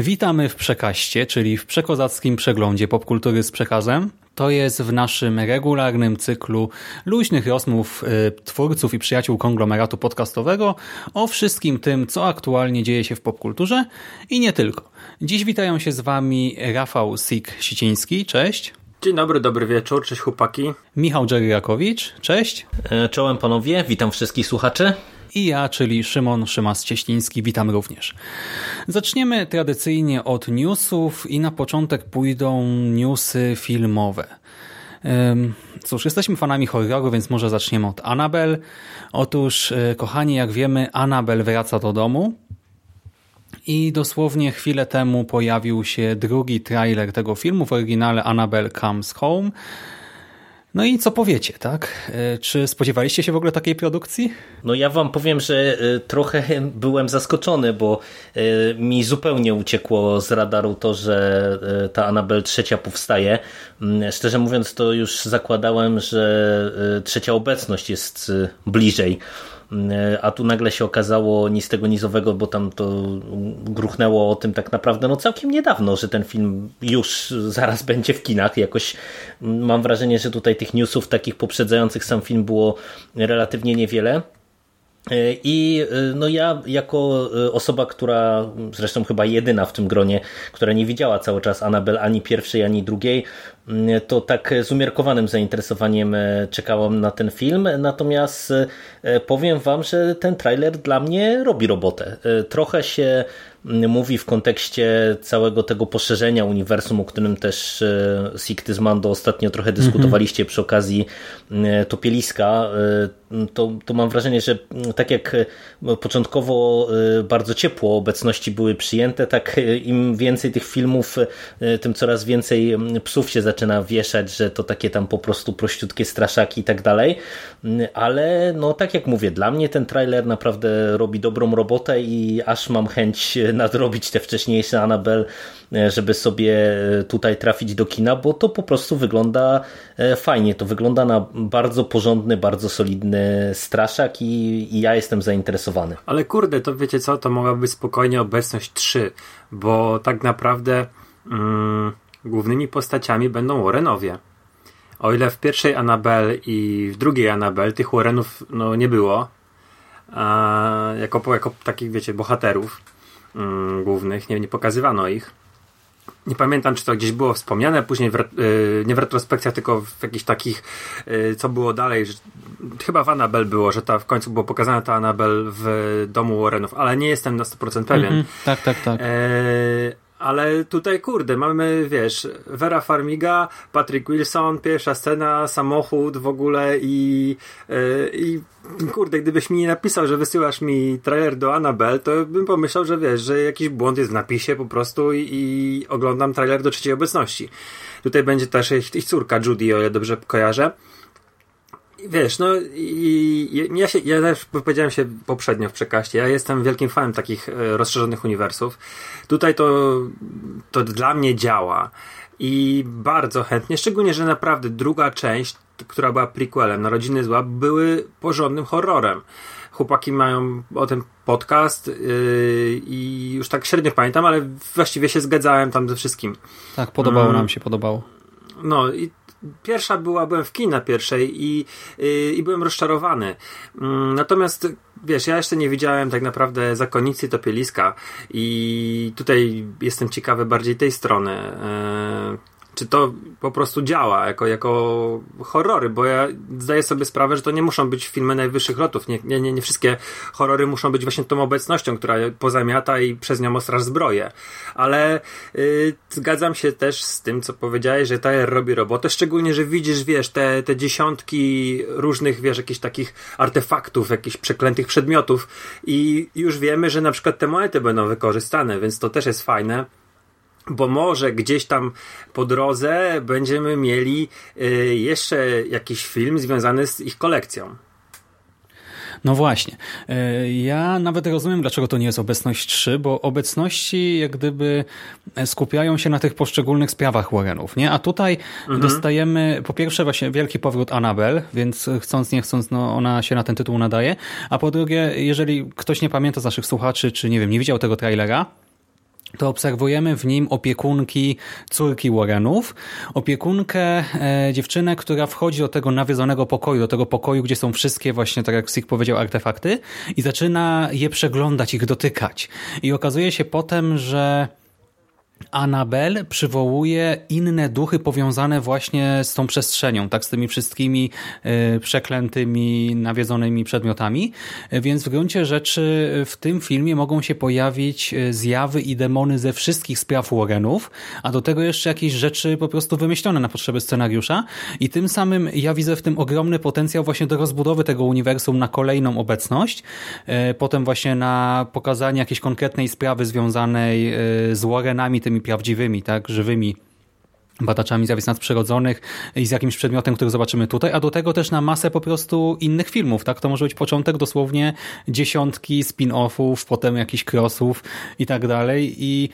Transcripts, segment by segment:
Witamy w Przekaście, czyli w przekozackim przeglądzie popkultury z przekazem. To jest w naszym regularnym cyklu luźnych rozmów y, twórców i przyjaciół konglomeratu podcastowego o wszystkim tym, co aktualnie dzieje się w popkulturze i nie tylko. Dziś witają się z Wami Rafał Sik-Siciński, cześć. Dzień dobry, dobry wieczór, cześć chłopaki. Michał Dżeryrakowicz, cześć. E, czołem panowie, witam wszystkich słuchaczy. I ja, czyli Szymon Szymas-Cieśliński, witam również. Zaczniemy tradycyjnie od newsów i na początek pójdą newsy filmowe. Cóż, jesteśmy fanami horroru, więc może zaczniemy od Annabelle. Otóż, e, kochani, jak wiemy, Annabelle wraca do domu. I dosłownie chwilę temu pojawił się drugi trailer tego filmu w oryginale Annabelle Comes Home. No i co powiecie, tak? E, czy spodziewaliście się w ogóle takiej produkcji? No ja wam powiem, że e, trochę byłem zaskoczony, bo e, mi zupełnie uciekło z radaru to, że ta Annabelle trzecia powstaje. Mm, szczerze mówiąc, to już zakładałem, że trzecia obecność jest bliżej a tu nagle się okazało ni z tego nizowego, bo tam to gruchnęło o tym tak naprawdę no całkiem niedawno, że ten film już zaraz będzie w kinach. Jakoś mam wrażenie, że tutaj tych newsów takich poprzedzających sam film było relatywnie niewiele. I no ja jako osoba, która zresztą chyba jedyna w tym gronie, która nie widziała cały czas Anabel ani pierwszej, ani drugiej, to tak z umiarkowanym zainteresowaniem czekałam na ten film. Natomiast powiem wam, że ten trailer dla mnie robi robotę. Trochę się mówi w kontekście całego tego poszerzenia uniwersum, o którym też e, Sikty z Mando ostatnio trochę dyskutowaliście przy okazji e, Topieliska, e, to, to mam wrażenie, że tak jak początkowo bardzo ciepło obecności były przyjęte, tak im więcej tych filmów, tym coraz więcej psów się zaczyna wieszać, że to takie tam po prostu prościutkie straszaki i tak dalej, ale no tak jak mówię, dla mnie ten trailer naprawdę robi dobrą robotę i aż mam chęć nadrobić te wcześniejsze Annabelle, e, żeby sobie e, tutaj trafić do kina, bo to po prostu wygląda e, fajnie. To wygląda na bardzo porządny, bardzo solidny straszak i, i ja jestem zainteresowany. Ale kurde, to wiecie co, to mogła być spokojnie obecność 3, bo tak naprawdę mm, głównymi postaciami będą Warrenowie. O ile w pierwszej Annabelle i w drugiej Annabelle tych Warrenów no, nie było, a, jako, jako takich, wiecie, bohaterów, mm, głównych, nie, nie pokazywano ich. Nie pamiętam, czy to gdzieś było wspomniane, później w, yy, nie w retrospekcjach, tylko w jakichś takich, yy, co było dalej. Że, chyba w Annabelle było, że ta w końcu było pokazane ta Annabelle w domu Warrenów, ale nie jestem na 100% pewien. Mm -hmm. Tak, tak, tak. Yy, ale tutaj, kurde, mamy, wiesz, Vera Farmiga, Patrick Wilson, pierwsza scena, samochód w ogóle i, yy, i kurde, gdybyś mi nie napisał, że wysyłasz mi trailer do Annabelle, to bym pomyślał, że wiesz, że jakiś błąd jest w napisie po prostu i, i oglądam trailer do trzeciej obecności. Tutaj będzie też ich, ich córka Judy, o ile dobrze kojarzę. Wiesz, no i ja, się, ja też powiedziałem się poprzednio w przekaście, ja jestem wielkim fanem takich e, rozszerzonych uniwersów. Tutaj to, to dla mnie działa i bardzo chętnie, szczególnie, że naprawdę druga część, która była prequelem Narodziny Zła, były porządnym horrorem. Chłopaki mają o tym podcast yy, i już tak średnio pamiętam, ale właściwie się zgadzałem tam ze wszystkim. Tak, podobało mm. nam się, podobało. No i pierwsza była, byłem w kinie pierwszej i, i, i byłem rozczarowany. Mm, natomiast wiesz, ja jeszcze nie widziałem tak naprawdę zakonicy topieliska i tutaj jestem ciekawy bardziej tej strony. Czy to po prostu działa jako, jako horrory, bo ja zdaję sobie sprawę, że to nie muszą być filmy najwyższych lotów. Nie, nie, nie, nie wszystkie horrory muszą być właśnie tą obecnością, która pozamiata i przez nią ostraż zbroję. Ale yy, zgadzam się też z tym, co powiedziałeś, że Tajer robi robotę, szczególnie, że widzisz, wiesz, te, te dziesiątki różnych, wiesz, jakichś takich artefaktów, jakichś przeklętych przedmiotów i już wiemy, że na przykład te monety będą wykorzystane, więc to też jest fajne bo może gdzieś tam po drodze będziemy mieli y, jeszcze jakiś film związany z ich kolekcją. No właśnie. E, ja nawet rozumiem, dlaczego to nie jest obecność 3, bo obecności jak gdyby skupiają się na tych poszczególnych sprawach Warrenów, nie? A tutaj mhm. dostajemy po pierwsze właśnie wielki powrót Annabel, więc chcąc nie chcąc, no ona się na ten tytuł nadaje, a po drugie, jeżeli ktoś nie pamięta z naszych słuchaczy, czy nie wiem, nie widział tego trailera, to obserwujemy w nim opiekunki córki Warrenów. Opiekunkę e, dziewczynę, która wchodzi do tego nawiedzonego pokoju, do tego pokoju, gdzie są wszystkie właśnie, tak jak Sik powiedział, artefakty i zaczyna je przeglądać, ich dotykać. I okazuje się potem, że Anabel przywołuje inne duchy powiązane właśnie z tą przestrzenią, tak, z tymi wszystkimi y, przeklętymi, nawiedzonymi przedmiotami, więc w gruncie rzeczy w tym filmie mogą się pojawić e, zjawy i demony ze wszystkich spraw Warrenów, a do tego jeszcze jakieś rzeczy po prostu wymyślone na potrzeby scenariusza. I tym samym ja widzę w tym ogromny potencjał właśnie do rozbudowy tego uniwersum na kolejną obecność, potem właśnie na pokazanie jakiejś konkretnej sprawy związanej z Warrenami, tymi prawdziwymi, tak, żywymi badaczami zjawisk nadprzyrodzonych i z jakimś przedmiotem, który zobaczymy tutaj, a do tego też na masę po prostu innych filmów, tak? To może być początek dosłownie dziesiątki spin-offów, potem jakichś crossów i tak dalej i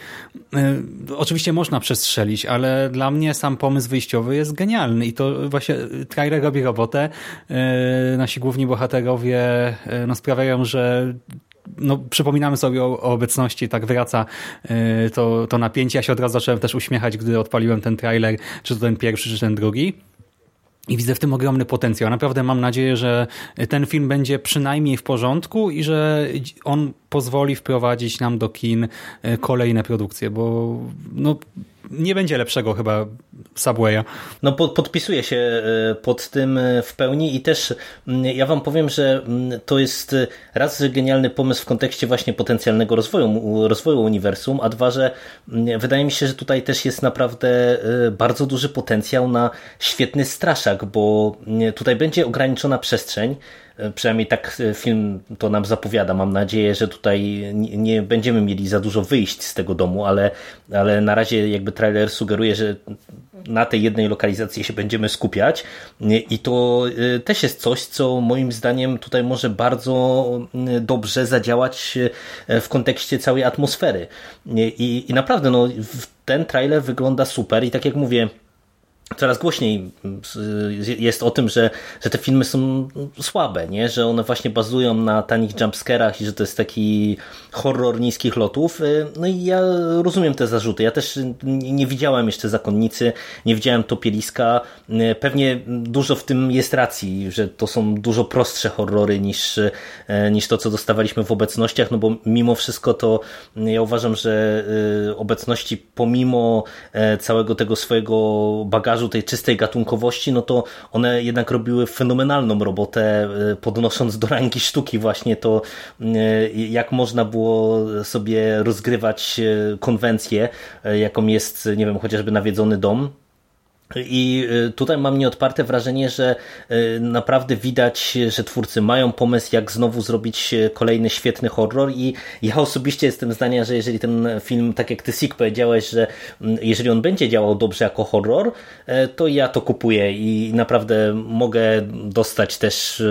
y, oczywiście można przestrzelić, ale dla mnie sam pomysł wyjściowy jest genialny i to właśnie trailer robi robotę. Y, nasi główni bohaterowie y, no, sprawiają, że no, przypominamy sobie o, o obecności, tak wraca y, to, to napięcie. Ja się od razu zacząłem też uśmiechać, gdy odpaliłem ten trailer, czy to ten pierwszy, czy ten drugi. I widzę w tym ogromny potencjał. Naprawdę mam nadzieję, że ten film będzie przynajmniej w porządku i że on pozwoli wprowadzić nam do kin y, kolejne produkcje, bo no, nie będzie lepszego chyba Subwaya. No podpisuję się e, pod tym e, w pełni i też mm, ja wam powiem, że mm, to jest e, raz genialny pomysł w kontekście właśnie potencjalnego rozwoju, rozwoju uniwersum, a dwa, że mm, wydaje mi się, że tutaj też jest naprawdę bardzo duży potencjał na świetny straszak, bo tutaj będzie ograniczona przestrzeń, Przynajmniej tak film to nam zapowiada. Mam nadzieję, że tutaj nie będziemy mieli za dużo wyjść z tego domu, ale, ale na razie jakby trailer sugeruje, że na tej jednej lokalizacji się będziemy skupiać i to y, też jest coś, co moim zdaniem tutaj może bardzo dobrze zadziałać w kontekście całej atmosfery. I, i naprawdę no, ten trailer wygląda super i tak jak mówię, coraz głośniej jest o tym, że, że te filmy są słabe, nie? że one właśnie bazują na tanich jumpscarach i że to jest taki horror niskich lotów. Y, no i ja rozumiem te zarzuty. Ja też nie widziałem jeszcze Zakonnicy, nie widziałem Topieliska. Y, pewnie dużo w tym jest racji, że to są dużo prostsze horrory niż, y, niż to, co dostawaliśmy w obecnościach, no bo mimo wszystko to ja uważam, że obecności pomimo całego tego swojego bagażu bagażu tej czystej gatunkowości, no to one jednak robiły fenomenalną robotę, e, podnosząc do rangi sztuki właśnie to, e, jak można było sobie rozgrywać e, konwencję, jaką jest, nie wiem, chociażby nawiedzony dom i y, tutaj mam nieodparte wrażenie, że y, naprawdę widać, że twórcy mają pomysł, jak znowu zrobić y, kolejny świetny horror. I ja osobiście jestem zdania, że jeżeli ten film, tak jak ty Sik powiedziałeś, że mm, jeżeli on będzie działał dobrze jako horror, to ja to kupuję i naprawdę mogę dostać też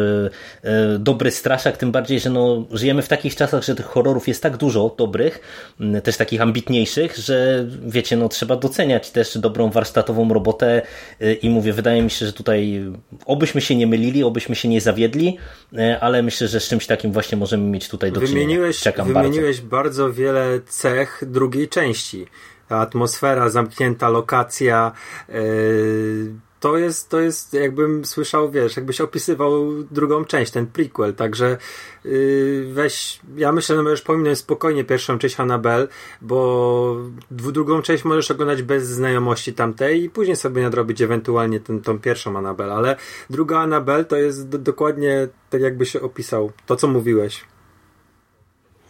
dobry straszak, tym bardziej, że no, żyjemy w takich czasach, że tych horrorów jest tak dużo dobrych, mm, też takich ambitniejszych, że wiecie, no trzeba doceniać też dobrą warsztatową robotę Y, i mówię, wydaje mi się, że tutaj obyśmy się nie mylili, obyśmy się nie zawiedli, y, ale myślę, że z czymś takim właśnie możemy mieć tutaj do wymieniłeś, czynienia. Czekam wymieniłeś bardzo. bardzo wiele cech drugiej części. Ta atmosfera, zamknięta lokacja, yy to jest, to jest jakbym słyszał, wiesz, jakbyś opisywał drugą część, ten prequel, także yy, weź, ja myślę, że możesz pominąć spokojnie pierwszą część Annabelle, bo drugą część możesz oglądać bez znajomości tamtej i później sobie nadrobić ewentualnie ten, tą pierwszą Annabelle, ale druga Annabelle to jest do, dokładnie tak jakby się opisał, to co mówiłeś.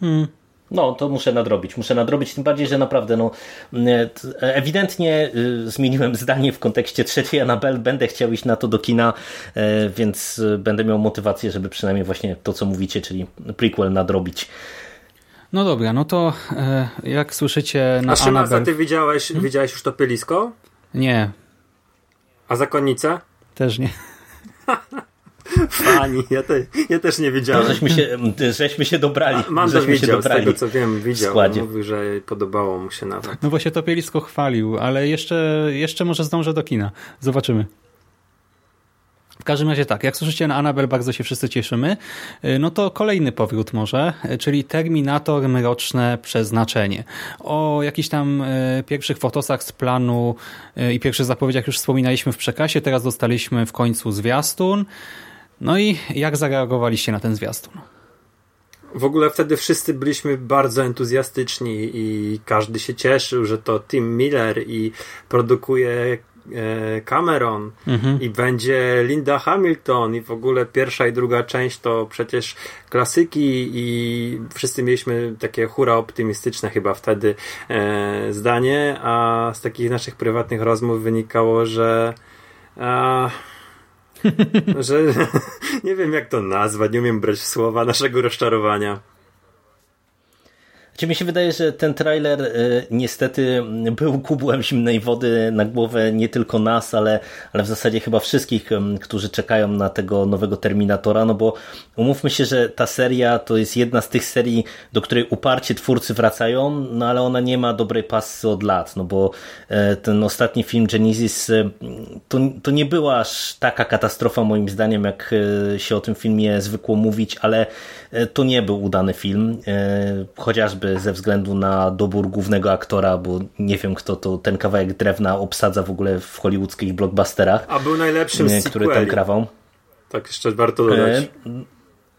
Hmm. No, to muszę nadrobić. Muszę nadrobić, tym bardziej, że naprawdę, no, ewidentnie y, zmieniłem zdanie w kontekście trzeciej Anabel. Będę chciał iść na to do kina, e, więc będę miał motywację, żeby przynajmniej właśnie to, co mówicie, czyli prequel nadrobić. No dobra, no to e, jak słyszycie na A Szymas, Anabel... a ty widziałeś, hmm? widziałeś już to pylisko? Nie. A zakonnicę? Też nie. Fani, ja, te, ja też nie wiedziałem. No, żeśmy, się, żeśmy się dobrali. Mando żeśmy widział, się dobrali z tego co wiem, widział. Mówił, że podobało mu się nawet. No właśnie to Pielisko chwalił, ale jeszcze, jeszcze może zdążę do kina. Zobaczymy. W każdym razie tak, jak słyszycie na Anabel bardzo się wszyscy cieszymy, no to kolejny powrót może, czyli Terminator Mroczne Przeznaczenie. O jakichś tam e, pierwszych fotosach z planu i pierwszych zapowiedziach już wspominaliśmy w przekazie, teraz dostaliśmy w końcu zwiastun. No i jak zareagowaliście na ten zwiastun? W ogóle wtedy wszyscy byliśmy bardzo entuzjastyczni i każdy się cieszył, że to Tim Miller i produkuje e, Cameron mhm. i będzie Linda Hamilton i w ogóle pierwsza i druga część to przecież klasyki i wszyscy mieliśmy takie hura optymistyczne chyba wtedy e, zdanie, a z takich naszych prywatnych rozmów wynikało, że że nie wiem jak to nazwać, nie umiem brać słowa naszego rozczarowania. Czy mi się wydaje, że ten trailer y, niestety był kubłem zimnej wody na głowę nie tylko nas, ale, ale w zasadzie chyba wszystkich, którzy czekają na tego nowego Terminatora, no bo umówmy się, że ta seria to jest jedna z tych serii, do której uparcie twórcy wracają, no ale ona nie ma dobrej pasy od lat, no bo e, ten ostatni film Genesis e, to, to nie była aż taka katastrofa moim zdaniem, jak e, się o tym filmie zwykło mówić, ale to nie był udany film, chociażby chociażby ze względu na dobór głównego aktora, bo nie wiem kto to ten kawałek drewna obsadza w ogóle w hollywoodzkich blockbusterach. A był najlepszym z który tam krawał. Tak jeszcze warto dodać. E,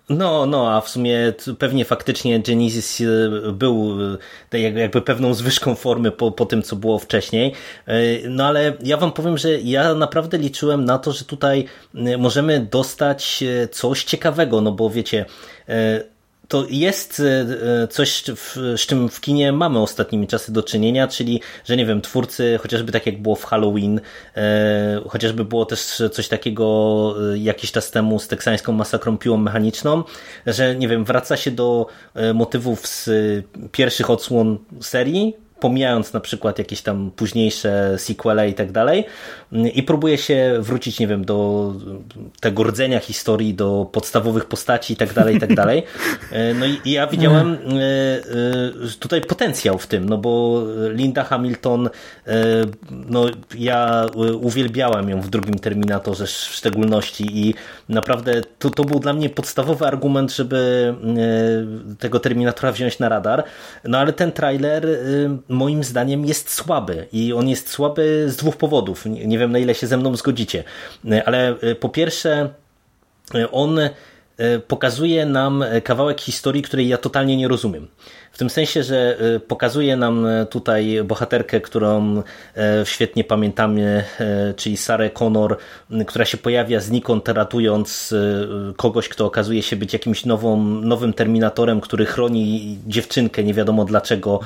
no, no, a w sumie pewnie faktycznie Genesis e, był e, jakby pewną zwyżką formy po, po tym, co było wcześniej. No ale ja wam powiem, że ja naprawdę liczyłem na to, że tutaj możemy dostać coś ciekawego, no bo wiecie, to jest e, e, coś, z czym w kinie mamy ostatnimi czasy do czynienia, czyli, że nie wiem, twórcy, chociażby tak jak było w Halloween, e, chociażby było też coś takiego jakiś czas temu z teksańską masakrą piłą mechaniczną, że nie wiem, wraca się do motywów z pierwszych odsłon serii, pomijając na przykład jakieś tam późniejsze sequele i tak dalej i próbuje się wrócić, nie wiem, do tego rdzenia historii, do podstawowych postaci i tak dalej, i tak dalej. E, no i ja widziałem e, e, tutaj potencjał w tym, no bo Linda Hamilton, no ja uwielbiałem ją w drugim Terminatorze w szczególności i naprawdę to, to był dla mnie podstawowy argument, żeby tego Terminatora wziąć na radar, no ale ten trailer moim zdaniem jest słaby i on jest słaby z dwóch powodów. Nie wiem na ile się ze mną zgodzicie, ale e, po pierwsze e, on e, pokazuje nam kawałek historii, której ja totalnie nie rozumiem. W tym sensie, że y, pokazuje nam y, tutaj bohaterkę, którą y, świetnie pamiętamy, czyli Sarę Connor, która się pojawia znikąd ratując kogoś, kto okazuje się być jakimś nową, nowym terminatorem, który chroni dziewczynkę, nie wiadomo dlaczego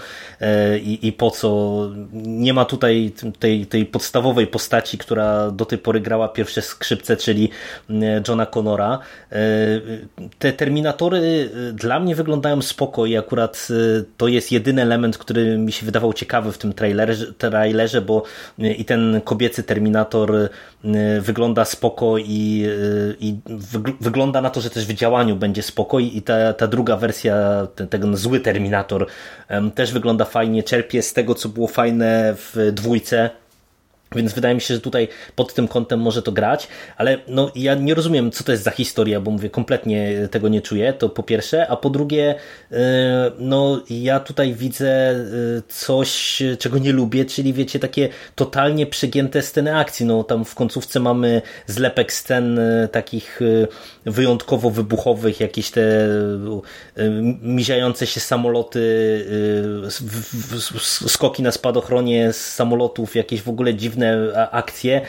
i, i po co. Nie ma tutaj tej, tej podstawowej postaci, która do tej pory grała pierwsze skrzypce, czyli Johna Connora. Te terminatory dla mnie wyglądają spoko i akurat to jest jedyny element, który mi się wydawał ciekawy w tym trailerze, trailerze bo y, i ten kobiecy Terminator y, wygląda spoko i, y, i wygląda na to, że też w działaniu będzie spoko i ta, ta druga wersja, ten, ten zły Terminator też wygląda fajnie, czerpie z tego, co było fajne w dwójce, Więc wydaje mi się, że tutaj pod tym kątem może to grać, ale no, ja nie rozumiem, co to jest za historia, bo mówię, kompletnie tego nie czuję, to po pierwsze, a po drugie, e, no ja tutaj widzę e, coś, czego nie lubię, czyli wiecie, takie totalnie przegięte sceny akcji. No tam w końcówce mamy zlepek scen e, takich wyjątkowo wybuchowych, jakieś te miziające się samoloty, skoki na spadochronie z samolotów, jakieś w ogóle dziwne akcje.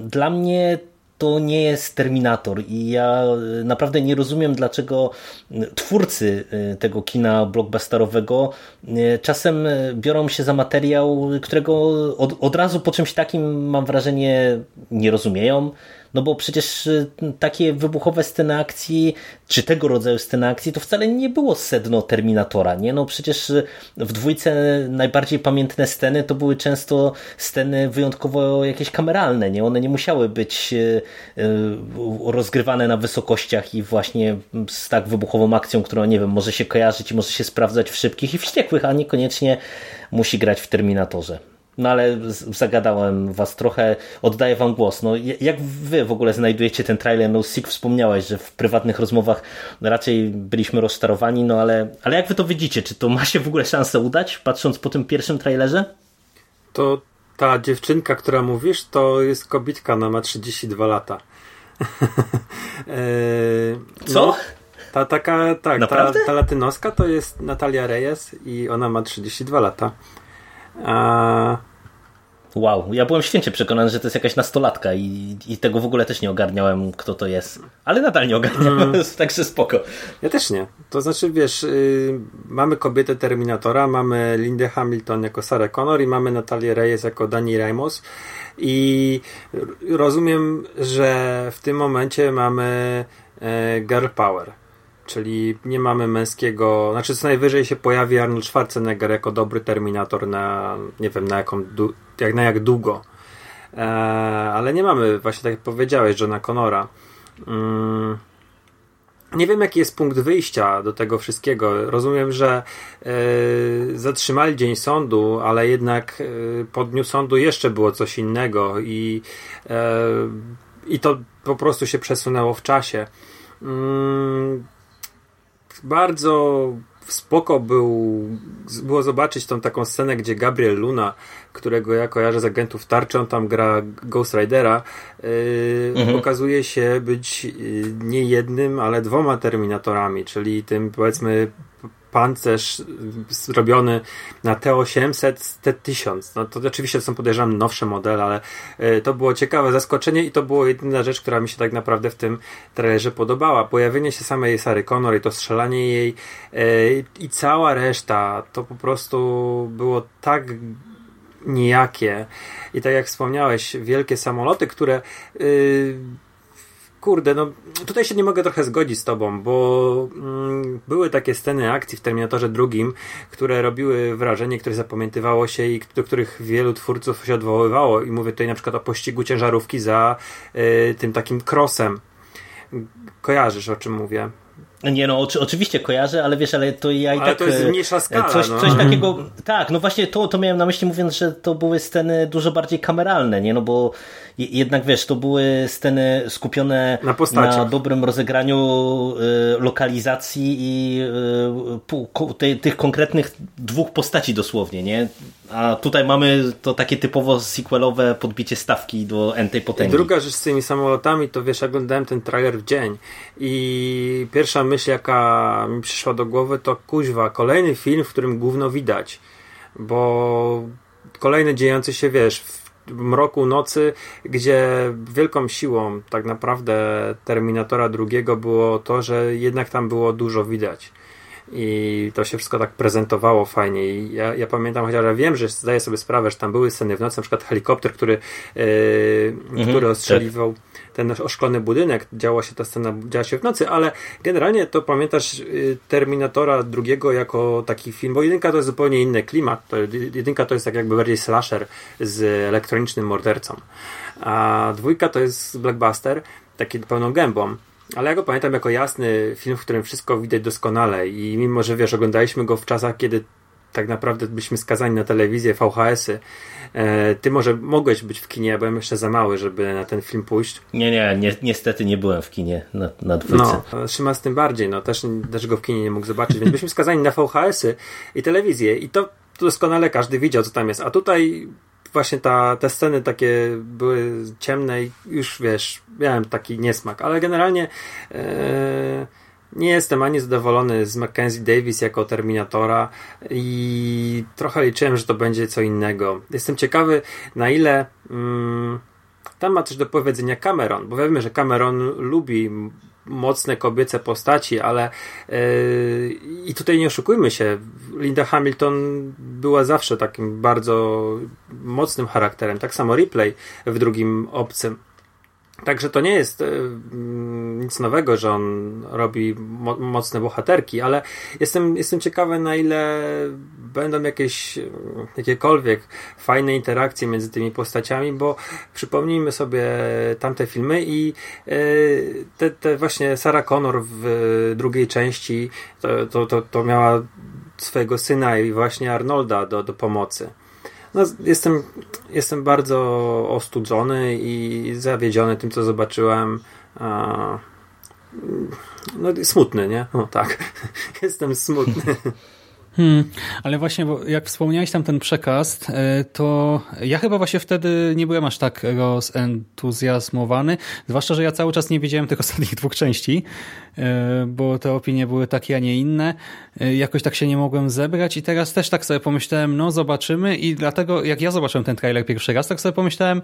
Dla mnie to nie jest Terminator i ja naprawdę nie rozumiem, dlaczego twórcy e, tego kina blockbusterowego e, czasem biorą się za materiał, którego od, od razu po czymś takim mam wrażenie nie rozumieją, no bo przecież y, takie wybuchowe sceny akcji, czy tego rodzaju sceny akcji, to wcale nie było sedno Terminatora, nie? No przecież y, w dwójce najbardziej pamiętne sceny to były często sceny wyjątkowo jakieś kameralne, nie? One nie musiały być y, rozgrywane na wysokościach i właśnie z tak wybuchową akcją, która, nie wiem, może się kojarzyć i może się sprawdzać w szybkich i wściekłych, a niekoniecznie musi grać w Terminatorze. No ale zagadałem was trochę, oddaję wam głos. No, jak wy w ogóle znajdujecie ten trailer? No Sik wspomniałeś, że w prywatnych rozmowach raczej byliśmy rozczarowani, no ale, ale jak wy to widzicie? Czy to ma się w ogóle szansę udać, patrząc po tym pierwszym trailerze? To ta dziewczynka, która mówisz, to jest kobitka, ona ma 32 lata. eee, Co? No, ta taka, tak, ta, ta latynoska to jest Natalia Reyes i ona ma 32 lata. A Wow, ja byłem święcie przekonany, że to jest jakaś nastolatka i, i tego w ogóle też nie ogarniałem, kto to jest. Ale nadal nie ogarniam, mm. także spoko. Ja też nie. To znaczy, wiesz, yy, mamy kobietę Terminatora, mamy Lindę Hamilton jako Sarah Connor i mamy Natalię Reyes jako Dani Ramos i rozumiem, że w tym momencie mamy e, girl power czyli nie mamy męskiego, znaczy co najwyżej się pojawi Arnold Schwarzenegger jako dobry Terminator na, nie wiem, na jaką, jak, na jak długo. E, ale nie mamy, właśnie tak jak powiedziałeś, Johna Connora. Mm, nie wiem, jaki jest punkt wyjścia do tego wszystkiego. Rozumiem, że e, zatrzymali dzień sądu, ale jednak e, po dniu sądu jeszcze było coś innego i, i to po prostu się przesunęło w czasie. Bardzo spoko był, było zobaczyć tą taką scenę, gdzie Gabriel Luna, którego ja kojarzę z agentów tarczą, tam gra Ghost Ridera, yy, mhm. okazuje się być yy, nie jednym, ale dwoma Terminatorami, czyli tym powiedzmy pancerz zrobiony na T800, T1000. No to oczywiście są podejrzewam nowsze modele, ale e, to było ciekawe zaskoczenie i to było jedyna rzecz, która mi się tak naprawdę w tym trailerze podobała. Pojawienie się samej Sary Connor i to strzelanie jej e, i cała reszta to po prostu było tak nijakie. I tak jak wspomniałeś, wielkie samoloty, które yy, kurde, no tutaj się nie mogę trochę zgodzić z tobą, bo mm, były takie sceny akcji w Terminatorze drugim, które robiły wrażenie, które zapamiętywało się i do których wielu twórców się odwoływało i mówię tutaj na przykład o pościgu ciężarówki za y, tym takim crossem. Kojarzysz o czym mówię? Nie no, oczy, oczywiście kojarzę, ale wiesz, ale to ja i ale tak... to jest e, mniejsza skala, Coś, no. coś takiego... Tak, no właśnie to, to miałem na myśli mówiąc, że to były sceny dużo bardziej kameralne, nie? No bo jednak wiesz, to były sceny skupione na, na dobrym rozegraniu y, lokalizacji i y, tych konkretnych dwóch postaci dosłownie, nie? A tutaj mamy to takie typowo sequelowe podbicie stawki do entej potęgi. I druga rzecz z tymi samolotami, to wiesz, oglądałem ten trailer w dzień i pierwsza myśl, jaka mi przyszła do głowy, to kuźwa, kolejny film, w którym gówno widać, bo kolejny dziejący się, wiesz, w mroku nocy, gdzie wielką siłą tak naprawdę Terminatora drugiego było to, że jednak tam było dużo widać. I to się wszystko tak prezentowało fajnie. I ja, ja pamiętam chociaż ja wiem, że zdaję sobie sprawę, że tam były sceny w nocy, na przykład helikopter, który, yy, mhm, który ostrzeliwał tak. Ten oszklony budynek, działa się ta scena, działa się w nocy, ale generalnie to pamiętasz yy, Terminatora drugiego jako taki film, bo jedynka to jest zupełnie inny klimat, to, jedynka to jest tak jakby bardziej slasher z elektronicznym mordercą, a dwójka to jest blockbuster, taki pełną gębą. Ale ja go pamiętam jako jasny film, w którym wszystko widać doskonale i mimo, że wiesz, oglądaliśmy go w czasach, kiedy tak naprawdę byliśmy skazani na telewizję, VHS-y. E, ty może mogłeś być w kinie, ja byłem jeszcze za mały, żeby na ten film pójść. Nie, nie, ni niestety nie byłem w kinie na, na dwójce. No, Szymas tym bardziej, no też, też go w kinie nie mógł zobaczyć, więc byliśmy skazani na VHS-y i telewizję i to doskonale każdy widział, co tam jest. A tutaj właśnie ta, te sceny takie były ciemne i już wiesz, miałem taki niesmak, ale generalnie e, nie jestem ani zadowolony z Mackenzie Davis jako Terminatora i trochę liczyłem, że to będzie co innego. Jestem ciekawy, na ile mm, tam ma coś do powiedzenia Cameron, bo wiemy, że Cameron lubi mocne kobiece postaci, ale yy, i tutaj nie oszukujmy się, Linda Hamilton była zawsze takim bardzo mocnym charakterem, tak samo Ripley w drugim obcym. Także to nie jest e, nic nowego, że on robi mo mocne bohaterki, ale jestem, jestem ciekawy, na ile będą jakieś jakiekolwiek fajne interakcje między tymi postaciami, bo przypomnijmy sobie tamte filmy i e, te, te właśnie Sarah Connor w drugiej części to, to, to, to miała swojego syna i właśnie Arnolda do, do pomocy. No, jestem, jestem bardzo ostudzony i zawiedziony tym, co zobaczyłem. No, smutny, nie? No tak. Jestem smutny. Hmm, ale właśnie, jak wspomniałeś tam ten przekaz, e, to ja chyba właśnie wtedy nie byłem aż tak rozentuzjazmowany, zwłaszcza, że ja cały czas nie widziałem tych ostatnich dwóch części, e, bo te opinie były takie, a nie inne. E, jakoś tak się nie mogłem zebrać i teraz też tak sobie pomyślałem, no zobaczymy i dlatego jak ja zobaczyłem ten trailer pierwszy raz, tak sobie pomyślałem,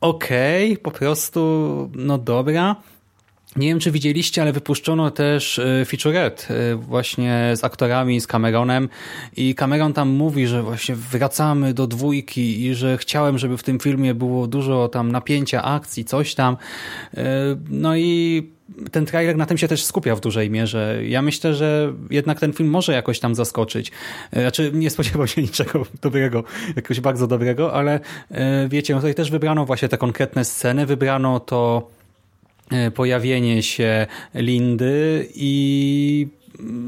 okej, okay, po prostu, no dobra, nie wiem, czy widzieliście, ale wypuszczono też e, featurette e, właśnie z aktorami, z Cameronem i Cameron tam mówi, że właśnie wracamy do dwójki i że chciałem, żeby w tym filmie było dużo tam napięcia, akcji, coś tam. E, no i ten trailer na tym się też skupia w dużej mierze. Ja myślę, że jednak ten film może jakoś tam zaskoczyć. Znaczy nie spodziewał się niczego dobrego, jakoś bardzo dobrego, ale wiecie, no tutaj też wybrano właśnie te konkretne sceny, wybrano to pojawienie się Lindy i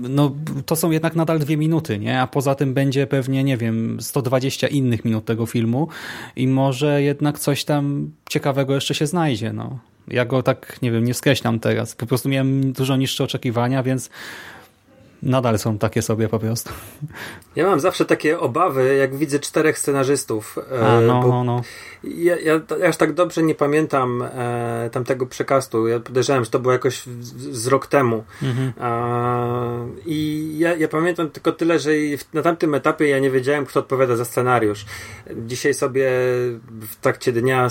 no, to są jednak nadal dwie minuty, nie? A poza tym będzie pewnie, nie wiem, 120 innych minut tego filmu i może jednak coś tam ciekawego jeszcze się znajdzie, no. Ja go tak, nie wiem, nie skreślam teraz. Po prostu miałem dużo niższe oczekiwania, więc nadal są takie sobie po prostu. Ja mam zawsze takie obawy, jak widzę czterech scenarzystów. E, A, no, no, no. Ja, ja, ja aż tak dobrze nie pamiętam e, tamtego przekastu. Ja podejrzewam, że to było jakoś z, z rok temu. Mhm. E, I ja, ja pamiętam tylko tyle, że na tamtym etapie ja nie wiedziałem, kto odpowiada za scenariusz. Dzisiaj sobie w trakcie dnia,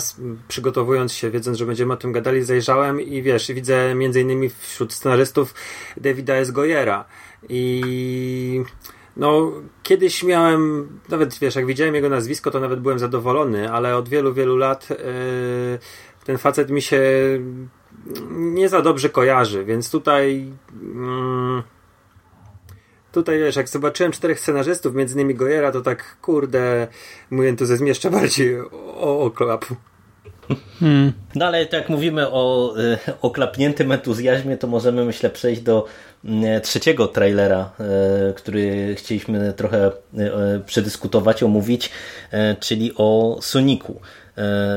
przygotowując się, wiedząc, że będziemy o tym gadali, zajrzałem i wiesz, widzę między innymi wśród scenarzystów Davida S. Goyera. I no, kiedyś miałem, nawet wiesz, jak widziałem jego nazwisko, to nawet byłem zadowolony, ale od wielu, wielu lat yy, ten facet mi się nie za dobrze kojarzy, więc tutaj. Yy, tutaj wiesz, jak zobaczyłem czterech scenarzystów, między innymi Gojera, to tak kurde, mój entuzjazm jeszcze bardziej oklapł. Hmm. No ale jak mówimy o y, oklapniętym entuzjazmie, to możemy myślę przejść do y, trzeciego trailera, y, który chcieliśmy trochę przedyskutować, omówić, czyli o Soniku.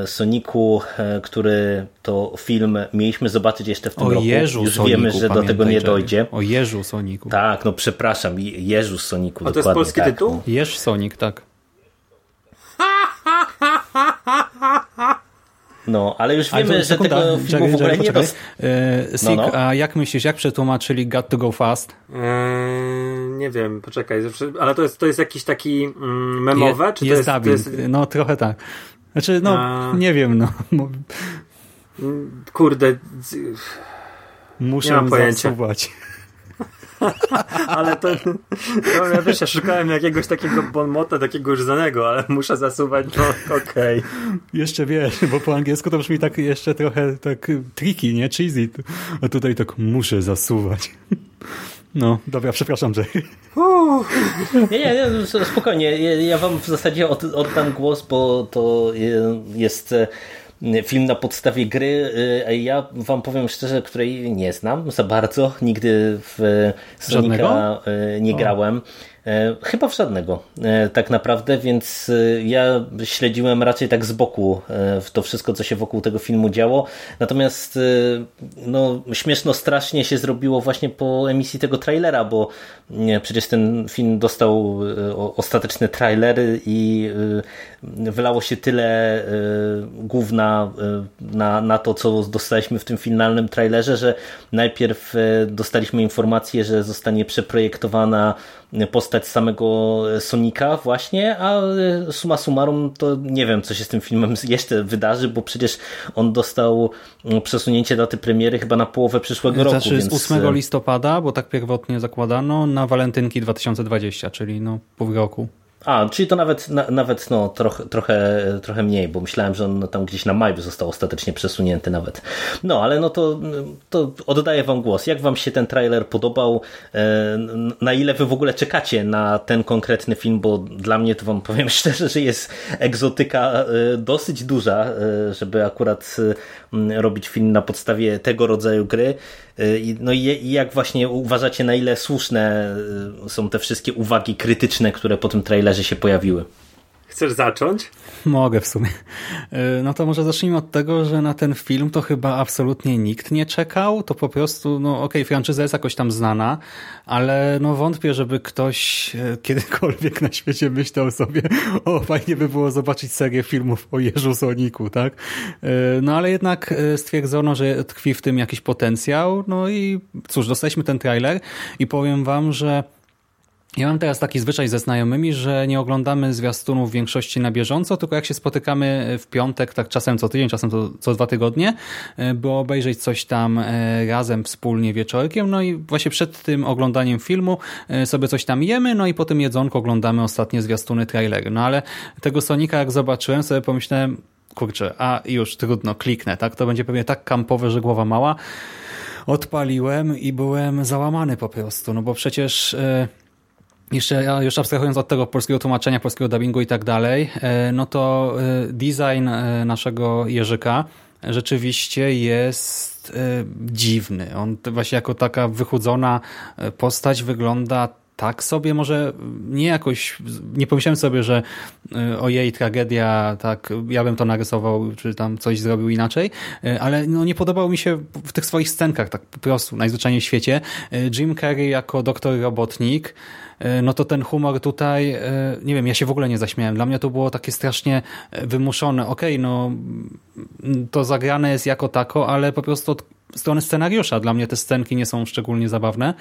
Soniku, który to film mieliśmy zobaczyć jeszcze w tym o roku. Jeżu Już Soniku, wiemy, że do tego nie dojdzie. O Jeżu Soniku. Tak, no przepraszam, Jeżu Soniku. A to jest polski tak. tytuł? Jeż Sonik, tak. No, ale już wiemy, ale że tego filmu czekaj, w ogóle czekaj, nie roz... Eee, Sik, no, no. a jak myślisz, jak przetłumaczyli Got to go fast? Eee, nie wiem, poczekaj, ale to jest, to jest jakiś taki mm, memowe? Je, czy jest to jest, to jest... No, trochę tak. Znaczy, no, a... nie wiem, no. Kurde. Muszę nie mam pojęcia. zasuwać. ale to, no, ja wiesz, ja szukałem jakiegoś takiego bonmota, takiego już znanego, ale muszę zasuwać, no okej. Okay. Jeszcze wiesz, bo po angielsku to brzmi tak jeszcze trochę tak tricky, nie? Cheesy. A tutaj tak muszę zasuwać. No, dobra, przepraszam, że. Nie, nie, nie, spokojnie. Ja wam w zasadzie oddam głos, bo to jest film na podstawie gry. Y, ja wam powiem szczerze, której nie znam za bardzo. Nigdy w Sonika y, nie grałem. E, chyba w żadnego tak naprawdę, więc ja śledziłem raczej tak z boku w to wszystko, co się wokół tego filmu działo. Natomiast no, śmieszno strasznie się zrobiło właśnie po emisji tego trailera, bo przecież ten film dostał ostateczne trailery i wylało się tyle główna na, na to, co dostaliśmy w tym finalnym trailerze, że najpierw dostaliśmy informację, że zostanie przeprojektowana postać samego Sonika właśnie, a suma summarum to nie wiem, co się z tym filmem jeszcze wydarzy, bo przecież on dostał przesunięcie daty premiery chyba na połowę przyszłego znaczy, roku. Znaczy więc... z 8 listopada, bo tak pierwotnie zakładano, na walentynki 2020, czyli no pół roku. A, czyli to nawet, na, nawet no, trochę, trochę, trochę mniej, bo myślałem, że on tam gdzieś na maj został ostatecznie przesunięty nawet. No, ale no to, to oddaję wam głos. Jak wam się ten trailer podobał? E, na ile wy w ogóle czekacie na ten konkretny film? Bo dla mnie to wam powiem szczerze, że jest egzotyka e, dosyć duża, e, żeby akurat robić film na podstawie tego rodzaju gry. No i jak właśnie uważacie, na ile słuszne są te wszystkie uwagi krytyczne, które po tym trailerze się pojawiły? Chcesz zacząć? Mogę w sumie. E, no to może zacznijmy od tego, że na ten film to chyba absolutnie nikt nie czekał. To po prostu, no okej, okay, franczyza jest jakoś tam znana, ale no wątpię, żeby ktoś e, kiedykolwiek na świecie myślał sobie, o fajnie by było zobaczyć serię filmów o Jeżu Soniku, tak? E, no ale jednak stwierdzono, że tkwi w tym jakiś potencjał. No i cóż, dostaliśmy ten trailer i powiem wam, że ja mam teraz taki zwyczaj ze znajomymi, że nie oglądamy zwiastunów w większości na bieżąco, tylko jak się spotykamy w piątek, tak czasem co tydzień, czasem co, co dwa tygodnie, e, by obejrzeć coś tam e, razem wspólnie wieczorkiem, no i właśnie przed tym oglądaniem filmu e, sobie coś tam jemy, no i po tym jedzonku oglądamy ostatnie zwiastuny, trailery. No ale tego Sonika jak zobaczyłem, sobie pomyślałem, kurczę, a już trudno, kliknę, tak? To będzie pewnie tak kampowe, że głowa mała. Odpaliłem i byłem załamany po prostu, no bo przecież... Yy, jeszcze już abstrahując od tego polskiego tłumaczenia, polskiego dubbingu i tak dalej, e, no to e, design e, naszego Jerzyka rzeczywiście jest dziwny. On właśnie jako taka wychudzona postać wygląda tak sobie, może nie jakoś, nie pomyślałem sobie, że o jej tragedia, tak, ja bym to narysował, czy tam coś zrobił inaczej, ale no, nie podobał mi się w tych swoich scenkach, tak po prostu, najzwyczajniej w świecie. Jim Carrey jako doktor robotnik, no to ten humor tutaj, e, nie wiem, ja się w ogóle nie zaśmiałem. Dla mnie to było takie strasznie e, wymuszone. Okej, okay, no to zagrane jest jako tako, ale po prostu od strony scenariusza dla mnie te scenki nie są szczególnie zabawne.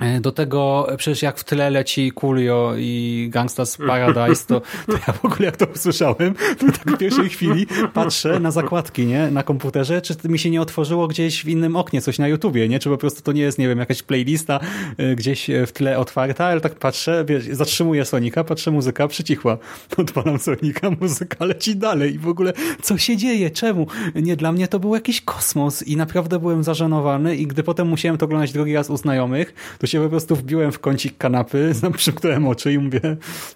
E, do tego przecież jak w tle leci Coolio i Gangsta's Paradise, to, to ja w ogóle jak to usłyszałem, to tak w pierwszej chwili patrzę na zakładki, nie, na komputerze, czy mi się nie otworzyło gdzieś w innym oknie coś na YouTubie, nie, czy po prostu to nie jest, nie wiem, jakaś playlista e, gdzieś w tle otwarta, ale tak patrzę, wiesz, zatrzymuję Sonika, patrzę, muzyka przycichła, odpalam Sonika, muzyka leci dalej. I w ogóle co się dzieje, czemu? Nie, dla mnie to był jakiś kosmos i naprawdę byłem zażenowany i gdy potem musiałem to oglądać drugi raz u znajomych, to to się po prostu wbiłem w kącik kanapy, przymknąłem oczy i mówię,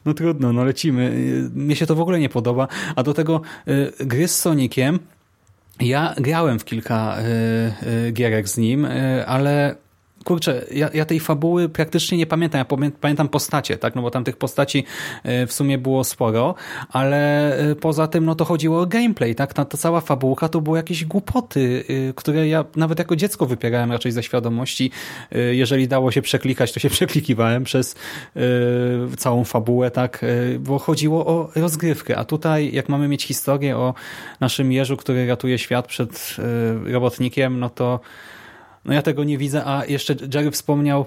no trudno, no lecimy. Mnie się to w ogóle nie podoba. A do tego y, gry z Sonikiem ja grałem w kilka y, y, gierek z nim, ale kurczę, ja, ja, tej fabuły praktycznie nie pamiętam. Ja pamiętam postacie, tak? No bo tam tych postaci e, w sumie było sporo, ale e, poza tym no to chodziło o gameplay, tak? Ta, ta cała fabułka to były jakieś głupoty, e, które ja nawet jako dziecko wypierałem raczej ze świadomości. Jeżeli dało się przeklikać, to się przeklikiwałem przez całą fabułę, tak? Bo chodziło o rozgrywkę, a tutaj jak mamy mieć historię o naszym Jerzu, który ratuje świat przed robotnikiem, no to no ja tego nie widzę, a jeszcze Jerry wspomniał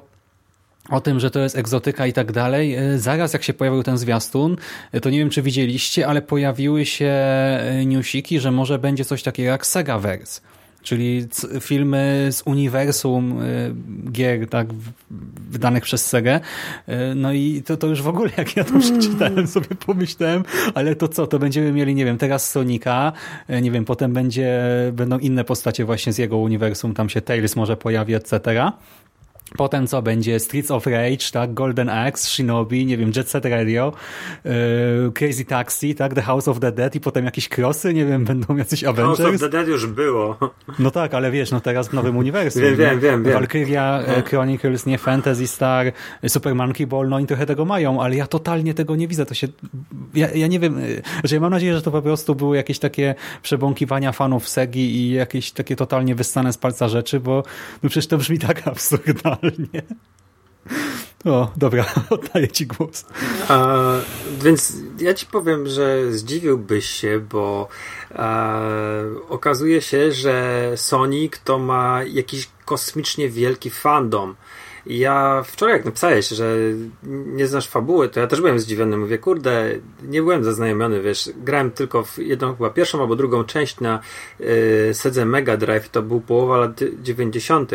o tym, że to jest egzotyka i tak dalej. E, zaraz jak się pojawił ten zwiastun, e, to nie wiem czy widzieliście, ale pojawiły się e, newsiki, że może będzie coś takiego jak Segaverse czyli filmy z uniwersum gier tak, wydanych przez Sega. No i to, to już w ogóle, jak ja to przeczytałem, sobie pomyślałem, ale to co, to będziemy mieli, nie wiem, teraz Sonika, nie wiem, potem będzie, będą inne postacie właśnie z jego uniwersum, tam się Tails może pojawi, etc., Potem co będzie? Streets of Rage, tak? Golden Axe, Shinobi, nie wiem, Jet Set Radio, yy, Crazy Taxi, tak? The House of the Dead i potem jakieś crossy, nie wiem, będą jacyś Avengers. House of the Dead już było. No tak, ale wiesz, no teraz w nowym uniwersum. wiem, wiem, wiem, wiem. Valkyria e, Chronicles, nie Fantasy Star, Super Monkey Ball, no i trochę tego mają, ale ja totalnie tego nie widzę. To się, ja, ja nie wiem, znaczy ja mam nadzieję, że to po prostu były jakieś takie przebąkiwania fanów Segi i jakieś takie totalnie wyssane z palca rzeczy, bo no przecież to brzmi tak absurdalnie. O, dobra, oddaję ci głos. A, więc ja ci powiem, że zdziwiłbyś się, bo a, okazuje się, że Sonic to ma jakiś kosmicznie wielki fandom. Ja wczoraj jak napisałeś, że nie znasz fabuły, to ja też byłem zdziwiony. Mówię, kurde, nie byłem zaznajomiony, wiesz, grałem tylko w jedną, chyba pierwszą albo drugą część na y, Sedze Mega Drive, to był połowa lat 90.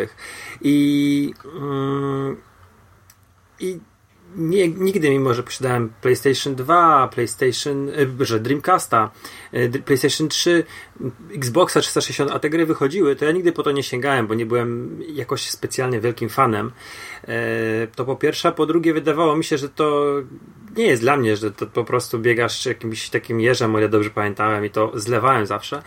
I, mm, i nie, nigdy, mimo że posiadałem PlayStation 2, PlayStation, że Dreamcasta, e, PlayStation 3, Xboxa 360, a te gry wychodziły, to ja nigdy po to nie sięgałem, bo nie byłem jakoś specjalnie wielkim fanem. E, to po pierwsze, a po drugie wydawało mi się, że to nie jest dla mnie, że to po prostu biegasz jakimś takim jeżem, o ile dobrze pamiętałem i to zlewałem zawsze.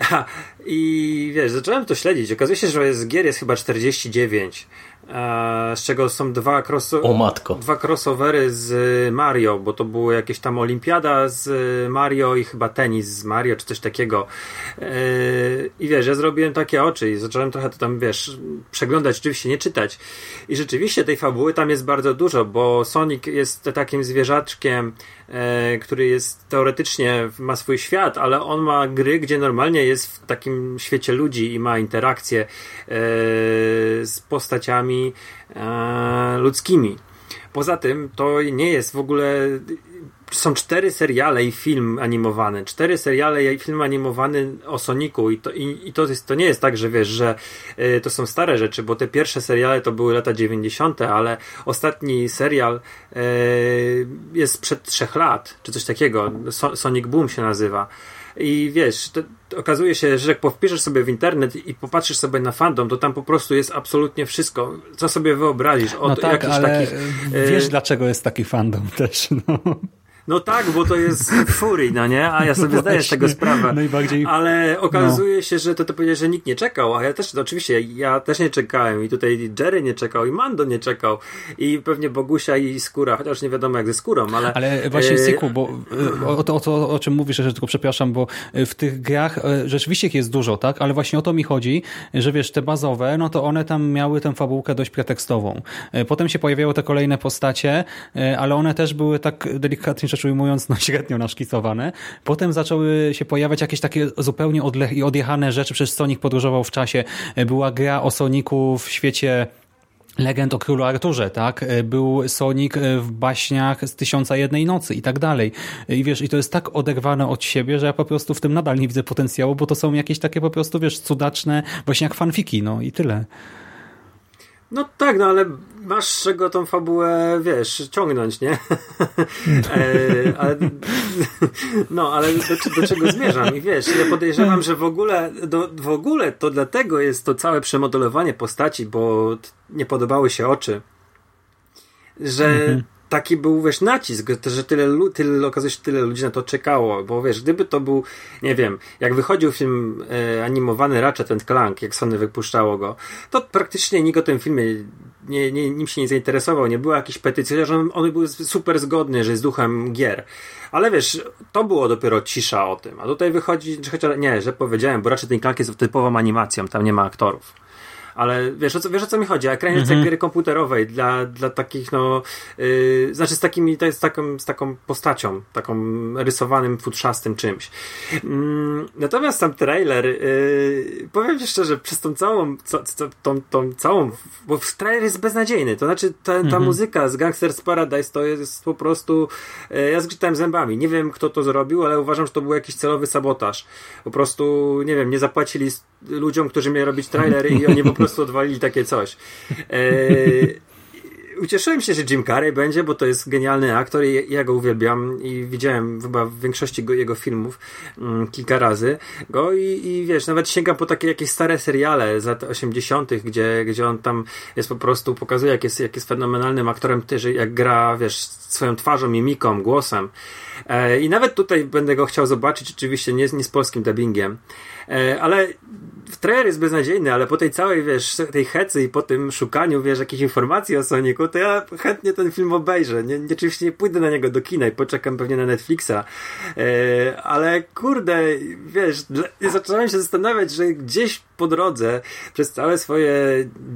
I wiesz, zacząłem to śledzić. Okazuje się, że jest gier jest chyba 49. E, z czego są dwa, crossovery, o matko. dwa crossovery z Mario, bo to było jakieś tam olimpiada z Mario i chyba tenis z Mario, czy coś takiego. E, I wiesz, ja zrobiłem takie oczy i zacząłem trochę to tam, wiesz, przeglądać, oczywiście nie czytać. I rzeczywiście tej fabuły tam jest bardzo dużo, bo Sonic jest takim zwierzaczkiem, e, który jest teoretycznie, ma swój świat, ale on ma gry, gdzie normalnie jest w takim świecie ludzi i ma interakcje z postaciami e, ludzkimi. Poza tym to nie jest w ogóle. Są cztery seriale i film animowany. Cztery seriale i film animowany o Soniku. I to, i, i to, jest, to nie jest tak, że wiesz, że y, to są stare rzeczy, bo te pierwsze seriale to były lata 90., ale ostatni serial y, jest sprzed trzech lat, czy coś takiego. So, Sonic Boom się nazywa. I wiesz, to, to okazuje się, że jak powpiszesz sobie w internet i popatrzysz sobie na fandom, to tam po prostu jest absolutnie wszystko, co sobie wyobrazisz. Od no tak, jakichś takich. Wiesz, dlaczego jest taki fandom też, no. No tak, bo to jest Fury, no nie? A ja sobie zdaję z tego sprawę. Najbardziej... Ale okazuje no. się, że to, to powiedzieć, że nikt nie czekał, a ja też, to oczywiście, ja też nie czekałem i tutaj Jerry nie czekał i Mando nie czekał i pewnie Bogusia i Skóra, chociaż nie wiadomo jak ze Skórą, ale... Ale właśnie e... Siku, bo e, o to, o to, o czym mówisz, że tylko przepraszam, bo e, w tych grach rzeczywiście ich jest dużo, tak? Ale właśnie o to mi chodzi, że wiesz, te bazowe, no to one tam miały tę fabułkę dość pretekstową. Potem się pojawiały te kolejne postacie, ale one też były tak delikatnie rzecz ujmując, no średnio naszkicowane. Potem zaczęły się pojawiać jakieś takie zupełnie odle- i odjechane rzeczy, przecież Sonic podróżował w czasie. Była gra o Soniku w świecie legend o królu Arturze, tak? Był Sonic w baśniach z Tysiąca Jednej Nocy i tak dalej. I wiesz, i to jest tak oderwane od siebie, że ja po prostu w tym nadal nie widzę potencjału, bo to są jakieś takie po prostu, wiesz, cudaczne, właśnie jak fanfiki, no i tyle. No tak, no ale masz czego tą fabułę, wiesz, ciągnąć, nie? e, ale, no, ale do, do, czego zmierzam? I wiesz, ja podejrzewam, że w ogóle, do, w ogóle to dlatego jest to całe przemodelowanie postaci, bo nie podobały się oczy. Że mhm taki był, wiesz, nacisk, że tyle, tyle, okazuje się, tyle ludzi na to czekało, bo wiesz, gdyby to był, nie wiem, jak wychodził film e, animowany Ratchet Clank, jak Sony wypuszczało go, to praktycznie nikt o tym filmie nie, nie, nim się nie zainteresował, nie było jakiejś petycji, chociaż on, on był super zgodny, że jest duchem gier. Ale wiesz, to było dopiero cisza o tym, a tutaj wychodzi, chociaż nie, że powiedziałem, bo Ratchet Clank jest typową animacją, tam nie ma aktorów ale wiesz o co, wiesz o co mi chodzi? Ekraniec mm -hmm. gry komputerowej dla, dla takich, no, yy, znaczy z takimi, to jest taką, z taką postacią, taką rysowanym, futrzastym czymś. Yy, natomiast sam trailer, yy, powiem ci szczerze, przez tą całą, co, co, tą, tą całą, bo trailer jest beznadziejny, to znaczy ta, ta -hmm. muzyka z Gangsters Paradise to jest po prostu, yy, ja zgrzytałem zębami, nie wiem kto to zrobił, ale uważam, że to był jakiś celowy sabotaż. Po prostu, nie wiem, nie zapłacili ludziom, którzy mieli robić trailery i oni po prostu odwalili takie coś. E, ucieszyłem się, że Jim Carrey będzie, bo to jest genialny aktor i ja go uwielbiam i widziałem chyba w większości go, jego filmów mm, kilka razy go i, i wiesz, nawet sięgam po takie jakieś stare seriale z lat 80., gdzie, gdzie on tam jest po prostu, pokazuje jak jest, jak jest fenomenalnym aktorem, też jak gra, wiesz, swoją twarzą, mimiką, głosem. E, I nawet tutaj będę go chciał zobaczyć, oczywiście nie, nie z polskim dubbingiem. E, ale trailer jest beznadziejny, ale po tej całej, wiesz, tej hecy i po tym szukaniu, wiesz, jakichś informacji o Sonicu, to ja chętnie ten film obejrzę. Nie, nie, oczywiście nie pójdę na niego do kina i poczekam pewnie na Netflixa, e, ale kurde, wiesz, zacząłem się zastanawiać, że gdzieś po drodze przez całe swoje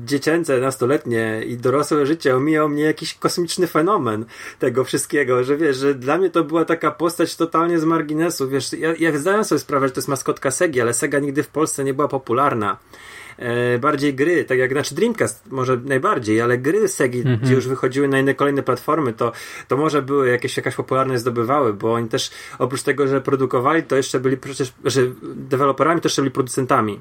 dziecięce, nastoletnie i dorosłe życie omijał mnie jakiś kosmiczny fenomen tego wszystkiego, że wiesz, że dla mnie to była taka postać totalnie z marginesu, wiesz, ja, ja zdałem sobie sprawę, że to jest maskotka Segi, ale Sega nigdy w Polsce nie była popularna. E, bardziej gry, tak jak znaczy Dreamcast może najbardziej, ale gry Segi, -hmm. gdzie już wychodziły na inne kolejne platformy, to, to może były jakieś jakaś popularność zdobywały, bo oni też oprócz tego, że produkowali, to jeszcze byli przecież, że deweloperami, to jeszcze byli producentami.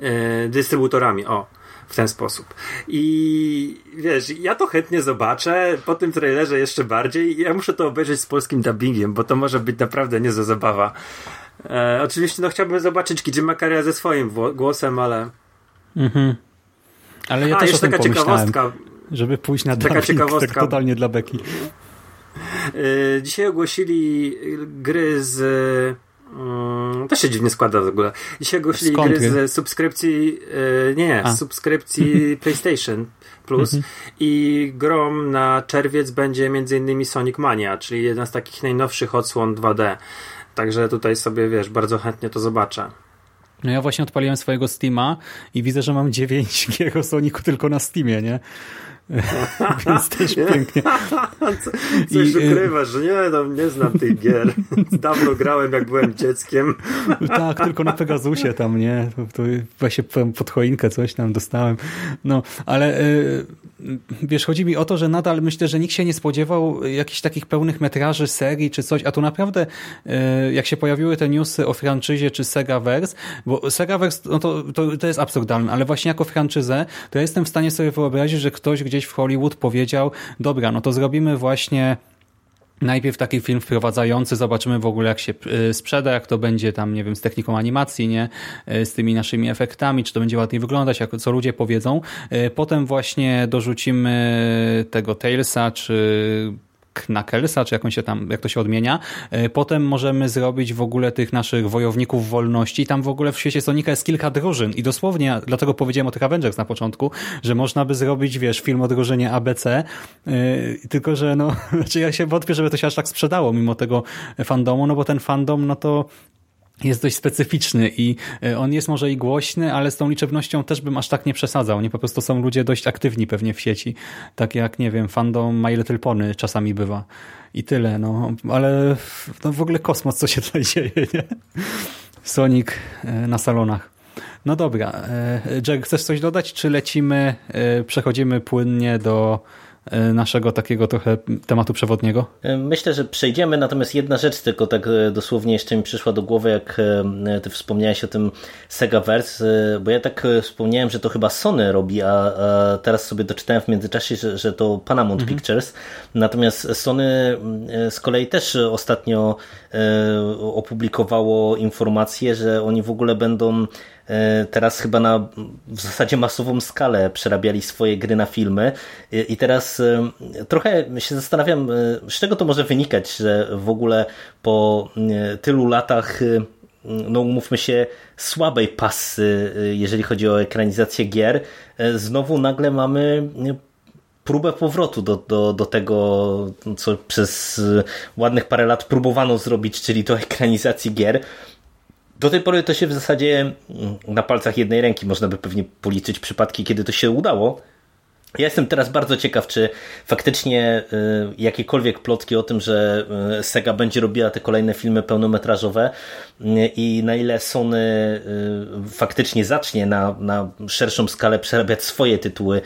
E, dystrybutorami, o w ten sposób. I wiesz, ja to chętnie zobaczę, po tym trailerze jeszcze bardziej. Ja muszę to obejrzeć z polskim dubbingiem, bo to może być naprawdę niezła zabawa. E, oczywiście, no chciałbym zobaczyć Kijima Karia ze swoim głosem, ale. Mhm. Ale ja A, też jeszcze taka ciekawostka. Żeby pójść na taka ciekawostka. Tak totalnie dla Beki. E, dzisiaj ogłosili gry z Hmm, to się dziwnie składa w ogóle. Dzisiaj ogłosili gry z subskrypcji, yy, nie, z subskrypcji PlayStation Plus mhm. i grom na czerwiec będzie m.in. Sonic Mania, czyli jedna z takich najnowszych odsłon 2D. Także tutaj sobie, wiesz, bardzo chętnie to zobaczę. No ja właśnie odpaliłem swojego Steama i widzę, że mam 9 gier o Sonicu tylko na Steamie, nie? Więc też pięknie. Co, coś I, y, ukrywasz, że nie, no, nie znam tych gier. Dawno grałem, jak byłem dzieckiem. tak, tylko na Pegasusie tam, nie? To właśnie pod choinkę coś tam dostałem. No, ale y, wiesz, chodzi mi o to, że nadal myślę, że nikt się nie spodziewał jakichś takich pełnych metraży serii czy coś, a tu naprawdę y, jak się pojawiły te newsy o franczyzie czy Segaverse, bo Segaverse, no to, to, to jest absurdalne, ale właśnie jako franczyzę, to ja jestem w stanie sobie wyobrazić, że ktoś gdzieś w Hollywood powiedział, dobra, no to zrobimy właśnie najpierw taki film wprowadzający, zobaczymy w ogóle jak się y, sprzeda, jak to będzie tam, nie wiem, z techniką animacji, nie, y, z tymi naszymi efektami, czy to będzie ładniej wyglądać, jak, co ludzie powiedzą. Y, potem właśnie dorzucimy tego Talesa, czy Knackelsa, czy jak, on się tam, jak to się odmienia. E, potem możemy zrobić w ogóle tych naszych wojowników wolności. Tam w ogóle w świecie Sonika jest kilka drużyn i dosłownie, dlatego powiedziałem o tych Avengers na początku, że można by zrobić, wiesz, film o drużynie ABC, yy, tylko że no, znaczy ja się wątpię, żeby to się aż tak sprzedało mimo tego fandomu, no bo ten fandom, no to jest dość specyficzny i e, on jest może i głośny, ale z tą liczebnością też bym aż tak nie przesadzał. Nie po prostu są ludzie dość aktywni pewnie w sieci. Tak jak, nie wiem, fandom My Little Pony czasami bywa. I tyle, no. Ale no, w ogóle kosmos, co się tutaj dzieje, nie? Sonic e, na salonach. No dobra. E, Jack, chcesz coś dodać, czy lecimy, przechodzimy płynnie do naszego takiego trochę tematu przewodniego? E, myślę, że przejdziemy, natomiast jedna rzecz tylko tak e, dosłownie jeszcze mi przyszła do głowy, jak ty wspomniałeś o tym Segaverse, bo ja tak wspomniałem, że to chyba Sony robi, a, teraz sobie doczytałem w międzyczasie, że, że to Paramount mhm. Pictures, natomiast Sony z kolei też ostatnio opublikowało informację, że oni w ogóle będą E, teraz chyba na w zasadzie masową skalę przerabiali swoje gry na filmy i teraz e, trochę się zastanawiam, e, z czego to może wynikać, że w ogóle po tylu latach no umówmy się, słabej pasy, jeżeli chodzi o ekranizację gier, znowu nagle mamy próbę powrotu do, do, do tego, co przez ładnych parę lat próbowano zrobić, czyli do ekranizacji gier. Do tej pory to się w zasadzie mm, na palcach jednej ręki można by pewnie policzyć przypadki, kiedy to się udało. Ja jestem teraz bardzo ciekaw, czy faktycznie y, jakiekolwiek plotki o tym, że y, Sega będzie robiła te kolejne filmy pełnometrażowe y, i na ile Sony faktycznie zacznie na, na szerszą skalę przerabiać swoje tytuły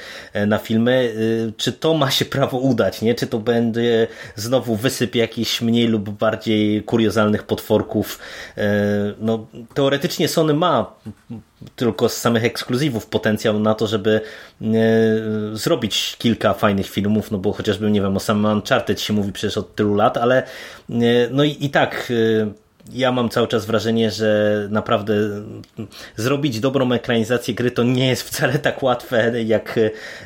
na filmy, czy to ma się prawo udać, nie? Czy to będzie znowu wysyp jakichś mniej lub bardziej kuriozalnych potworków. No, teoretycznie Sony ma tylko z samych ekskluzywów potencjał na to, żeby e, zrobić kilka fajnych filmów, no bo chociażby, nie wiem, o samym Uncharted się mówi przecież od tylu lat, ale e, no i, i tak ja mam cały czas wrażenie, że naprawdę zrobić dobrą ekranizację gry to nie jest wcale tak łatwe, jak,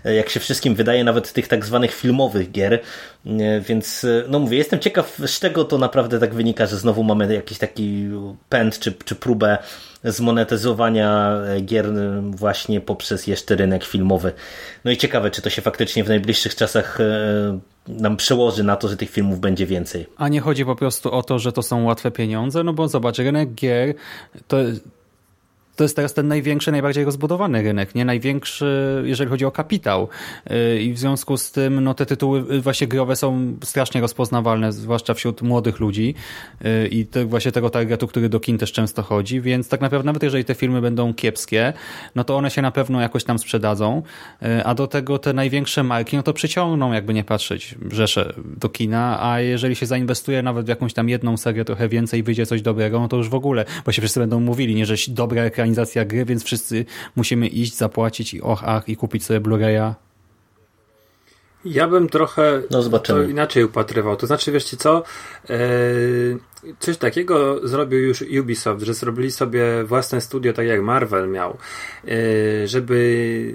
jak się wszystkim wydaje, nawet tych tak zwanych filmowych gier. Więc, no mówię, jestem ciekaw, z czego to naprawdę tak wynika, że znowu mamy jakiś taki pęd czy, czy próbę zmonetyzowania gier właśnie poprzez jeszcze rynek filmowy. No i ciekawe, czy to się faktycznie w najbliższych czasach e, nam przełoży na to, że tych filmów będzie więcej. A nie chodzi po prostu o to, że to są łatwe pieniądze, no bo zobacz, rynek gier to to jest teraz ten największy, najbardziej rozbudowany rynek, nie? Największy, jeżeli chodzi o kapitał. Y, I w związku z tym no, te tytuły y, właśnie growe są strasznie rozpoznawalne, zwłaszcza wśród młodych ludzi. Y, i te, właśnie tego targetu, który do kin też często chodzi, więc tak naprawdę nawet jeżeli te filmy będą kiepskie, no to one się na pewno jakoś tam sprzedadzą, a do tego te największe marki, no to przyciągną, jakby nie patrzeć, rzesze do kina, a jeżeli się zainwestuje nawet w jakąś tam jedną serię trochę więcej i wyjdzie coś dobrego, no to już w ogóle, bo się wszyscy będą mówili, nie, że dobra ekran ekranizacja gry, więc wszyscy musimy iść, zapłacić i och, ach, i kupić sobie Blu-raya. Ja bym trochę no, to inaczej upatrywał. To znaczy, wieszcie co? Eee, coś takiego zrobił już Ubisoft, że zrobili sobie własne studio, tak jak Marvel miał, eee, żeby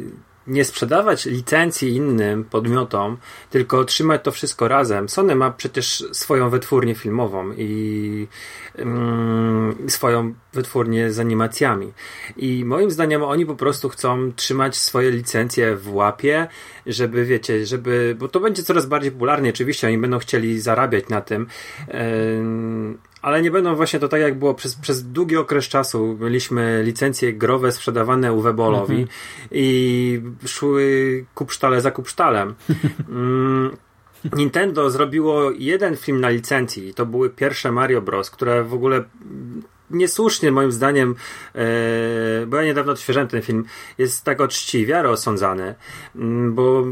nie sprzedawać licencji innym podmiotom, tylko trzymać to wszystko razem. Sony ma przecież swoją wytwórnię filmową i mm, swoją wytwórnię z animacjami. I moim zdaniem oni po prostu chcą trzymać swoje licencje w łapie, żeby wiecie, żeby, bo to będzie coraz bardziej popularne. Oczywiście oni będą chcieli zarabiać na tym. Yy, ale nie będą właśnie to tak jak było przez, przez długi okres czasu. Mieliśmy licencje growe sprzedawane Uwebolowi -hmm. i szły kupsztale za kupsztalem. mm, Nintendo zrobiło jeden film na licencji. To były pierwsze Mario Bros., które w ogóle niesłusznie moim zdaniem, e, bo ja niedawno odświeżyłem ten film, jest tak oczciwie osądzany, mm, bo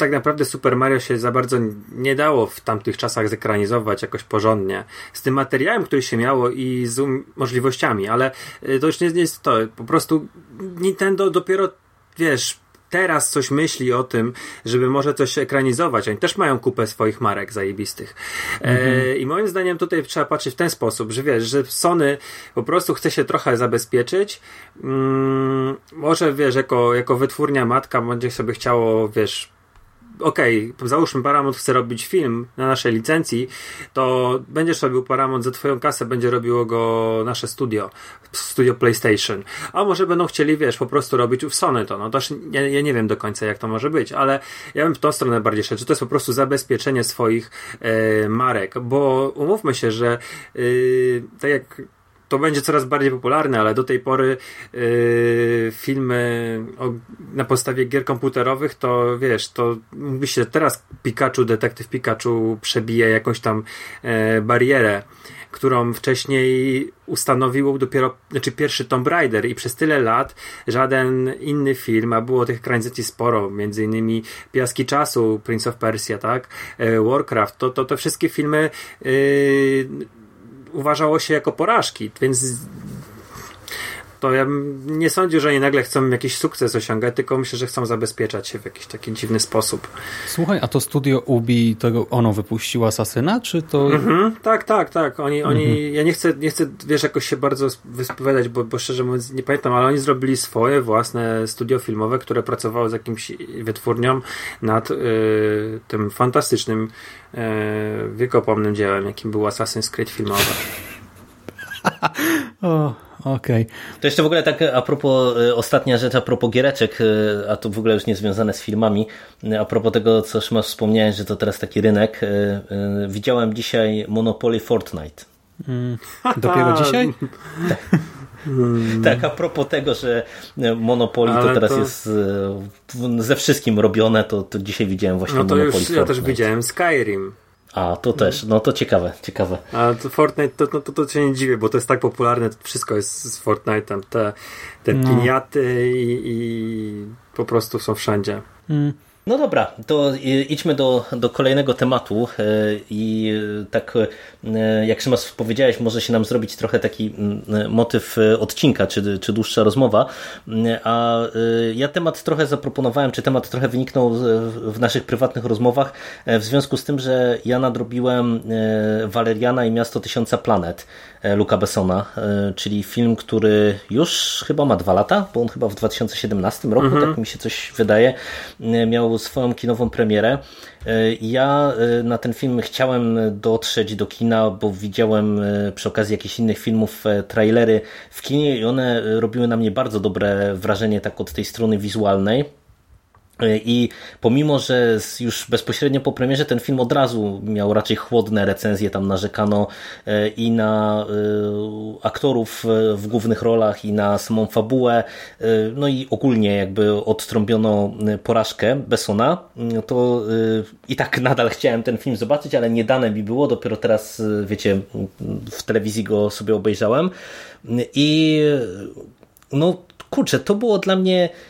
tak naprawdę Super Mario się za bardzo nie dało w tamtych czasach zekranizować jakoś porządnie. Z tym materiałem, który się miało i z um możliwościami, ale y, to już nie jest to. Po prostu Nintendo dopiero, wiesz, teraz coś myśli o tym, żeby może coś ekranizować. Oni też mają kupę swoich marek zajebistych. E, mhm. I moim zdaniem tutaj trzeba patrzeć w ten sposób, że wiesz, że Sony po prostu chce się trochę zabezpieczyć. Mm, może wiesz, jako, jako wytwórnia matka będzie sobie chciało, wiesz, okej, okay, załóżmy Paramount chce robić film na naszej licencji, to będziesz robił Paramount za twoją kasę, będzie robiło go nasze studio, studio PlayStation. A może będą chcieli, wiesz, po prostu robić w Sony to. No też ja, ja nie wiem do końca, jak to może być, ale ja bym w tą stronę bardziej szedł, że to jest po prostu zabezpieczenie swoich e, marek, bo umówmy się, że e, tak jak to będzie coraz bardziej popularne, ale do tej pory yy, filmy o, na podstawie gier komputerowych, to wiesz, to mówi się teraz Pikachu, detektyw Pikachu przebije jakąś tam e, barierę którą wcześniej ustanowił dopiero, znaczy pierwszy Tomb Raider i przez tyle lat żaden inny film, a było tych ekranizacji sporo, między innymi Piaski Czasu, Prince of Persia, tak, e, Warcraft, to, to te wszystkie filmy yy, uważało się jako porażki, więc to ja nie sądzę, że oni nagle chcą jakiś sukces osiągać, tylko myślę, że chcą zabezpieczać się w jakiś taki dziwny sposób. Słuchaj, a to studio Ubi, to ono wypuściło Asasyna, czy to... Mhm, tak, tak, tak. Oni, mhm. oni, ja nie chcę, nie chcę, wiesz, jakoś się bardzo wyspowiadać, bo, bo szczerze mówiąc nie pamiętam, ale oni zrobili swoje własne studio filmowe, które pracowało z jakimś wytwórnią nad y, tym fantastycznym, y, wiekopomnym dziełem, jakim był Assassin's Creed filmowy. o, okej. Okay. To jeszcze w ogóle tak a propos, y, ostatnia rzecz a propos giereczek, y, a to w ogóle już nie związane z filmami, y, a propos tego, co masz wspomniałeś, że to teraz taki rynek. Widziałem dzisiaj Monopoly Fortnite. Mm, dopiero dzisiaj? tak. Hmm. Tak, a propos tego, że Monopoly to teraz to... jest ze wszystkim robione, to, to dzisiaj widziałem właśnie no to Monopoly już, Fortnite. Ja też widziałem Skyrim. A, to też, no to ciekawe, ciekawe. A to Fortnite, to, to, to, to się nie dziwię, bo to jest tak popularne, wszystko jest z Fortnite'em, te, te no. piniaty i, i, po prostu są wszędzie. Mm. No dobra, to idźmy do, do kolejnego tematu e, i tak e, jak Szymas powiedziałeś, może się nam zrobić trochę taki motyw odcinka, czy, czy dłuższa rozmowa, a ja temat trochę zaproponowałem, czy temat trochę wyniknął w naszych prywatnych rozmowach w związku z tym, że ja nadrobiłem Waleriana i Miasto Tysiąca Planet Luca Bessona, czyli film, który już chyba ma dwa lata, bo on chyba w 2017 roku, mhm. tak mi się coś wydaje, miał swoją kinową premierę. E, ja e, na ten film chciałem dotrzeć do kina, bo widziałem e, przy okazji jakichś innych filmów trailery w kinie i one robiły na mnie bardzo dobre wrażenie tak od tej strony wizualnej. I pomimo, że już bezpośrednio po premierze ten film od razu miał raczej chłodne recenzje, tam narzekano e, i na e, aktorów e, w głównych rolach, i na samą fabułę, no i ogólnie jakby odtrąbiono porażkę Bessona, to i tak nadal chciałem ten film zobaczyć, ale nie dane mi było, dopiero teraz, wiecie, w telewizji go sobie obejrzałem. I no kurczę, to było dla mnie E,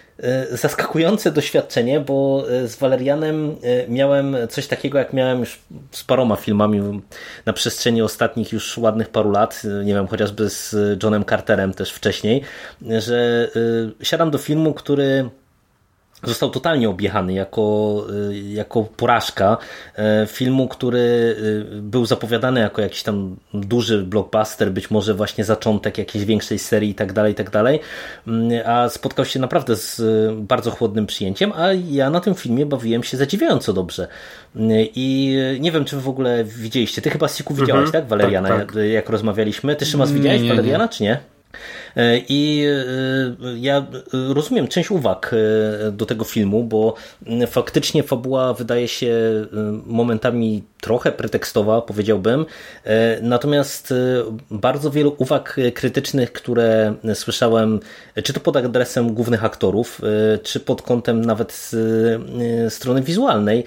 zaskakujące doświadczenie, bo e, z Walerianem e, miałem coś takiego, jak miałem już z paroma filmami na przestrzeni ostatnich już ładnych paru lat, nie wiem, chociażby z Johnem Carterem też wcześniej, że siadam do filmu, który został totalnie objechany jako, y, jako porażka e, filmu, który y, był zapowiadany jako jakiś tam duży blockbuster, być może właśnie zaczątek jakiejś większej serii i tak dalej, i tak dalej, mm, a spotkał się naprawdę z y, bardzo chłodnym przyjęciem, a ja na tym filmie bawiłem się zadziwiająco dobrze. I nie wiem, czy wy w ogóle widzieliście, ty chyba Siku widziałaś, mhm, tak, Waleriana, tak, tak. jak rozmawialiśmy, ty Szymas widziałeś nie, Waleriana, nie. czy nie? E, I e, ja rozumiem część uwag e, do tego filmu, bo faktycznie fabuła wydaje się momentami trochę pretekstowa, powiedziałbym. Natomiast bardzo wielu uwag krytycznych, które słyszałem, czy to pod adresem głównych aktorów, czy pod kątem nawet strony wizualnej,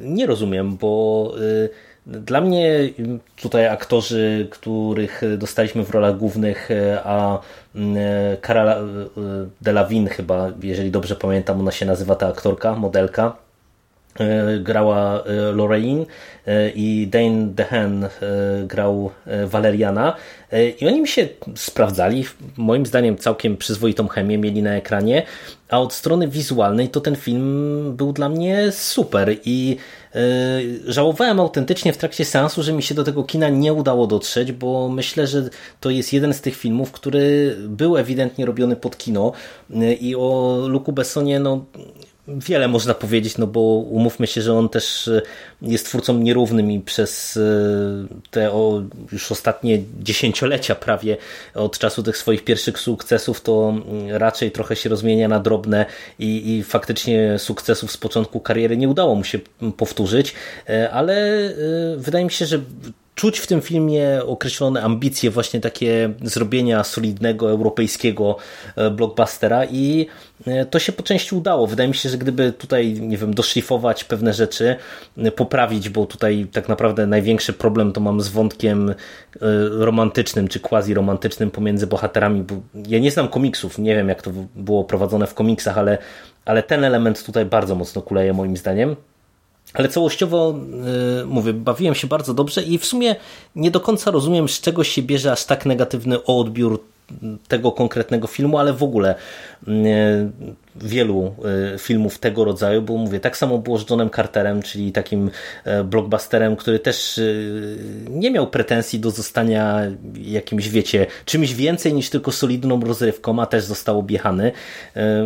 nie rozumiem, bo dla mnie tutaj aktorzy, których dostaliśmy w rolach głównych, a Cara Delevingne chyba, jeżeli dobrze pamiętam, ona się nazywa ta aktorka, modelka, E, grała e, Lorraine e, i Dane DeHaan grał Valeriana i oni mi się sprawdzali, moim zdaniem całkiem przyzwoitą chemię mieli na ekranie, a od strony wizualnej to ten film był dla mnie super i żałowałem autentycznie w trakcie seansu, że mi się do tego kina nie udało dotrzeć, bo myślę, że to jest jeden z tych filmów, który był ewidentnie robiony pod kino i o Luku Bessonie no wiele można powiedzieć, no bo umówmy się, że on też e, jest twórcą nierównym i przez e, te już ostatnie dziesięciolecia prawie od czasu tych swoich pierwszych sukcesów to mm, raczej trochę się rozmienia na drobne i, i faktycznie sukcesów z początku kariery nie udało mu się powtórzyć, e, ale wydaje mi się, że czuć w tym filmie określone ambicje właśnie takie zrobienia solidnego europejskiego e, blockbustera i e, to się po części udało. Wydaje mi się, że gdyby tutaj, nie wiem, doszlifować pewne rzeczy, e, poprawić, bo tutaj tak naprawdę największy problem to mam z wątkiem romantycznym, czy quasi-romantycznym pomiędzy bohaterami, bo ja nie znam komiksów, nie wiem jak to było prowadzone w komiksach, ale, ale ten element tutaj bardzo mocno kuleje moim zdaniem. Ale całościowo, yy, mówię, bawiłem się bardzo dobrze i w sumie nie do końca rozumiem, z czego się bierze aż tak negatywny odbiór tego konkretnego filmu, ale w ogóle yy, wielu filmów tego rodzaju, bo mówię, tak samo było z Johnem Carterem, czyli takim yy, blockbusterem, który też nie miał pretensji do zostania jakimś, wiecie, czymś więcej niż tylko solidną rozrywką, a też został objechany.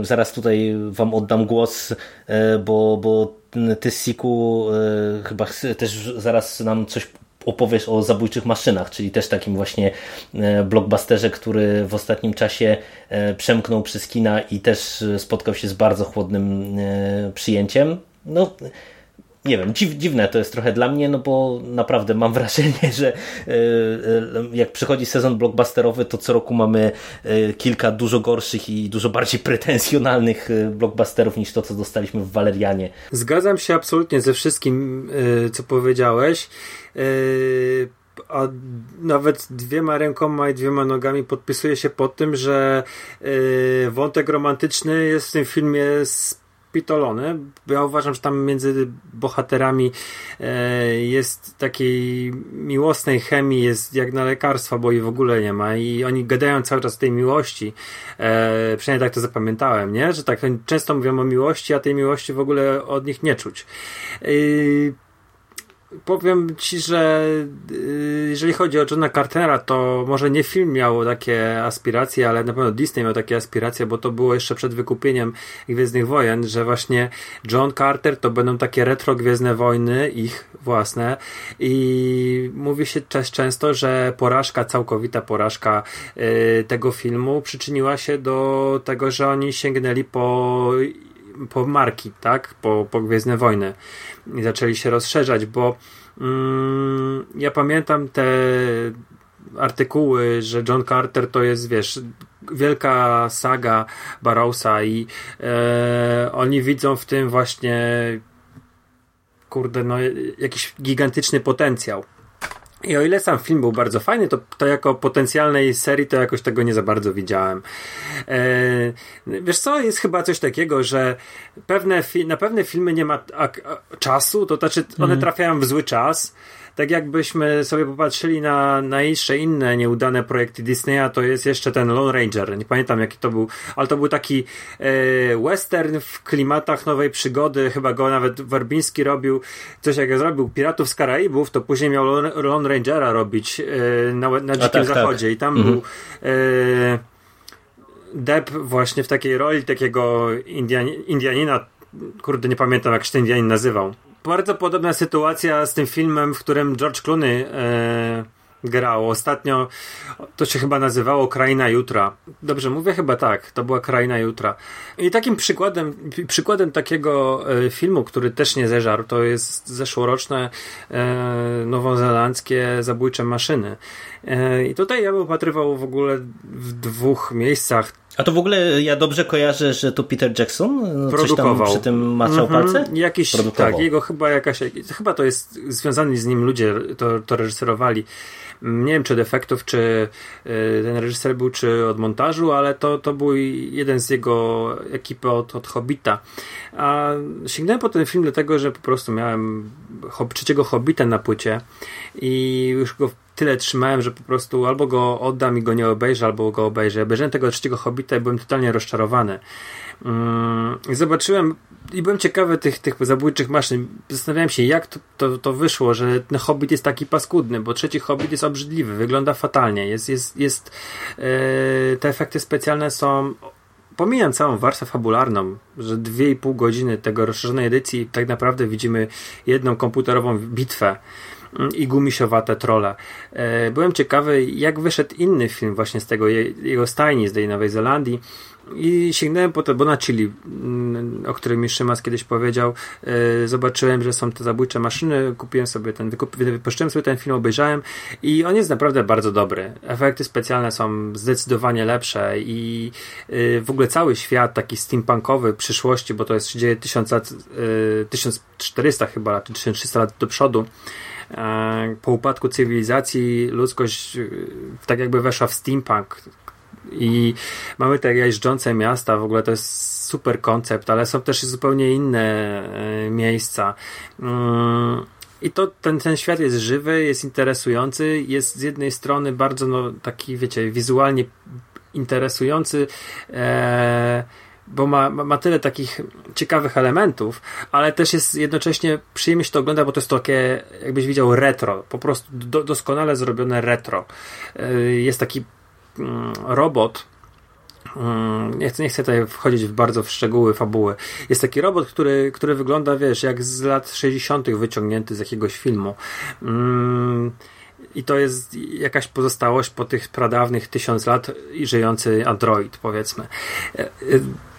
Zaraz tutaj wam oddam głos, bo, bo ty Siku e, chyba też zaraz nam coś opowiesz o zabójczych maszynach, czyli też takim właśnie e, blockbusterze, który w ostatnim czasie e, przemknął przez kina i też spotkał się z bardzo chłodnym przyjęciem. No, nie wiem, dziw, dziwne to jest trochę dla mnie, no bo naprawdę mam wrażenie, że e, e, jak przychodzi sezon blockbusterowy, to co roku mamy e, kilka dużo gorszych i dużo bardziej pretensjonalnych blockbusterów niż to, co dostaliśmy w Walerianie. Zgadzam się absolutnie ze wszystkim, co powiedziałeś. A nawet dwiema rękoma i dwiema nogami podpisuję się pod tym, że wątek romantyczny jest w tym filmie pitolony. Ja uważam, że tam między bohaterami e, jest takiej miłosnej chemii, jest jak na lekarstwa, bo jej w ogóle nie ma i oni gadają cały czas o tej miłości. E, przynajmniej tak to zapamiętałem, nie? Że tak często mówią o miłości, a tej miłości w ogóle od nich nie czuć. Powiem ci, że y, jeżeli chodzi o Johna Cartera, to może nie film miał takie aspiracje, ale na pewno Disney miał takie aspiracje, bo to było jeszcze przed wykupieniem Gwiezdnych Wojen, że właśnie John Carter to będą takie retro Gwiezdne Wojny, ich własne. I mówi się często, że porażka, całkowita porażka y, tego filmu przyczyniła się do tego, że oni sięgnęli po po marki, tak? Po, po Gwiezdne Wojny i zaczęli się rozszerzać, bo mm, ja pamiętam te artykuły, że John Carter to jest, wiesz, wielka saga Barrowsa i e, oni widzą w tym właśnie kurde, no jakiś gigantyczny potencjał. I o ile sam film był bardzo fajny, to, to jako potencjalnej serii to jakoś tego nie za bardzo widziałem. E, wiesz co, jest chyba coś takiego, że pewne na pewne filmy nie ma a, a, czasu, to znaczy one mm. trafiają w zły czas tak jakbyśmy sobie popatrzyli na, na jeszcze inne nieudane projekty Disneya, to jest jeszcze ten Lone Ranger. Nie pamiętam jaki to był, ale to był taki e, western w klimatach nowej przygody. Chyba go nawet Warbiński robił. Coś jak zrobił Piratów z Karaibów, to później miał Lone, Lone Rangera robić e, na, na Dzikim tak, Zachodzie. Tak. I tam mhm. był e, Deb właśnie w takiej roli takiego Indian, Indianina. Kurde, nie pamiętam jak się ten Indianin nazywał bardzo podobna sytuacja z tym filmem, w którym George Clooney e, grał. Ostatnio to się chyba nazywało Kraina Jutra. Dobrze mówię? Chyba tak. To była Kraina Jutra. I takim przykładem, przykładem takiego e, filmu, który też nie zeżarł, to jest zeszłoroczne e, nowozelandzkie Zabójcze Maszyny. E, I tutaj ja bym upatrywał w ogóle w dwóch miejscach a to w ogóle ja dobrze kojarzę, że to Peter Jackson coś tam przy tym maczał mm -hmm. palce? Jakiś, tak, jego chyba jakaś, chyba to jest związani z nim ludzie to, to reżyserowali. Nie wiem, czy od efektów, czy y, ten reżyser był, czy od montażu, ale to, to był jeden z jego ekipy od, od Hobbita. A sięgnąłem po ten film dlatego, że po prostu miałem trzeciego Hobbita na płycie i już go tyle trzymałem, że po prostu albo go oddam i go nie obejrzę, albo go obejrzę. Obejrzałem tego trzeciego Hobbita i byłem totalnie rozczarowany. Mm, zobaczyłem i byłem ciekawy tych, tych zabójczych maszyn. Zastanawiałem się, jak to, to, to wyszło, że ten Hobbit jest taki paskudny, bo trzeci Hobbit jest obrzydliwy, wygląda fatalnie. Jest, jest, jest, yy, te efekty specjalne są pomijam całą warstwę fabularną, że 2,5 godziny tego rozszerzonej edycji tak naprawdę widzimy jedną komputerową bitwę i gumisiowate trole. E, byłem ciekawy, jak wyszedł inny film właśnie z tego jego stajni z tej Nowej Zelandii i sięgnąłem po to, bo na Chili, mm, o którym mi Szymas kiedyś powiedział, e, zobaczyłem, że są te zabójcze maszyny, kupiłem sobie ten, wypuszczyłem sobie ten film, obejrzałem i on jest naprawdę bardzo dobry. Efekty specjalne są zdecydowanie lepsze i e, w ogóle cały świat taki steampunkowy przyszłości, bo to jest się dzieje 1000 lat, 1400 chyba, czy 1300 lat do przodu, po upadku cywilizacji ludzkość e, tak jakby weszła w steampunk i mamy te jeżdżące miasta, w ogóle to jest super koncept, ale są też zupełnie inne e, miejsca. Mm, I to ten, ten świat jest żywy, jest interesujący, jest z jednej strony bardzo no, taki, wiecie, wizualnie interesujący. E, bo ma, ma tyle takich ciekawych elementów, ale też jest jednocześnie przyjemnie się to ogląda, bo to jest takie, jakbyś widział, retro, po prostu do, doskonale zrobione retro. Y, jest taki mm, robot, mm, nie chcę, nie chcę tutaj wchodzić w bardzo w szczegóły fabuły. Jest taki robot, który, który wygląda, wiesz, jak z lat 60. wyciągnięty z jakiegoś filmu. Mm, i to jest jakaś pozostałość po tych pradawnych tysiąc lat i żyjący android, powiedzmy.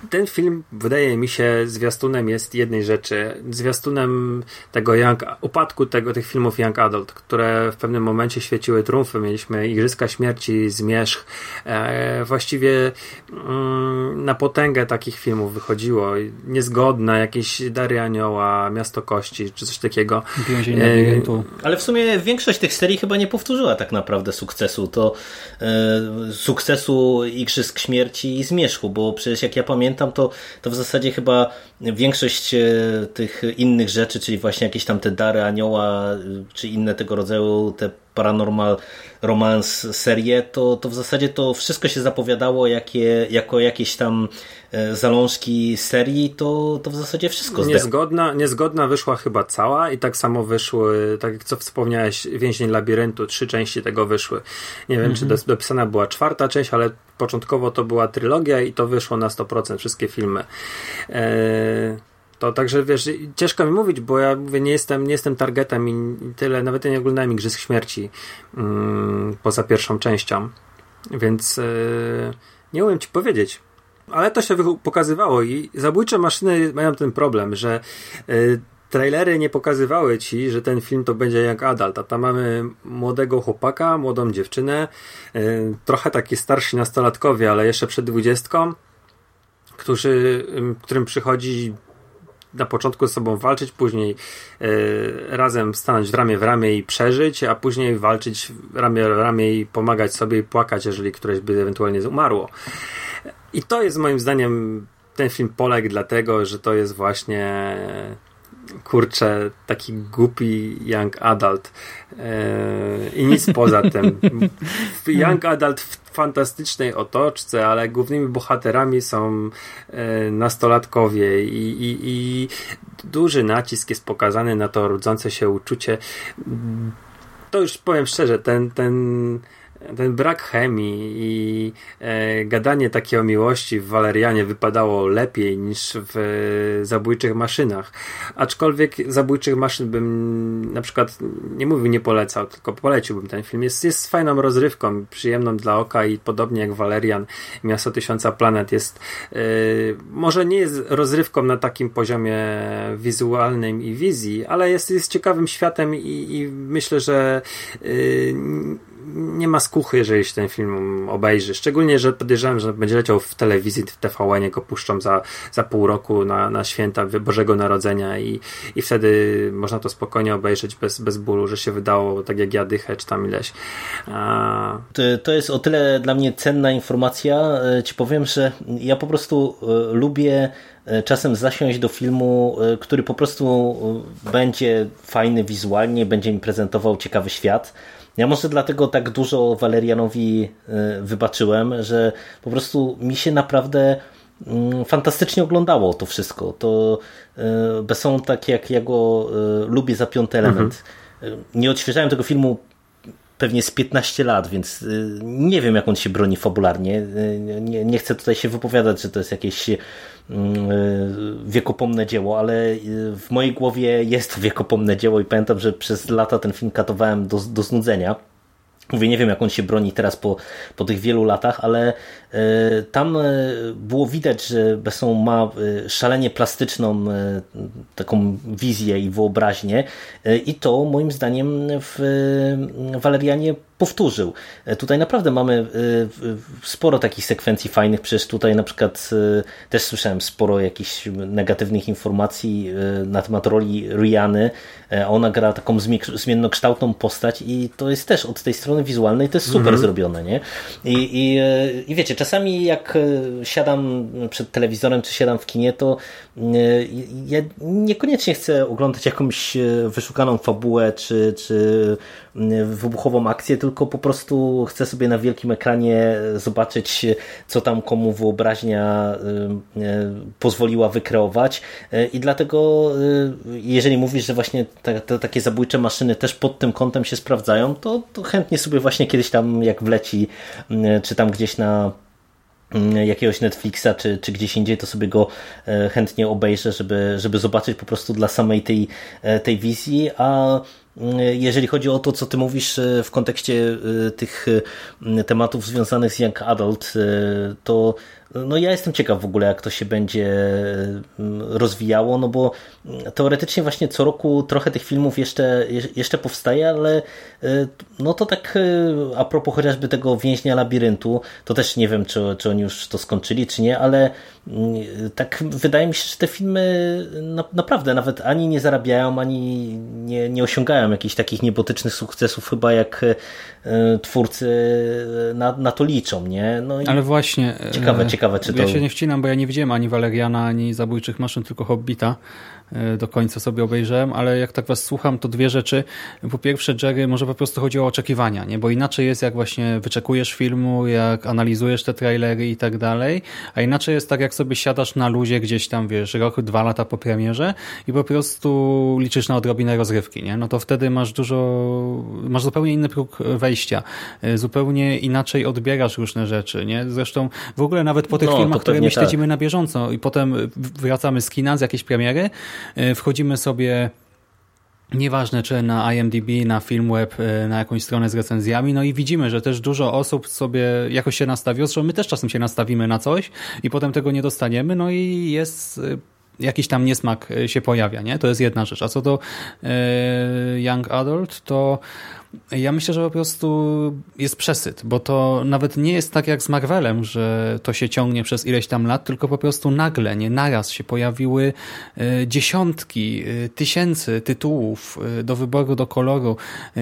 Ten film, wydaje mi się, zwiastunem jest jednej rzeczy. Zwiastunem tego young, upadku tego, tych filmów Young Adult, które w pewnym momencie świeciły triumfy. Mieliśmy Igrzyska Śmierci, Zmierzch. E, właściwie mm, na potęgę takich filmów wychodziło. Niezgodne, jakieś Dary Anioła, Miasto Kości, czy coś takiego. E, Ale w sumie większość tych serii chyba nie powtórzyła tak naprawdę sukcesu. To e, sukcesu Igrzysk Śmierci i Zmierzchu, bo przecież jak ja pamiętam, pamiętam, to, to w zasadzie chyba większość tych innych rzeczy, czyli właśnie jakieś tam te dary anioła, czy inne tego rodzaju te paranormal romance serię, to, to w zasadzie to wszystko się zapowiadało jakie, jako jakieś tam e, zalążki serii, to, to w zasadzie wszystko niezgodna, niezgodna wyszła chyba cała i tak samo wyszły, tak jak co wspomniałeś, Więzień Labiryntu, trzy części tego wyszły. Nie wiem, czy mhm. dopisana była czwarta część, ale początkowo to była trylogia i to wyszło na 100% wszystkie filmy. Eee to także wiesz, ciężko mi mówić, bo ja mówię, nie jestem, nie jestem targetem i, tyle, nawet nie oglądałem Igrzysk Śmierci mm, poza pierwszą częścią, więc yy, nie umiem ci powiedzieć. Ale to się pokazywało i zabójcze maszyny mają ten problem, że yy, trailery nie pokazywały ci, że ten film to będzie jak adult, a tam mamy młodego chłopaka, młodą dziewczynę, yy, trochę taki starsi nastolatkowie, ale jeszcze przed dwudziestką, którzy, którym przychodzi na początku ze sobą walczyć, później y, razem stanąć w ramię w ramię i przeżyć, a później walczyć ramię w ramię i pomagać sobie i płakać, jeżeli któreś by ewentualnie umarło. I to jest moim zdaniem ten film poległ dlatego, że to jest właśnie kurczę, taki głupi young adult yy, i nic poza tym. Young adult w fantastycznej otoczce, ale głównymi bohaterami są yy, nastolatkowie i, i, i duży nacisk jest pokazany na to rodzące się uczucie. To już powiem szczerze, ten, ten ten brak chemii i e, gadanie takie o miłości w Walerianie wypadało lepiej niż w e, zabójczych maszynach. Aczkolwiek zabójczych maszyn bym na przykład nie mówił, nie polecał, tylko poleciłbym ten film. Jest, jest fajną rozrywką, przyjemną dla oka i podobnie jak Walerian, Miasto Tysiąca Planet jest e, może nie jest rozrywką na takim poziomie wizualnym i wizji, ale jest, jest ciekawym światem i, i myślę, że e, nie ma skuchy, jeżeli się ten film obejrzy. Szczególnie, że podejrzewam, że będzie leciał w telewizji, w TVN, go puszczą za, za pół roku na, na święta Bożego Narodzenia i, i wtedy można to spokojnie obejrzeć bez, bez bólu, że się wydało tak jak ja dychę, czy tam ileś. A... To, to jest o tyle dla mnie cenna informacja. E, ci powiem, że ja po prostu e, lubię e, czasem zasiąść do filmu, który po prostu będzie fajny wizualnie, będzie mi prezentował ciekawy świat. Ja może dlatego tak dużo Walerianowi e, wybaczyłem, że po prostu mi się naprawdę mm, fantastycznie oglądało to wszystko. To e, Besson, tak jak ja go e, lubię za piąty element. Mhm. Nie odświeżałem tego filmu pewnie z 15 lat, więc nie wiem, jak on się broni fabularnie. Nie, nie chcę tutaj się wypowiadać, że to jest jakieś y, wiekopomne dzieło, ale y, w mojej głowie jest wiekopomne dzieło i pamiętam, że przez lata ten film katowałem do, do znudzenia. Mówię, nie wiem jak on się broni teraz po, po tych wielu latach, ale y, tam było widać, że Besson ma szalenie plastyczną taką wizję i wyobraźnię i to moim zdaniem w Walerianie powtórzył. E, tutaj naprawdę mamy e, sporo takich sekwencji fajnych, przecież tutaj na przykład e, też słyszałem sporo jakichś negatywnych informacji na temat roli Riany. Ona gra taką zmiennokształtną postać i to jest też od tej strony wizualnej to jest super mhm. zrobione, nie? I, i, I wiecie, czasami jak siadam przed telewizorem czy siadam w kinie, to ja niekoniecznie chcę oglądać jakąś wyszukaną fabułę czy, czy wybuchową akcję, tylko po prostu chcę sobie na wielkim ekranie zobaczyć, co tam komu wyobraźnia pozwoliła wykreować i dlatego jeżeli mówisz, że właśnie te, te takie zabójcze maszyny też pod tym kątem się sprawdzają, to, to chętnie sobie właśnie kiedyś tam jak wleci, czy tam gdzieś na jakiegoś Netflixa czy, czy gdzieś indziej, to sobie go chętnie obejrzę, żeby, żeby zobaczyć po prostu dla samej tej, tej wizji, a jeżeli chodzi o to, co ty mówisz e, w kontekście e, tych e, tematów związanych z Young Adult, to no ja jestem ciekaw w ogóle, jak to się będzie rozwijało, no bo teoretycznie właśnie co roku trochę tych filmów jeszcze, jeszcze powstaje, ale no to tak a propos chociażby tego więźnia labiryntu, to też nie wiem, czy, czy oni już to skończyli, czy nie, ale tak wydaje mi się, że te filmy naprawdę nawet ani nie zarabiają, ani nie, nie osiągają jakichś takich niebotycznych sukcesów chyba jak twórcy na, na to liczą, nie? No Ale właśnie. Ciekawe, ciekawe, czy to... Ja się nie wcinam, bo ja nie widziałem ani Waleriana, ani Zabójczych Maszyn, tylko Hobbita. E, do końca sobie obejrzałem, ale jak tak was słucham, to dwie rzeczy. Po pierwsze, Jerry, może po prostu chodzi o oczekiwania, nie? bo inaczej jest jak właśnie wyczekujesz filmu, jak analizujesz te trailery i tak dalej, a inaczej jest tak, jak sobie siadasz na luzie gdzieś tam, wiesz, rok, dwa lata po premierze i po prostu liczysz na odrobinę rozrywki, nie? No to wtedy masz dużo, masz zupełnie inny próg wejścia, e, zupełnie inaczej odbierasz różne rzeczy, nie? Zresztą w ogóle nawet po tych no, filmach, które my tak. śledzimy na bieżąco i potem wracamy z kina, z jakiejś premiery, wchodzimy sobie Nieważne, czy na IMDb, na Filmweb, e, na jakąś stronę z recenzjami, no i widzimy, że też dużo osób sobie jakoś się nastawiło, że my też czasem się nastawimy na coś i potem tego nie dostaniemy, no i jest e, jakiś tam niesmak się pojawia, nie? To jest jedna rzecz. A co do Young Adult, to ja myślę, że po prostu jest przesyt, bo to nawet nie jest tak jak z Marvelem, że to się ciągnie przez ileś tam lat, tylko po prostu nagle, nie? Naraz się pojawiły e, dziesiątki, e, tysięcy tytułów e, do wyboru, do koloru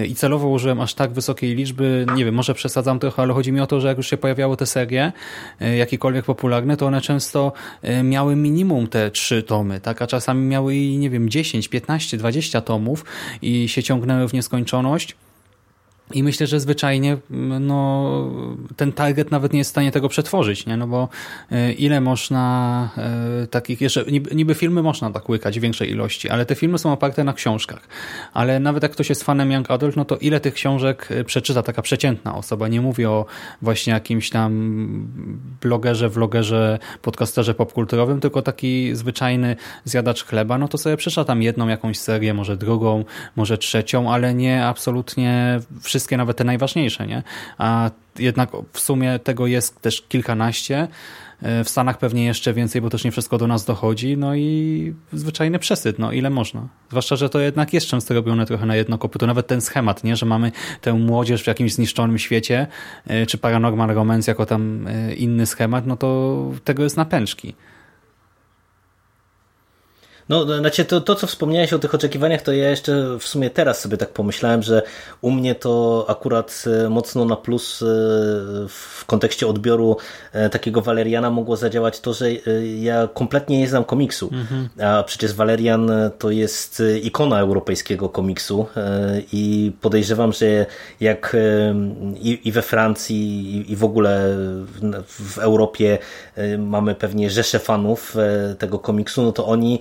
i celowo użyłem aż tak wysokiej liczby, nie wiem, może przesadzam trochę, ale chodzi mi o to, że jak już się pojawiały te serie, jakiekolwiek popularne, to one często miały minimum te trzy tomy, tak, a czasami miały i nie wiem, 10, 15, 20 tomów i się ciągnęły w nieskończoność. I myślę, że zwyczajnie no, ten target nawet nie jest w stanie tego przetworzyć, nie? no bo e, ile można e, takich, jeszcze niby, niby, filmy można tak łykać w większej ilości, ale te filmy są oparte na książkach. Ale nawet jak ktoś jest fanem Young Adult, no to ile tych książek e, przeczyta taka przeciętna osoba? Nie mówię o właśnie jakimś tam blogerze, vlogerze, podcasterze popkulturowym, tylko taki zwyczajny zjadacz chleba, no to sobie przeczyta tam jedną jakąś serię, może drugą, może trzecią, ale nie absolutnie wszystko wszystkie, nawet te najważniejsze, nie? A jednak w sumie tego jest też kilkanaście. E, w Stanach pewnie jeszcze więcej, bo też nie wszystko do nas dochodzi. No i zwyczajny przesyt, no ile można. Zwłaszcza, że to jednak jest często robione trochę na jedno kopyto. Nawet ten schemat, nie? Że mamy tę młodzież w jakimś zniszczonym świecie, e, czy Paranormal Romance jako tam e, inny schemat, no to tego jest na pęczki. No, znaczy to, to, co wspomniałeś o tych oczekiwaniach, to ja jeszcze w sumie teraz sobie tak pomyślałem, że u mnie to akurat e, mocno na plus e, w kontekście odbioru e, takiego Valeriana mogło zadziałać to, że ja kompletnie nie znam komiksu, mhm. a przecież Valerian to jest ikona europejskiego komiksu i podejrzewam, że jak i, we Francji i w ogóle w Europie mamy pewnie rzesze fanów tego komiksu, no to oni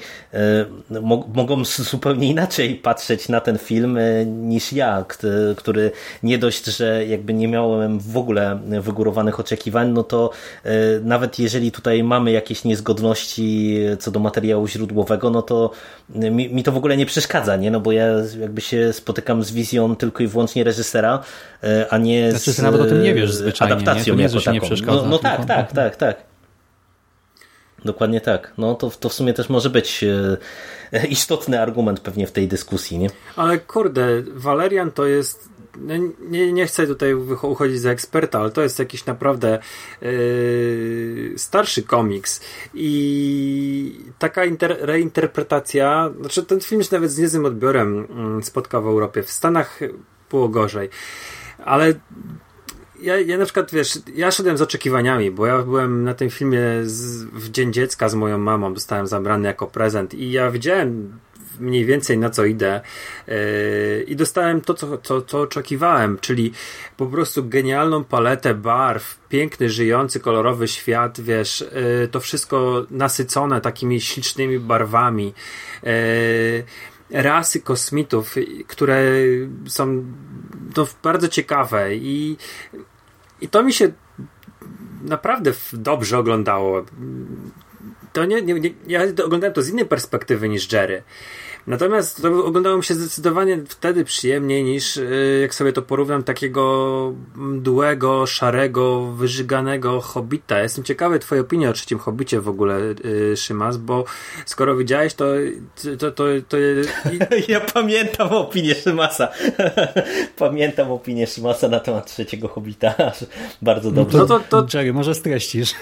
mogą zupełnie inaczej patrzeć na ten film e, niż ja, który nie dość, że jakby nie miałem w ogóle wygórowanych oczekiwań, no to e, nawet jeżeli tutaj mamy jakieś niezgodności co do materiału źródłowego, no to mi, mi to w ogóle nie przeszkadza, nie? No bo ja jakby się spotykam z wizją tylko i wyłącznie reżysera, a nie znaczy, z nawet o tym nie wiesz zwyczajnie, adaptacją nie? To nie, jako taką. Nie no, no tak, tak, tak, tak. Dokładnie tak. No to, to w sumie też może być e, istotny argument pewnie w tej dyskusji, nie? Ale kurde, Valerian to jest no nie, nie chcę tutaj uchodzić za eksperta, ale to jest jakiś naprawdę yy, starszy komiks i taka inter, reinterpretacja, znaczy ten film się nawet z niezłym odbiorem mm, spotkał w Europie. W Stanach było gorzej, ale ja, ja na przykład, wiesz, ja szedłem z oczekiwaniami, bo ja byłem na tym filmie z, w Dzień Dziecka z moją mamą, dostałem zabrany jako prezent i ja widziałem mniej więcej na co idę yy, i dostałem to, co, co, co oczekiwałem, czyli po prostu genialną paletę barw, piękny, żyjący, kolorowy świat, wiesz, yy, to wszystko nasycone takimi ślicznymi barwami. Yy, rasy kosmitów, które są to bardzo ciekawe i, i to mi się naprawdę dobrze oglądało. To nie, nie, nie, ja oglądałem to z innej perspektywy niż Jerry. Natomiast to oglądało mi się zdecydowanie wtedy przyjemniej niż y, jak sobie to porównam takiego mdłego, szarego, wyżyganego Hobbita. Jestem ciekawy twojej opinii o trzecim Hobbicie w ogóle, y, Szymas, bo skoro widziałeś to... to, to, to... ja pamiętam opinię Szymasa. pamiętam opinię Szymasa na temat trzeciego Hobbita. Bardzo dobrze. No to, to... Jerry, może streścisz.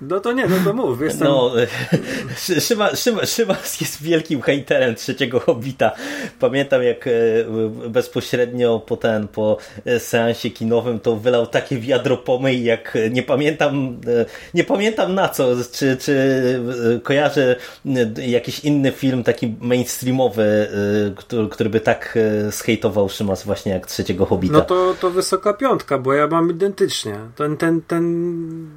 No to nie, no to mów. Jestem... No, Szyma, Szyma, Szymas jest wielkim hejterem trzeciego Hobbita. Pamiętam jak e, bezpośrednio po ten, po seansie kinowym to wylał takie wiadro pomyj, jak nie pamiętam e, nie pamiętam na co, czy, czy e, kojarzę jakiś inny film taki mainstreamowy, który, który by tak zhejtował Szymas właśnie jak trzeciego Hobbita. No to, to wysoka piątka, bo ja mam identycznie. Ten, ten, ten,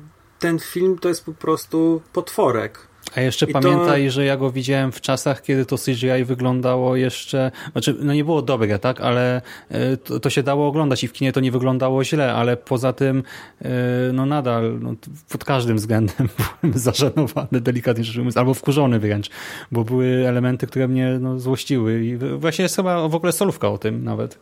ten film to jest po prostu potworek. A jeszcze I pamiętaj, to... że ja go widziałem w czasach, kiedy to CGI wyglądało jeszcze, znaczy no nie było dobre, tak, ale e, to, to, się dało oglądać i w kinie to nie wyglądało źle, ale poza tym e, no nadal no, pod każdym względem byłem zażenowany, delikatnie rzecz ujmując, albo wkurzony wręcz, bo były elementy, które mnie no, złościły i właśnie jest chyba w ogóle solówka o tym nawet.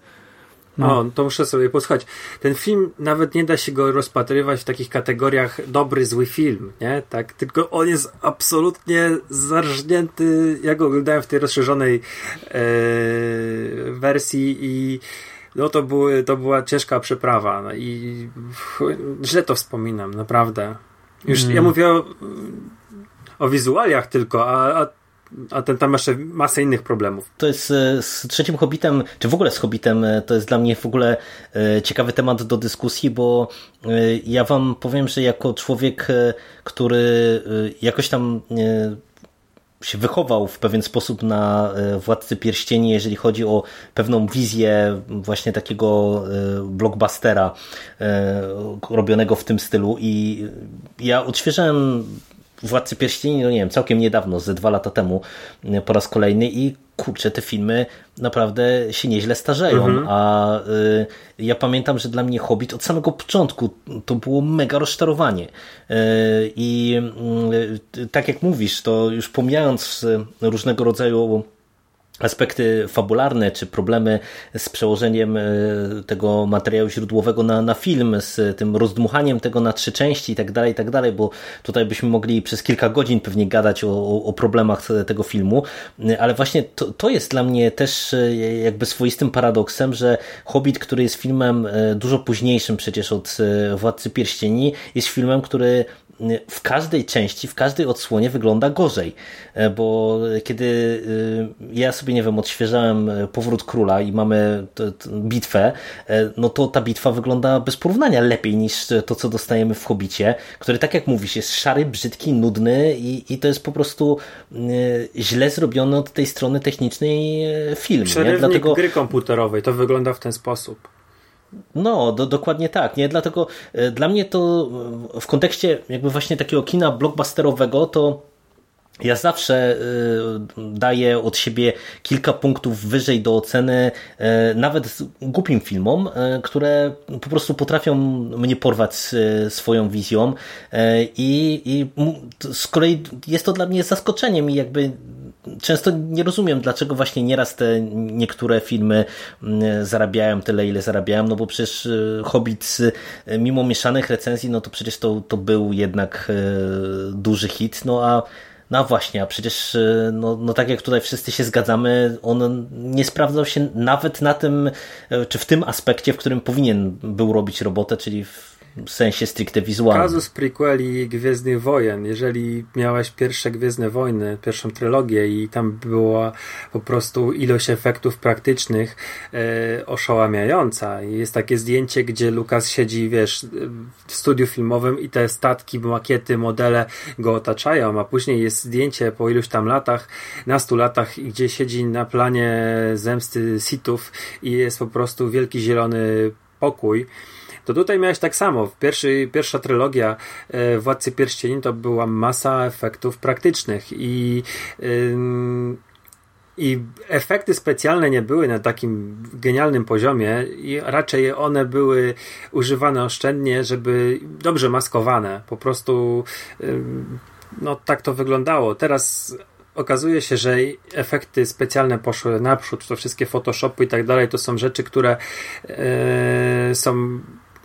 No. to muszę sobie posłuchać. Ten film nawet nie da się go rozpatrywać w takich kategoriach dobry, zły film, nie? Tak, tylko on jest absolutnie zarżnięty. Ja go oglądałem w tej rozszerzonej e, wersji i no to, były, to była ciężka przeprawa no i źle to wspominam, naprawdę. Już mm. ja mówię o, o wizualiach tylko, a, a a ten tam jeszcze masę innych problemów. To jest e, z trzecim Hobbitem, czy w ogóle z Hobbitem, e, to jest dla mnie w ogóle e, ciekawy temat do dyskusji, bo ja wam powiem, że jako człowiek, który jakoś tam się wychował w pewien sposób na Władcy Pierścieni, jeżeli chodzi o pewną wizję właśnie takiego blockbustera robionego w tym stylu i ja odświeżałem Władcy Pierścieni, no nie wiem, całkiem niedawno, ze dwa lata temu e, po raz kolejny i kurczę, te filmy naprawdę się nieźle starzeją, mhm. a y, ja pamiętam, że dla mnie Hobbit od samego początku to było mega rozczarowanie y, i y, tak jak mówisz, to już pomijając różnego rodzaju aspekty fabularne, czy problemy z przełożeniem e, tego materiału źródłowego na, na film, z tym rozdmuchaniem tego na trzy części i tak dalej, i tak dalej, bo tutaj byśmy mogli przez kilka godzin pewnie gadać o, o problemach tego filmu, ale właśnie to, to jest dla mnie też e, jakby swoistym paradoksem, że Hobbit, który jest filmem e, dużo późniejszym przecież od Władcy Pierścieni, jest filmem, który w każdej części, w każdej odsłonie wygląda gorzej, e, bo kiedy e, ja sobie, nie wiem, odświeżałem e, Powrót Króla i mamy bitwę, no to ta bitwa wygląda bez porównania lepiej niż to, co dostajemy w Hobicie, który, tak jak mówisz, jest szary, brzydki, nudny i, i to jest po prostu źle zrobiony od tej strony technicznej film. Przerywnik nie? Dlatego... gry komputerowej, to wygląda w ten sposób. No, do, dokładnie tak, nie? Dlatego e, dla mnie to w kontekście jakby właśnie takiego kina blockbusterowego to ja zawsze y, daję od siebie kilka punktów wyżej do oceny y, nawet głupim filmom, które po prostu potrafią mnie porwać swoją wizją i, i z kolei jest to dla mnie zaskoczeniem i jakby często nie rozumiem, dlaczego właśnie nieraz te niektóre filmy mm, zarabiają tyle, ile zarabiają, no bo przecież e, Hobbit e, mimo mieszanych recenzji, no to przecież to, to był jednak e, duży hit, no a no właśnie, a przecież no, no tak jak tutaj wszyscy się zgadzamy, on nie sprawdzał się nawet na tym, czy w tym aspekcie, w którym powinien był robić robotę, czyli w w sensie stricte wizualnym. Kazus prequeli Gwiezdnych Wojen. Jeżeli miałeś pierwsze Gwiezdne Wojny, pierwszą trylogię i tam była po prostu ilość efektów praktycznych e, oszałamiająca. Jest takie zdjęcie, gdzie Lukas siedzi, wiesz, w studiu filmowym i te statki, makiety, modele go otaczają, a później jest zdjęcie po iluś tam latach, nastu latach, gdzie siedzi na planie zemsty Sithów i jest po prostu wielki zielony pokój to tutaj miałeś tak samo. Pierwszy, pierwsza trylogia e, Władcy Pierścieni to była masa efektów praktycznych i i efekty specjalne nie były na takim genialnym poziomie i raczej one były używane oszczędnie, żeby dobrze maskowane. Po prostu no tak to wyglądało. Teraz okazuje się, że efekty specjalne poszły naprzód, to wszystkie Photoshopy i tak dalej, to są rzeczy, które e, są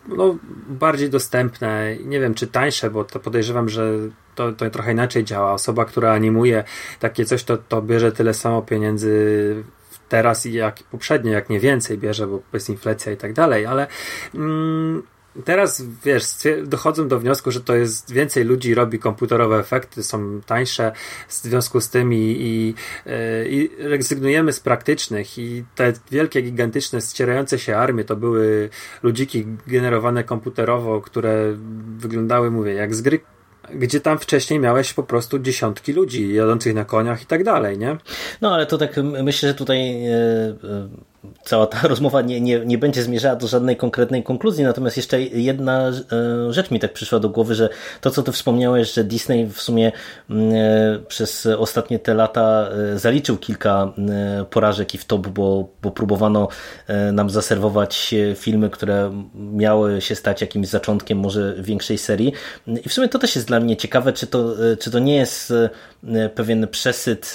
no, bardziej dostępne, nie wiem czy tańsze, bo to podejrzewam, że to, to trochę inaczej działa. Osoba, która animuje takie coś, to, to bierze tyle samo pieniędzy teraz jak poprzednio, jak nie więcej bierze, bo jest inflacja i tak dalej, ale mm, teraz, wiesz, dochodzą do wniosku, że to jest więcej ludzi robi komputerowe efekty, są tańsze w związku z tym i, i, e, i rezygnujemy z praktycznych i te wielkie, gigantyczne, ścierające się armie to były ludziki generowane komputerowo, które wyglądały, mówię, jak z gry gdzie tam wcześniej miałeś po prostu dziesiątki ludzi jadących na koniach i tak dalej, nie? No ale to tak myślę, że tutaj e, e, cała ta rozmowa nie, nie, nie będzie zmierzała do żadnej konkretnej konkluzji, natomiast jeszcze jedna e, rzecz mi tak przyszła do głowy, że to, co ty wspomniałeś, że Disney w sumie mm, e, przez ostatnie te lata e, zaliczył kilka porażek i w top, bo, bo próbowano nam zaserwować filmy, które miały się stać jakimś zaczątkiem może większej serii. I w sumie to też jest dla mnie ciekawe, czy to, czy to nie jest pewien przesyt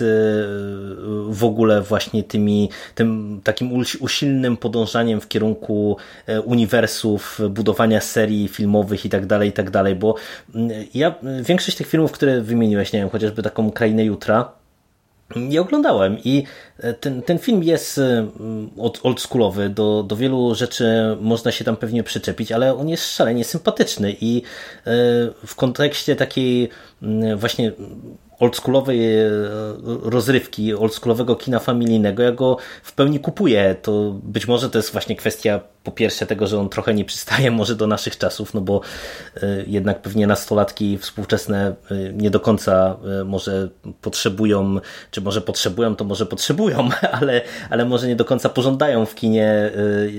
w ogóle właśnie tymi, tym takim usilnym podążaniem w kierunku e, uniwersów, budowania serii filmowych i tak dalej, i tak dalej, bo mm, ja większość tych filmów, które wymieniłeś, nie wiem, chociażby taką Krainę Jutra, nie oglądałem i e, ten, ten film jest mm, oldschoolowy, do, do wielu rzeczy można się tam pewnie przyczepić, ale on jest szalenie sympatyczny i e, w kontekście takiej mm, właśnie oldschoolowej e, rozrywki, oldschoolowego kina familijnego, ja go w pełni kupuję. To być może to jest właśnie kwestia po pierwsze tego, że on trochę nie przystaje może do naszych czasów, no bo e, jednak pewnie nastolatki współczesne e, nie do końca może potrzebują, czy może potrzebują, to może potrzebują, ale, ale może nie do końca pożądają w kinie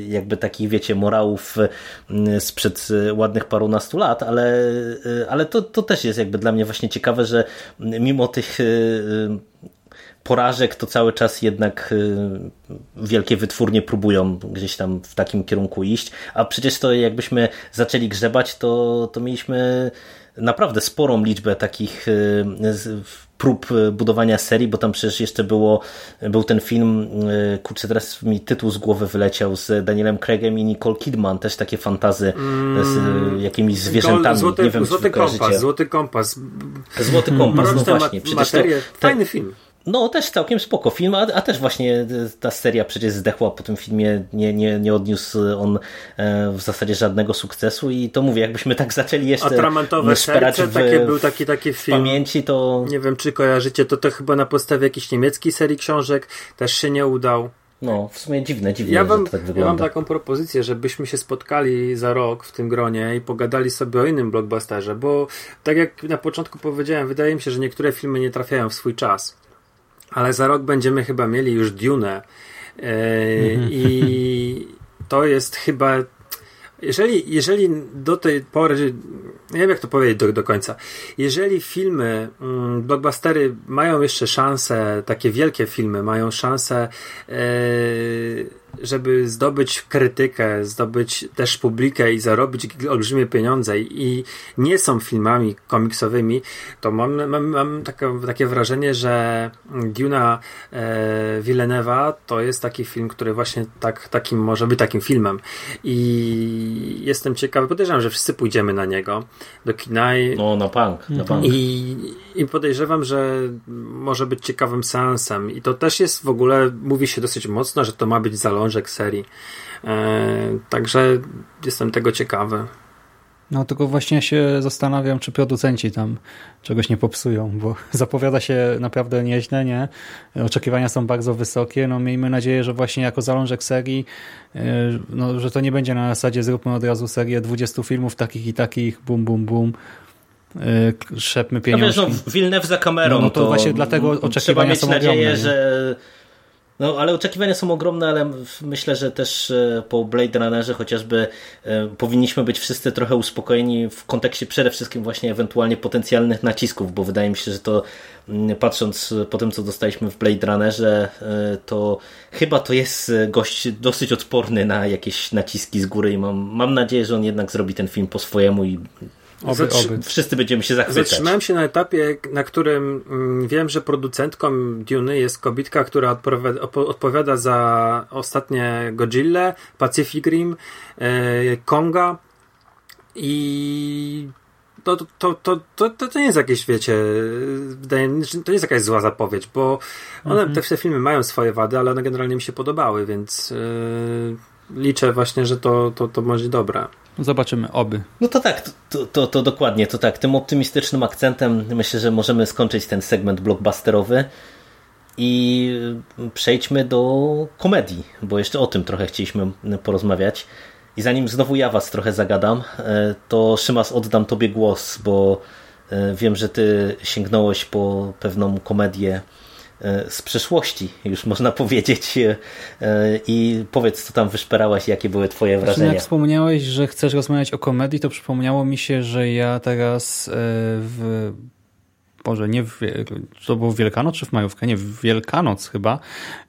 jakby takich, wiecie, morałów sprzed ładnych parunastu lat, ale, ale to, to też jest jakby dla mnie właśnie ciekawe, że mimo tych porażek, to cały czas jednak y, wielkie wytwórnie próbują gdzieś tam w takim kierunku iść, a przecież to jakbyśmy zaczęli grzebać, to, to mieliśmy naprawdę sporą liczbę takich prób budowania serii, bo tam przecież jeszcze było, był ten film, kurczę teraz mi tytuł z głowy wyleciał, z Danielem Craigiem i Nicole Kidman, też takie fantazy z mm. jakimiś zwierzętami. Złoty, Nie wiem, złoty kompas, złoty kompas. Złoty kompas, no właśnie. Przecież to, fajny film. No, też całkiem spoko film, a, a, też właśnie ta seria przecież zdechła po tym filmie, nie, nie, nie odniósł on e, w zasadzie żadnego sukcesu i to mówię, jakbyśmy tak zaczęli jeszcze Atramantowe serce, w, takie, był taki, taki film. pamięci to... Nie wiem, czy kojarzycie, to to chyba na podstawie jakiejś niemieckiej serii książek, też się nie udał. No, w sumie dziwne, dziwne, ja że tak. Ja mam taką propozycję, żebyśmy się spotkali za rok w tym gronie i pogadali sobie o innym blockbusterze, bo tak jak na początku powiedziałem, wydaje mi się, że niektóre filmy nie trafiają w swój czas ale za rok będziemy chyba mieli już Dune. Mhm. I to jest chyba. Jeżeli, jeżeli do tej pory, nie wiem jak to powiedzieć do, do końca, jeżeli filmy, mm, blockbustery mają jeszcze szansę, takie wielkie filmy mają szansę yy, żeby zdobyć krytykę, zdobyć też publikę i zarobić olbrzymie pieniądze i nie są filmami komiksowymi, to mam, mam, mam takie, takie wrażenie, że Duna e, Villeneuve'a to jest taki film, który właśnie tak, takim może być takim filmem i jestem ciekawy, podejrzewam, że wszyscy pójdziemy na niego do kina i, no, na punk, na punk. I, i podejrzewam, że może być ciekawym seansem i to też jest w ogóle, mówi się dosyć mocno, że to ma być zalążek zalążek serii. E, także jestem tego ciekawy. No tylko właśnie się zastanawiam, czy producenci tam czegoś nie popsują, bo zapowiada się naprawdę nieźle, nie? Oczekiwania są bardzo wysokie, no miejmy nadzieję, że właśnie jako zalążek serii, e, no, że to nie będzie na zasadzie zróbmy od razu serię 20 filmów takich i takich, bum, bum, bum, e, szepmy pieniądze. No wiesz, no, Wilnew za kamerą, no, no to, to, właśnie dlatego oczekiwania są nadzieję, ogromne. że no, ale oczekiwania są ogromne, ale myślę, że też e, po Blade Runnerze chociażby e, powinniśmy być wszyscy trochę uspokojeni w kontekście przede wszystkim właśnie ewentualnie potencjalnych nacisków, bo wydaje mi się, że to mm, patrząc po tym, co dostaliśmy w Blade Runnerze, e, to chyba to jest gość dosyć odporny na jakieś naciski z góry i mam, mam nadzieję, że on jednak zrobi ten film po swojemu i Oby, Zatrzy... oby. Wszyscy będziemy się zachwycać. Zatrzymałem się na etapie, na którym mm, wiem, że producentką Duny jest kobitka, która odpowiada, odpowiada za ostatnie Godzilla, Pacific Rim, e, Konga i to, to, to, to, to, nie jest jakieś, wiecie, wydaje mi się, to nie jest jakaś zła zapowiedź, bo one, mhm. te, te filmy mają swoje wady, ale one generalnie mi się podobały, więc yy, liczę właśnie, że to, to, to będzie dobre. zobaczymy, oby. No to tak, to, to, to dokładnie, to tak. Tym optymistycznym akcentem myślę, że możemy skończyć ten segment blockbusterowy i przejdźmy do komedii, bo jeszcze o tym trochę chcieliśmy porozmawiać. I zanim znowu ja was trochę zagadam, e, to Szymas oddam tobie głos, bo e, wiem, że ty sięgnąłeś po pewną komedię z przeszłości, już można powiedzieć. I powiedz, co tam wyszperałaś, jakie były twoje wrażenia. Jak wspomniałeś, że chcesz rozmawiać o komedii, to przypomniało mi się, że ja teraz w Boże, nie w, to było w Wielkanoc czy w majówkę? Nie, w Wielkanoc chyba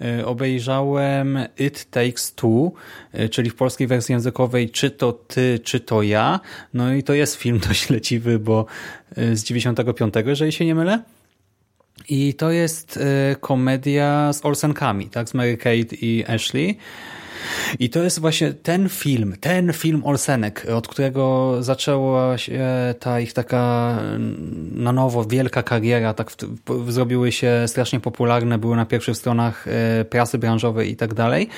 e, obejrzałem It Takes Two, e, czyli w polskiej wersji językowej czy to ty, czy to ja. No i to jest film dość leciwy, bo e, z 95, jeżeli się nie mylę. I to jest komedia z Olsenkami, tak, z Mary Kate i Ashley. I to jest właśnie ten film, ten film Olsenek, od którego zaczęła się ta ich taka na nowo wielka kariera, tak zrobiły się strasznie popularne, były na pierwszych stronach e, prasy branżowej i tak dalej.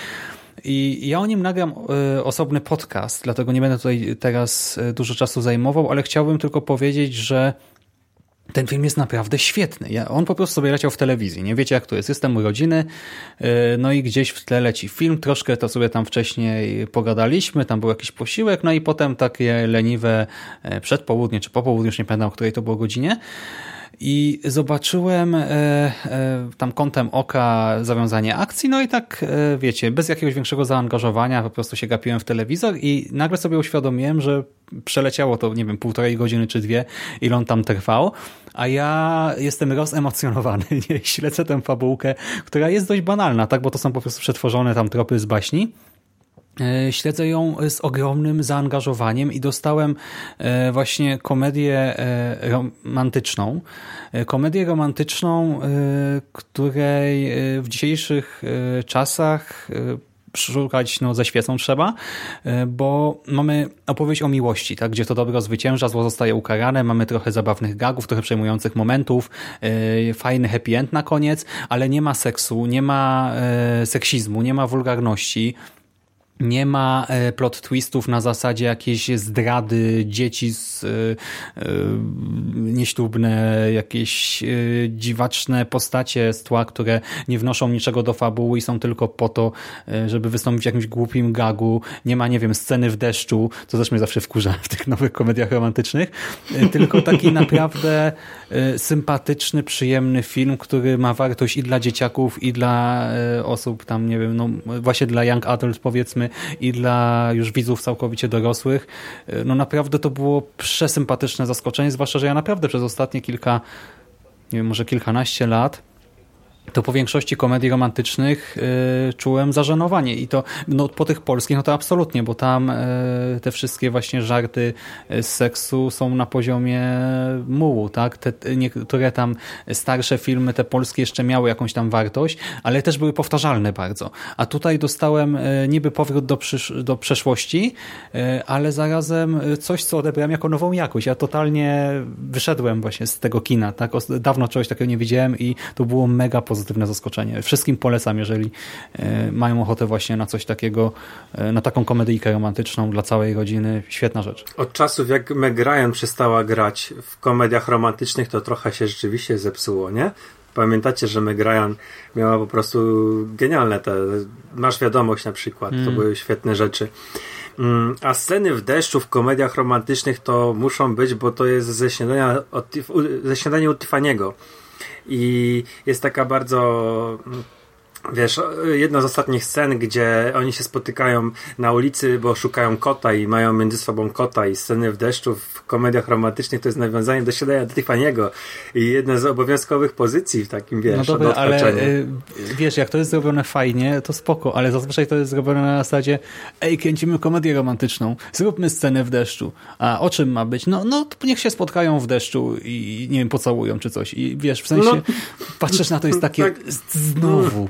I ja o nim nagram e, osobny podcast, dlatego nie będę tutaj teraz e, dużo czasu zajmował, ale chciałbym tylko powiedzieć, że ten film jest naprawdę świetny. Ja, on po prostu sobie leciał w telewizji. Nie wiecie jak to jest. Jestem u rodziny, yy, no i gdzieś w tle leci film. Troszkę to sobie tam wcześniej pogadaliśmy, tam był jakiś posiłek, no i potem takie leniwe e, przedpołudnie czy popołudnie, już nie pamiętam, o której to było godzinie i zobaczyłem e, e, tam kątem oka zawiązanie akcji, no i tak e, wiecie, bez jakiegoś większego zaangażowania po prostu się gapiłem w telewizor i nagle sobie uświadomiłem, że przeleciało to, nie wiem, półtorej godziny czy dwie, ile on tam trwał, a ja jestem rozemocjonowany, nie? śledzę tę fabułkę, która jest dość banalna, tak, bo to są po prostu przetworzone tam tropy z baśni, śledzę ją z ogromnym zaangażowaniem i dostałem e, właśnie komedię e, romantyczną. Komedię romantyczną, której w dzisiejszych czasach szukać no, ze świecą trzeba, bo mamy opowieść o miłości, tak, gdzie to dobro zwycięża, zło zostaje ukarane, mamy trochę zabawnych gagów, trochę przejmujących momentów, fajny happy end na koniec, ale nie ma seksu, nie ma seksizmu, nie ma wulgarności, nie ma e, plot twistów na zasadzie jakiejś zdrady dzieci z, e, nieślubne, jakieś dziwaczne postacie z tła, które nie wnoszą niczego do fabuły i są tylko po to, żeby wystąpić w jakimś głupim gagu. Nie ma, nie wiem, sceny w deszczu, co też mnie zawsze wkurza w tych nowych komediach romantycznych, tylko taki naprawdę sympatyczny, przyjemny film, który ma wartość i dla dzieciaków, i dla osób tam, nie wiem, no właśnie dla young adult powiedzmy, i dla już widzów całkowicie dorosłych. No naprawdę to było przesympatyczne zaskoczenie, zwłaszcza, że ja naprawdę przez ostatnie kilka, nie wiem, może kilkanaście lat to po większości komedii romantycznych y, czułem zażenowanie i to no, po tych polskich no to absolutnie, bo tam y, te wszystkie właśnie żarty z seksu są na poziomie mułu, tak? Te, niektóre tam starsze filmy, te polskie jeszcze miały jakąś tam wartość, ale też były powtarzalne bardzo. A tutaj dostałem y, niby powrót do, do przeszłości, ale zarazem coś, co odebrałem jako nową jakość. Ja totalnie wyszedłem właśnie z tego kina, tak? Dawno czegoś takiego nie widziałem i to było mega pozytywne zaskoczenie. Wszystkim polecam, jeżeli e, mają ochotę właśnie na coś takiego, e, na taką komedyjkę romantyczną dla całej rodziny. Świetna rzecz. Od czasów jak Meg Ryan przestała grać w komediach romantycznych, to trochę się rzeczywiście zepsuło, nie? Pamiętacie, że Meg Ryan miała po prostu genialne te, masz wiadomość na przykład, mm. to były świetne rzeczy. Mm, a sceny w deszczu w komediach romantycznych to muszą być, bo to jest ze śniadania, od, ze śniadania u Tiffany'ego i jest taka bardzo wiesz, jedna z ostatnich scen, gdzie oni się spotykają na ulicy, bo szukają kota i mają między sobą kota i sceny w deszczu w komediach romantycznych to jest nawiązanie do siadania do Tiffany'ego i jedna z obowiązkowych pozycji w takim, wiesz, No dobra, ale y, wiesz, jak to jest zrobione fajnie, to spoko, ale zazwyczaj to jest zrobione na zasadzie ej, kręcimy komedię romantyczną, zróbmy scenę w deszczu. A o czym ma być? No, no niech się spotkają w deszczu i nie wiem, pocałują czy coś. I wiesz, w sensie no, patrzysz na to jest takie tak. znowu.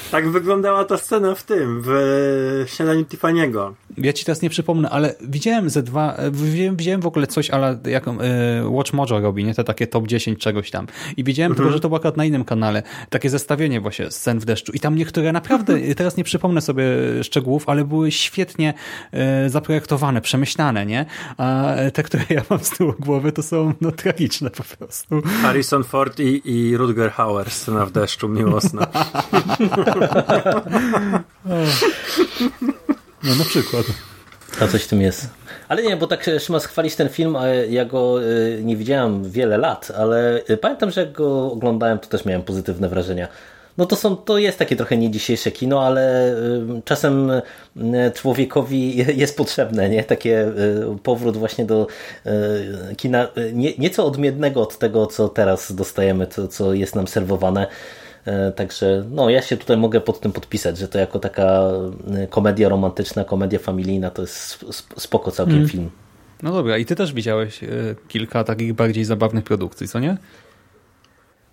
Tak wyglądała ta scena w tym, w śniadaniu Tiffany'ego. Ja ci teraz nie przypomnę, ale widziałem ze dwa, widziałem, widziałem w ogóle coś, ale jak y, Watch Mojo robi, nie? Te takie top 10 czegoś tam. I widziałem tylko, że to było akurat na innym kanale. Takie zestawienie właśnie scen w deszczu. I tam niektóre naprawdę, teraz nie przypomnę sobie szczegółów, ale były świetnie y, zaprojektowane, przemyślane, nie? A te, które ja mam z tyłu głowy, to są no, tragiczne po prostu. Harrison Ford i, i Rutger Hauer, scena w deszczu, miłosna. No na przykład. A coś w tym jest. Ale nie, bo tak Szymas chwalić ten film, a ja go y, nie widziałem wiele lat, ale y, pamiętam, że jak go oglądałem, to też miałem pozytywne wrażenia. No to, są, to jest takie trochę nie dzisiejsze kino, ale czasem człowiekowi jest potrzebne, nie? Takie powrót właśnie do kina nie, nieco odmiennego od tego, co teraz dostajemy, co, co jest nam serwowane. E, także no, ja się tutaj mogę pod tym podpisać, że to jako taka e, komedia romantyczna, komedia familijna to jest spoko całkiem mm. film. No dobra, i ty też widziałeś e, kilka takich bardziej zabawnych produkcji, co nie?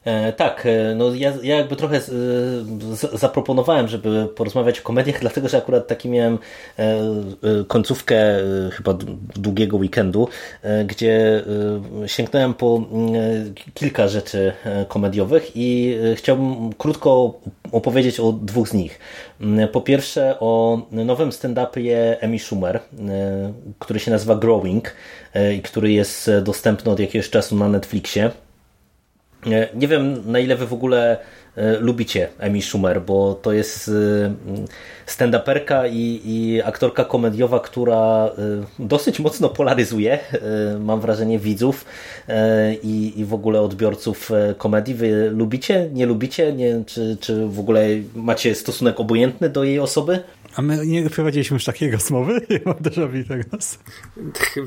E, tak, e, no ja, ja jakby trochę e, z, zaproponowałem, żeby porozmawiać o komediach, dlatego że akurat taki miałem końcówkę chyba długiego weekendu, gdzie sięgnąłem po kilka rzeczy komediowych i chciałbym krótko opowiedzieć o dwóch z nich. Po pierwsze o nowym stand-upie Amy Schumer, który się nazywa Growing i który jest dostępny od jakiegoś czasu na Netflixie. Nie wiem, na ile wy w ogóle e, lubicie Amy Schumer, bo to jest e, stand-uperka i, i aktorka komediowa, która e, dosyć mocno polaryzuje, mam wrażenie, widzów i, i w ogóle odbiorców komedii. Wy lubicie, nie lubicie? Nie, czy, czy w ogóle macie stosunek obojętny do jej osoby? A my nie prowadziliśmy już takiej rozmowy? Ja mam déjà vu teraz.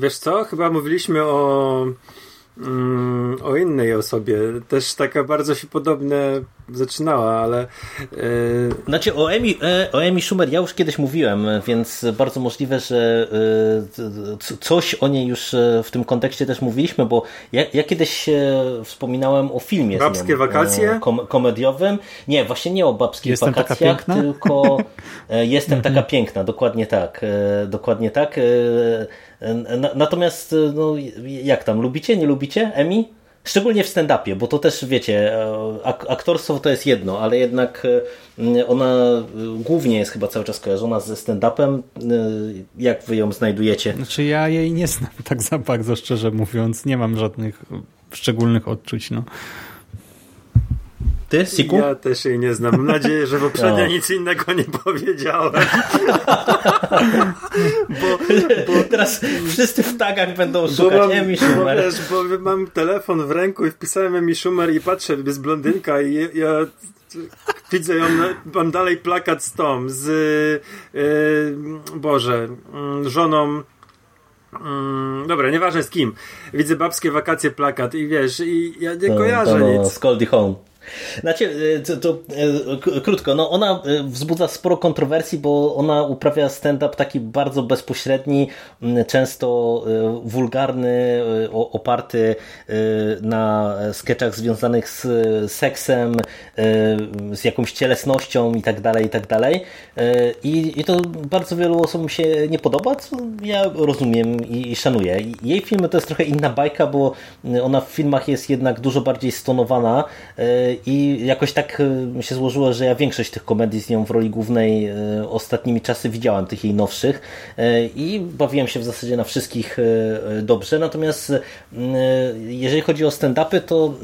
Wiesz co? Chyba mówiliśmy o Mm, o innej osobie. Też taka bardzo się podobne zaczynała, ale. Yy... Znaczy o Emi, e, o Emi Schumer ja już kiedyś mówiłem, więc bardzo możliwe, że yy, coś o niej już w tym kontekście też mówiliśmy, bo ja, ja kiedyś wspominałem o filmie. Babskie wakacje? Kom komediowym. Nie, właśnie nie o babskich jestem wakacjach, tylko jestem taka mhm. piękna, dokładnie tak. Dokładnie tak. Natomiast, no, jak tam, lubicie, nie lubicie Emi? Szczególnie w stand-upie, bo to też wiecie, e, aktorstwo to jest jedno, ale jednak e, ona e, głównie jest chyba cały czas kojarzona ze stand-upem. Jak wy ją znajdujecie? Znaczy ja jej nie znam tak za bardzo, szczerze mówiąc. Nie mam żadnych szczególnych odczuć. No. Ty, Siku? Ja też jej nie znam. Mam nadzieję, że poprzednio no. nic innego nie powiedziałem. bo, bo, Teraz wszyscy w tagach będą szukać mam, Emi Schumer. Bo, wiesz, bo mam telefon w ręku i wpisałem Emi Schumer i patrzę, jest blondynka i ja widzę ją, mam dalej plakat z tą, z yy, Boże, yy, żoną Mm, dobra, nieważne z kim. Widzę babskie wakacje plakat i wiesz, i ja nie kojarzę to, nic. Scoldy Home. Znaczy, e, to, to, e, krótko, no ona e, wzbudza sporo kontrowersji, bo ona uprawia stand-up taki bardzo bezpośredni, często wulgarny, oparty na sketchach związanych z seksem, z jakąś cielesnością i tak dalej, i tak dalej. I, to bardzo wielu osobom się nie podoba, co ja rozumiem i szanuję. Jej filmy to jest trochę inna bajka, bo ona w filmach jest jednak dużo bardziej stonowana i jakoś tak e, się złożyło, że ja większość tych komedii z nią w roli głównej e, ostatnimi czasy widziałem, tych jej nowszych e, i bawiłem się w zasadzie na wszystkich dobrze, natomiast jeżeli chodzi o stand-upy, to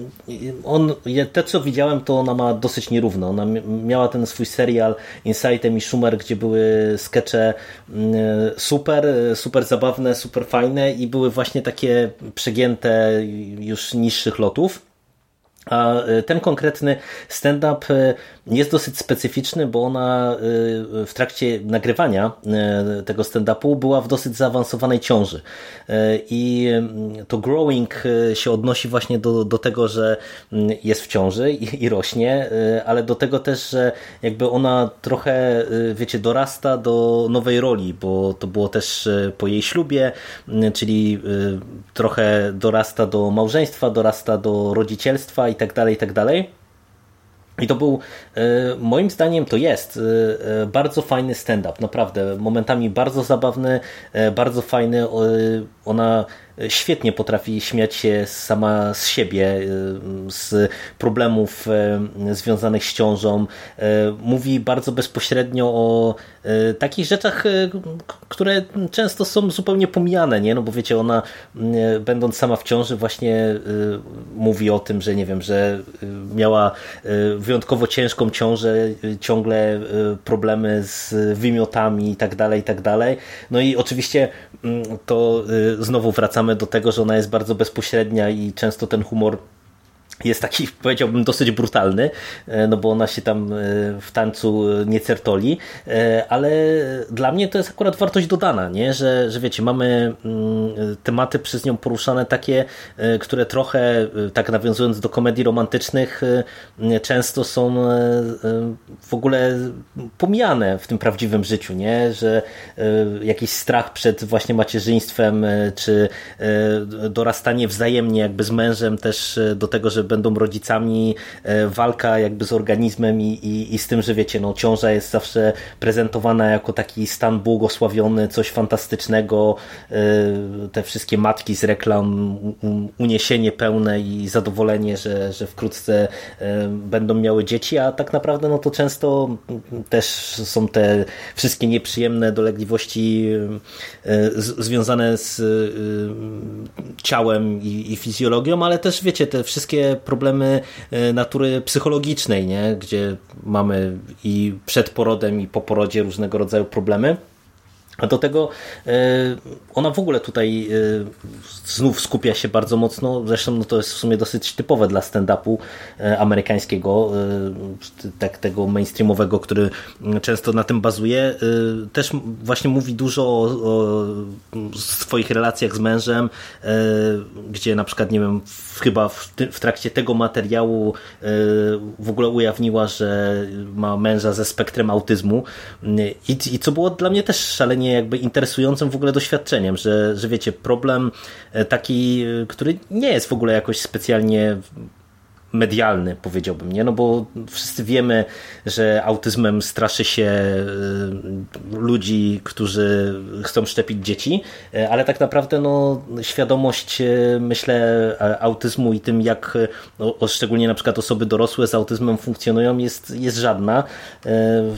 on, te co widziałem, to ona ma dosyć nierówno. Ona miała ten swój serial Insightem i Schumer, gdzie były skecze super, super zabawne, super fajne i były właśnie takie przegięte już niższych lotów. A e, ten konkretny stand-up e, jest dosyć specyficzny, bo ona y, w trakcie nagrywania tego stand-upu była w dosyć zaawansowanej ciąży. I to growing się odnosi właśnie do, do tego, że jest w ciąży i, i rośnie, ale do tego też, że jakby ona trochę, wiecie, dorasta do nowej roli, bo to było też po jej ślubie, czyli trochę dorasta do małżeństwa, dorasta do rodzicielstwa i tak dalej, i tak dalej. I to był, moim zdaniem to jest bardzo fajny stand-up, naprawdę. Momentami bardzo zabawny, bardzo fajny. Ona świetnie potrafi śmiać się sama z siebie, y, z problemów y, związanych z ciążą. Mówi bardzo bezpośrednio o takich rzeczach, które często są zupełnie pomijane, nie? No bo wiecie, ona będąc sama w ciąży właśnie mówi o tym, że nie wiem, że miała wyjątkowo ciężką ciążę, ciągle problemy z wymiotami i tak dalej, i tak dalej. No i oczywiście to znowu wracamy do tego, że ona jest bardzo bezpośrednia i często ten humor jest taki, powiedziałbym, dosyć brutalny, e, no bo ona się tam e, w tańcu nie certoli, e, ale dla mnie to jest akurat wartość dodana, nie? Że, że wiecie, mamy mm, tematy przez nią poruszane takie, które trochę, tak nawiązując do komedii romantycznych, często są w ogóle pomijane w tym prawdziwym życiu, nie? Że jakiś strach przed właśnie macierzyństwem, czy dorastanie wzajemnie jakby z mężem też do tego, żeby będą rodzicami, e, walka jakby z organizmem i, i, i z tym, że wiecie, no, ciąża jest zawsze prezentowana jako taki stan błogosławiony, coś fantastycznego, e, te wszystkie matki z reklam, uniesienie pełne i zadowolenie, że, że wkrótce e, będą miały dzieci, a tak naprawdę no to często też są te wszystkie nieprzyjemne dolegliwości związane z ciałem i, i fizjologią, ale też wiecie, te wszystkie problemy e, natury psychologicznej, nie? gdzie mamy i przed porodem, i po porodzie różnego rodzaju problemy. A do tego e, ona w ogóle tutaj e, znów skupia się bardzo mocno, zresztą no to jest w sumie dosyć typowe dla stand-upu e, amerykańskiego, tak tego mainstreamowego, który często na tym bazuje. Też właśnie mówi dużo o, o swoich relacjach z mężem, gdzie na przykład, nie wiem, chyba w, trakcie tego materiału w ogóle ujawniła, że ma męża ze spektrem autyzmu i, i co było dla mnie też szalenie jakby interesującym w ogóle doświadczeniem, że, że wiecie, problem e, taki, e, który nie jest w ogóle jakoś specjalnie medialny, powiedziałbym, nie? No bo wszyscy wiemy, że autyzmem straszy się y, ludzi, którzy chcą szczepić dzieci, y, ale tak naprawdę no, świadomość, y, myślę, autyzmu i tym, jak no, szczególnie na przykład osoby dorosłe z autyzmem funkcjonują, jest, jest żadna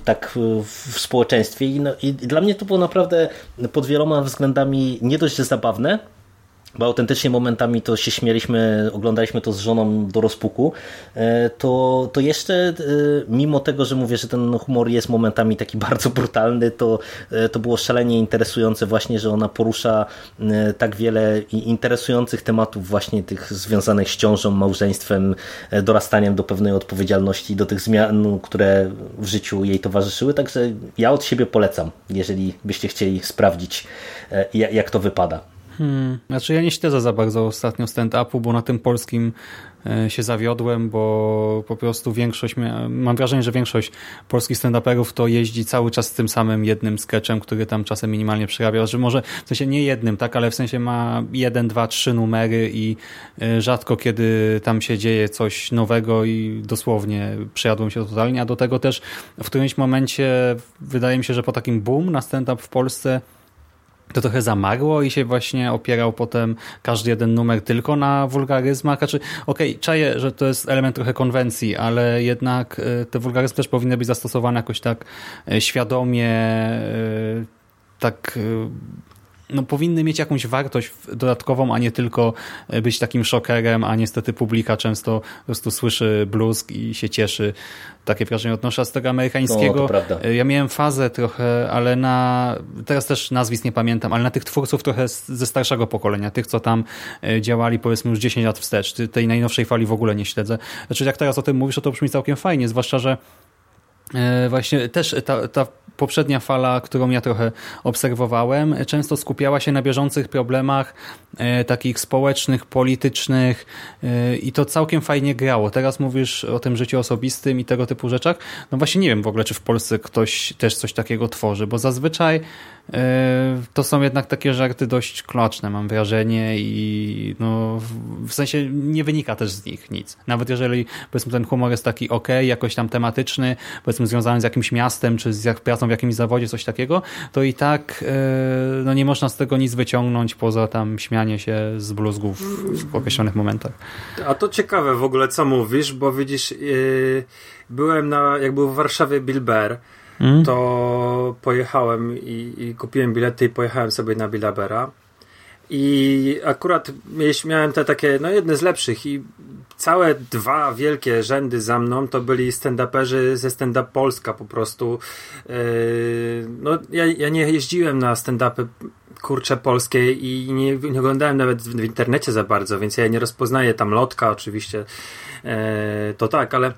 tak w społeczeństwie I, no, i dla mnie to było naprawdę pod wieloma względami nie dość zabawne, bo autentycznie momentami to się śmieliśmy, oglądaliśmy to z żoną do rozpuku, e, to, to jeszcze e, mimo tego, że mówię, że ten humor jest momentami taki bardzo brutalny, to, e, to było szalenie interesujące właśnie, że ona porusza tak wiele interesujących tematów właśnie tych związanych z ciążą, małżeństwem, dorastaniem do pewnej odpowiedzialności, do tych zmian, które w życiu jej towarzyszyły, także ja od siebie polecam, jeżeli byście chcieli sprawdzić jak to wypada. Hmm. Znaczy ja nie śledzę za bardzo ostatnio stand-upu, bo na tym polskim e, się zawiodłem, bo po prostu większość, mam wrażenie, że większość polskich stand-uperów to jeździ cały czas z tym samym jednym sketchem, który tam czasem minimalnie przerabia, że może w sensie nie jednym, tak, ale w sensie ma jeden, dwa, trzy numery i e, rzadko kiedy tam się dzieje coś nowego i dosłownie przejadłem się totalnie, a do tego też w którymś momencie wydaje mi się, że po takim boom na stand-up w Polsce to trochę zamarło i się właśnie opierał potem każdy jeden numer tylko na wulgaryzmach. Znaczy, okej, okay, czaję, że to jest element trochę konwencji, ale jednak e, te wulgaryzmy też powinny być zastosowane jakoś tak e, świadomie, e, tak no, powinny mieć jakąś wartość dodatkową, a nie tylko być takim szokerem, a niestety publika często po prostu słyszy bluzg i się cieszy. Takie wrażenie odnoszę z tego amerykańskiego. No, ja miałem fazę trochę, ale na teraz też nazwisk nie pamiętam, ale na tych twórców trochę ze starszego pokolenia, tych co tam e, działali powiedzmy już 10 lat wstecz. Tej najnowszej fali w ogóle nie śledzę. Znaczy jak teraz o tym mówisz, to brzmi całkiem fajnie, zwłaszcza, że e, Właśnie też ta, ta poprzednia fala, którą ja trochę obserwowałem, często skupiała się na bieżących problemach e, takich społecznych, politycznych e, i to całkiem fajnie grało. Teraz mówisz o tym życiu osobistym i tego typu rzeczach. No właśnie nie wiem w ogóle, czy w Polsce ktoś też coś takiego tworzy, bo zazwyczaj to są jednak takie żarty dość kloczne, mam wrażenie i no, w sensie nie wynika też z nich nic. Nawet jeżeli powiedzmy ten humor jest taki ok, jakoś tam tematyczny, powiedzmy związany z jakimś miastem, czy z pracą w jakimś zawodzie, coś takiego, to i tak no nie można z tego nic wyciągnąć poza tam śmianie się z bluzgów w określonych momentach. A to ciekawe w ogóle, co mówisz, bo widzisz, yy, byłem na, jak był w Warszawie Bill Bear, mm. to pojechałem i, i, kupiłem bilety i pojechałem sobie na Billa Beara. I akurat miałem te takie, no jedne z lepszych i całe dwa wielkie rzędy za mną to byli stand-uperzy ze stand-up Polska po prostu. Yy, no ja, ja nie jeździłem na stand-upy kurcze polskie i nie, nie oglądałem nawet w, internecie za bardzo, więc ja nie rozpoznaję tam lotka oczywiście. E, to tak, ale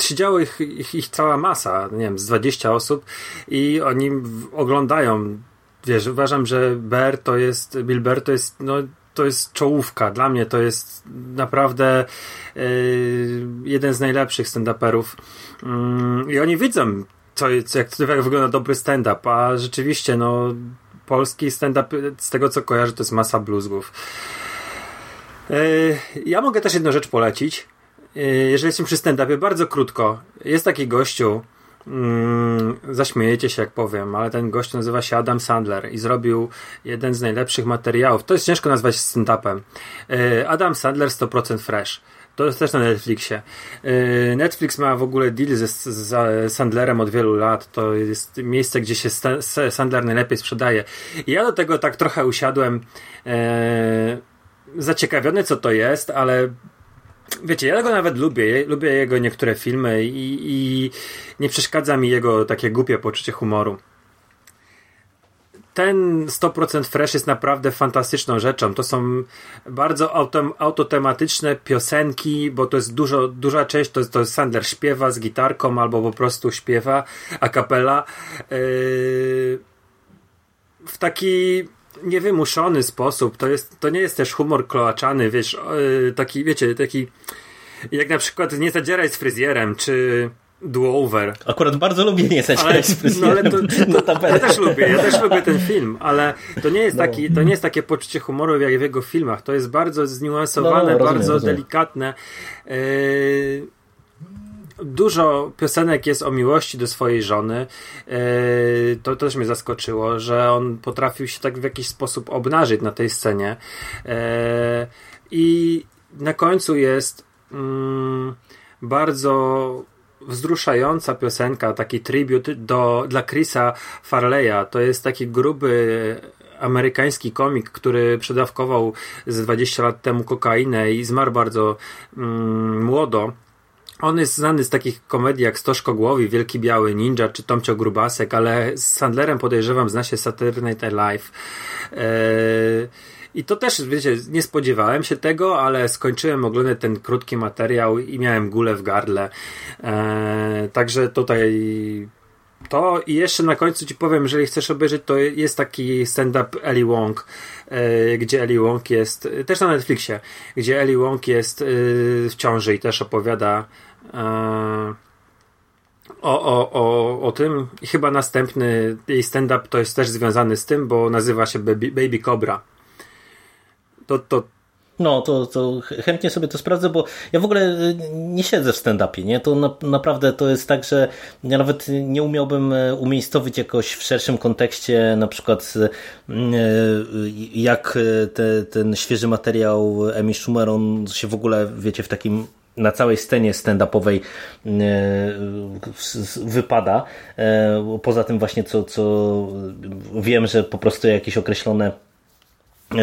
siedziało ich, ich, ich, cała masa, nie wiem, z 20 osób i oni oglądają. Wiesz, uważam, że Bear to jest, Bill Bear to jest, no, to jest czołówka. Dla mnie to jest naprawdę yy, jeden z najlepszych stand-uperów. Yy, I oni widzą co, jak, jak wygląda dobry stand-up, a rzeczywiście, no, polski stand-up, z tego co kojarzę, to jest masa bluzgów. Yy, ja mogę też jedną rzecz polecić. Yy, jeżeli jesteśmy przy stand-upie, bardzo krótko. Jest taki gościu, Mm, zaśmiejecie się, jak powiem, ale ten gość nazywa się Adam Sandler i zrobił jeden z najlepszych materiałów. To jest ciężko nazwać stand-upem. Yy, Adam Sandler 100% fresh. To jest też na Netflixie. Y, Netflix ma w ogóle deal ze, z Sandlerem od wielu lat. To jest miejsce, gdzie się Sandler najlepiej sprzedaje. I ja do tego tak trochę usiadłem e, zaciekawiony, co to jest, ale wiecie, ja go nawet lubię. Lubię jego niektóre filmy i, i nie przeszkadza mi jego takie głupie poczucie humoru ten 100% Fresh jest naprawdę fantastyczną rzeczą. To są bardzo autotematyczne piosenki, bo to jest dużo, duża część, to, to Sandler śpiewa z gitarką albo po prostu śpiewa a capella yy, w taki niewymuszony sposób. To, jest, to nie jest też humor kloaczany, wiesz, yy, taki, wiecie, taki jak na przykład nie zadzieraj z fryzjerem, czy do-over. Akurat bardzo lubię nie ale, no, ale to, to, Ja też lubię, ja też lubię ten film, ale to nie jest, no. taki, to nie jest takie poczucie humoru jak w jego filmach. To jest bardzo zniuansowane, no, rozumiem, bardzo rozumiem. delikatne. Yy, dużo piosenek jest o miłości do swojej żony. Yy, to, też mnie zaskoczyło, że on potrafił się tak w jakiś sposób obnażyć na tej scenie. Yy, I na końcu jest mm, bardzo wzruszająca piosenka, taki tribut do, dla Chrisa Farleya. To jest taki gruby amerykański komik, który przedawkował z 20 lat temu kokainę i zmarł bardzo mm, młodo. On jest znany z takich komedii jak Stożko Głowi, Wielki Biały Ninja czy Tomcio Grubasek, ale z Sandlerem podejrzewam zna się Saturday Night Live. Eee, i to też, wiecie, nie spodziewałem się tego, ale skończyłem oglądać ten krótki materiał i miałem gulę w gardle. Eee, także tutaj to i jeszcze na końcu ci powiem, jeżeli chcesz obejrzeć, to jest taki stand-up Ellie Wong, e, gdzie Ellie Wong jest, też na Netflixie, gdzie Ellie Wong jest e, w ciąży i też opowiada o, o, o, o tym. I chyba następny jej stand-up to jest też związany z tym, bo nazywa się Baby, Baby Cobra to, to no, to, to chętnie sobie to sprawdzę, bo ja w ogóle y, nie siedzę w stand-upie, nie? To na, naprawdę to jest tak, że ja nawet nie umiałbym e, umiejscowić jakoś w szerszym kontekście na przykład e, jak e, te, ten świeży materiał Emi Schumer, on się w ogóle, wiecie, w takim na całej scenie stand-upowej wypada. Poza tym właśnie, co, co wiem, że po prostu jakieś określone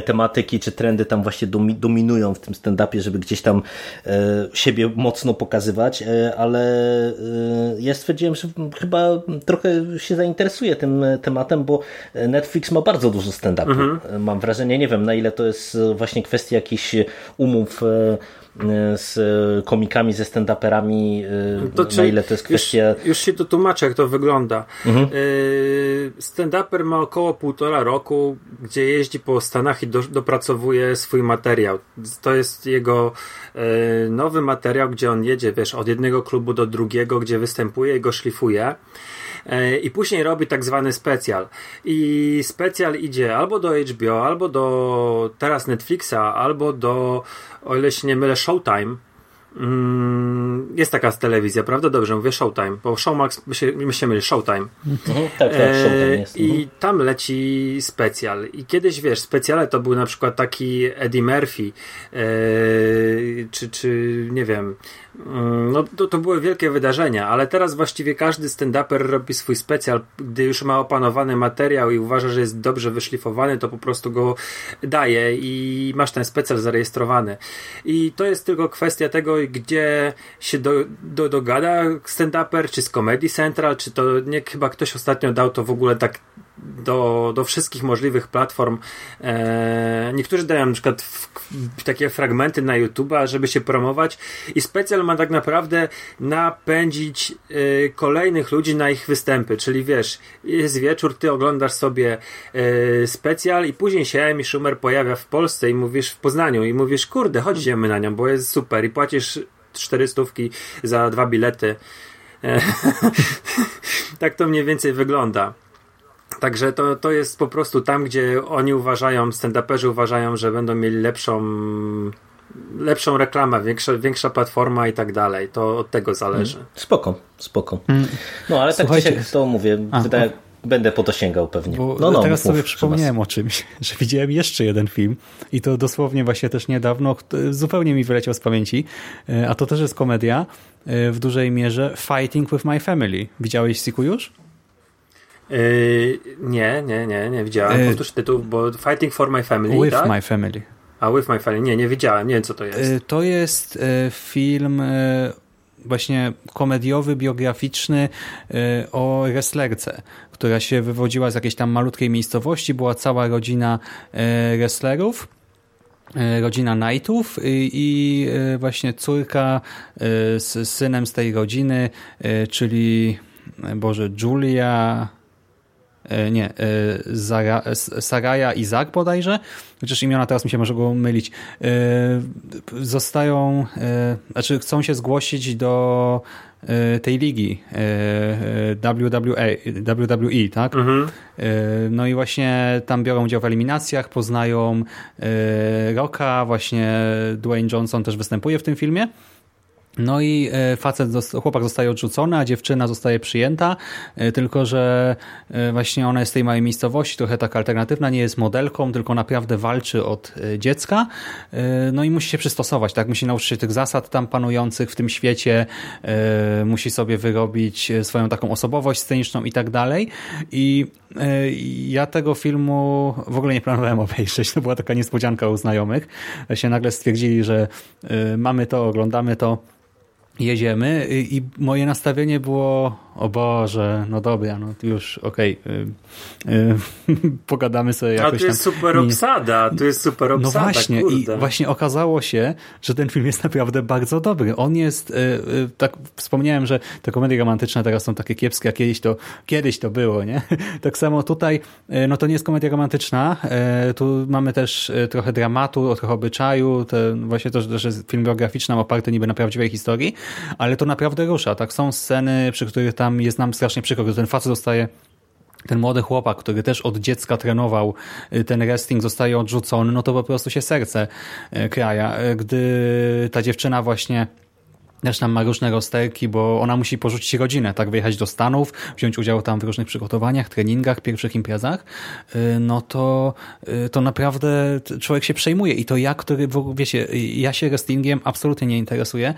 tematyki czy trendy tam właśnie dominują w tym stand-upie, żeby gdzieś tam e, siebie mocno pokazywać, e, ale e, ja stwierdziłem, że chyba trochę się zainteresuję tym tematem, bo Netflix ma bardzo dużo stand-upu. Mhm. Mam wrażenie, nie wiem na ile to jest właśnie kwestia jakichś umów z komikami, ze stand-uperami, to na ile to jest kwestia... Już, już się to tłumaczę, jak to wygląda. Mhm. Stand-uper ma około półtora roku, gdzie jeździ po Stanach i do, dopracowuje swój materiał. To jest jego nowy materiał, gdzie on jedzie, wiesz, od jednego klubu do drugiego, gdzie występuje i go szlifuje. E, i później robi tak zwany specjal. I specjal idzie albo do HBO, albo do teraz Netflixa, albo do, o ile się nie mylę, Showtime Mm, jest taka telewizja, prawda? Dobrze, mówię Showtime, bo Showmax, my się, my się myli, Showtime. Mhm, tak, tak, Showtime jest. I mhm. tam leci specjal. I kiedyś, wiesz, specjale to był na przykład taki Eddie Murphy, e, czy, czy nie wiem, no to, to były wielkie wydarzenia, ale teraz właściwie każdy stand-uper robi swój specjal, gdy już ma opanowany materiał i uważa, że jest dobrze wyszlifowany, to po prostu go daje i masz ten specjal zarejestrowany. I to jest tylko kwestia tego, gdzie się do, do, dogada stand-uper, czy z Comedy Central, czy to nie, chyba ktoś ostatnio dał to w ogóle tak do, do wszystkich możliwych platform. E, niektórzy dają na przykład w, w takie fragmenty na YouTube'a, żeby się promować i specjal ma tak naprawdę napędzić e, kolejnych ludzi na ich występy, czyli wiesz, jest wieczór, ty oglądasz sobie e, specjal i później się Amy Schumer pojawia w Polsce i mówisz w Poznaniu i mówisz, kurde, chodźmy na nią, bo jest super i płacisz 400 za dwa bilety. E, tak to mniej więcej wygląda. Także to, to jest po prostu tam, gdzie oni uważają, stand-uperzy uważają, że będą mieli lepszą lepszą reklamę, większa, większa platforma i tak dalej. To od tego zależy. Mm, spoko, spoko. Mm. No ale tak jak to mówię, A, wydaje, będę po to sięgał pewnie. Bo no, no, teraz mów, sobie przypomniałem o czymś, że widziałem jeszcze jeden film i to dosłownie właśnie też niedawno, zupełnie mi wyleciał z pamięci, e, a to też jest komedia e, w dużej mierze Fighting with My Family. Widziałeś Siku już? Yy, nie, nie, nie, nie widziałem. Yy, Otóż tytuł, bo Fighting for My Family, With tak? My Family. A With My Family, nie, nie widziałem, nie wiem co to jest. Yy, to jest yy, film yy, właśnie komediowy, biograficzny yy, o wrestlerce, która się wywodziła z jakiejś tam malutkiej miejscowości, była cała rodzina wrestlerów rodzina Knightów i właśnie córka z synem z tej rodziny, czyli Boże, Julia nie, e, Zara, Saraja i Zak bodajże, chociaż imiona teraz mi się może go mylić, e, zostają, znaczy chcą się zgłosić do tej ligi WWE, WWE tak? Mhm. No i właśnie tam biorą udział w eliminacjach, poznają Rocka, właśnie Dwayne Johnson też występuje w tym filmie. No i e, facet, chłopak zostaje odrzucony, a dziewczyna zostaje przyjęta, e, tylko że e, właśnie ona jest z tej małej miejscowości, trochę taka alternatywna, nie jest modelką, tylko naprawdę walczy od dziecka, no i musi się przystosować, tak, musi nauczyć się tych zasad tam panujących w tym świecie, musi sobie wyrobić swoją taką osobowość sceniczną i tak dalej. I ja tego filmu w ogóle nie planowałem obejrzeć, to była taka niespodzianka u znajomych, się nagle stwierdzili, że mamy to, oglądamy to, jedziemy i moje nastawienie było o Boże, no dobra, no już okej, okay, yy, yy, pogadamy sobie jakoś A tu jest tam. super obsada, tu jest super no obsada, No właśnie kurde. i właśnie okazało się, że ten film jest naprawdę bardzo dobry. On jest, yy, tak wspomniałem, że te komedie romantyczne teraz są takie kiepskie, a kiedyś to, kiedyś to było, nie? Tak samo tutaj, y, no to nie jest komedia romantyczna, y, tu mamy też trochę dramatu, trochę obyczaju, to właśnie to, że jest film biograficzny, oparty niby na prawdziwej historii, ale to naprawdę rusza, tak? Są sceny, przy których tam jest nam strasznie przykro, że ten facet zostaje ten młody chłopak, który też od dziecka trenował y, ten wrestling, zostaje odrzucony, no to po prostu się serce y, kraja. Y, gdy ta dziewczyna właśnie też tam ma różne rozterki, bo ona musi porzucić rodzinę, tak, wyjechać do Stanów, wziąć udział tam w różnych przygotowaniach, treningach, pierwszych imprezach, y, no to, y, to naprawdę człowiek się przejmuje i to ja, który, wiecie, ja się wrestlingiem absolutnie nie interesuję.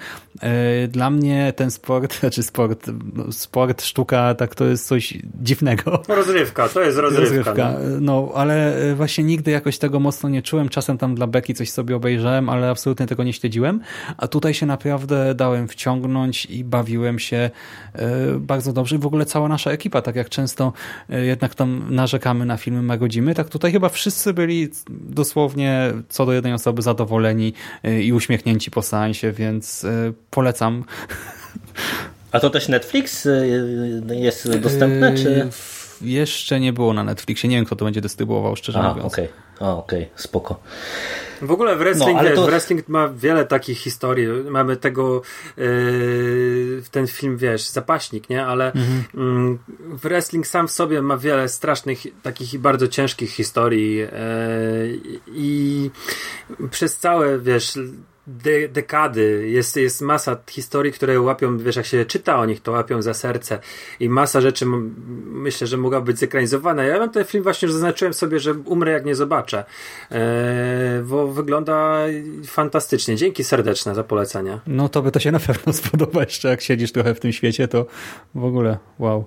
Y, dla mnie ten sport, znaczy sport, no, sport, sztuka, tak to jest coś dziwnego. Rozrywka, to jest rozrywka. rozrywka. No. no, ale właśnie nigdy jakoś tego mocno nie czułem, czasem tam dla Beki coś sobie obejrzałem, ale absolutnie tego nie śledziłem, a tutaj się naprawdę dało dałem wciągnąć i bawiłem się e, bardzo dobrze. I w ogóle cała nasza ekipa, tak jak często e, jednak tam narzekamy na filmy Magodzimy, tak tutaj chyba wszyscy byli dosłownie co do jednej osoby zadowoleni e, i uśmiechnięci po seansie, więc polecam. A to też Netflix jest dostępne, czy... jeszcze nie było na Netflixie. Nie wiem, kto to będzie dystrybuował, szczerze A, mówiąc. okej, okay. okej, okay. spoko. W ogóle w wrestling, no, wiesz, to... wrestling ma wiele takich historii. Mamy tego yy, ten film, wiesz, zapaśnik, nie? Ale mhm. yy, wrestling sam w sobie ma wiele strasznych, takich i bardzo ciężkich historii yy, i przez całe, wiesz, de dekady. Jest, jest masa historii, które łapią, wiesz, jak się czyta o nich, to łapią za serce. I masa rzeczy myślę, że mogła być zekranizowana. Ja mam ten film właśnie, że zaznaczyłem sobie, że umrę jak nie zobaczę. Eee, bo wygląda fantastycznie. Dzięki serdeczne za polecenie. No to by to się na pewno spodoba jeszcze, jak siedzisz trochę w tym świecie, to w ogóle wow.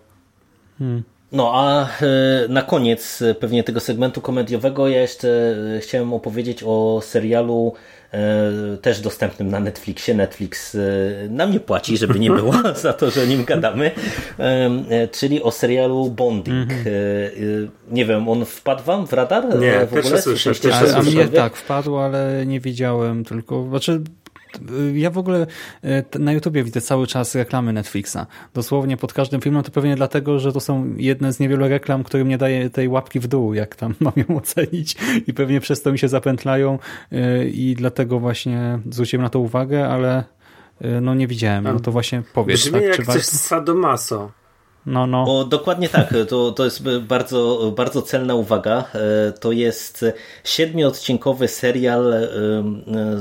Hmm. No a e, na koniec pewnie tego segmentu komediowego ja jeszcze chciałem opowiedzieć o serialu E, też dostępnym na Netflixie. Netflix e, nam nie płaci, żeby nie było za to, że o nim gadamy, e, czyli o serialu Bonding. Mhm. Nie wiem, on wpadł wam w radar? Nie, w ogóle? Słyszę, a, a mnie tak, wpadł, ale nie widziałem, tylko, znaczy ja w ogóle e, na YouTubie widzę cały czas reklamy Netflixa. Dosłownie pod każdym filmem, to pewnie dlatego, że to są jedne z niewielu reklam, które mnie daje tej łapki w dół, jak tam mam ją ocenić i pewnie przez to mi się zapętlają e, i dlatego właśnie zwróciłem na to uwagę, ale no nie widziałem. No to właśnie powiedz. Brzmi tak, jak coś warto... sadomaso. No, no. O, dokładnie tak. To, to jest bardzo, bardzo celna uwaga. E, to jest siedmiodcinkowy serial e,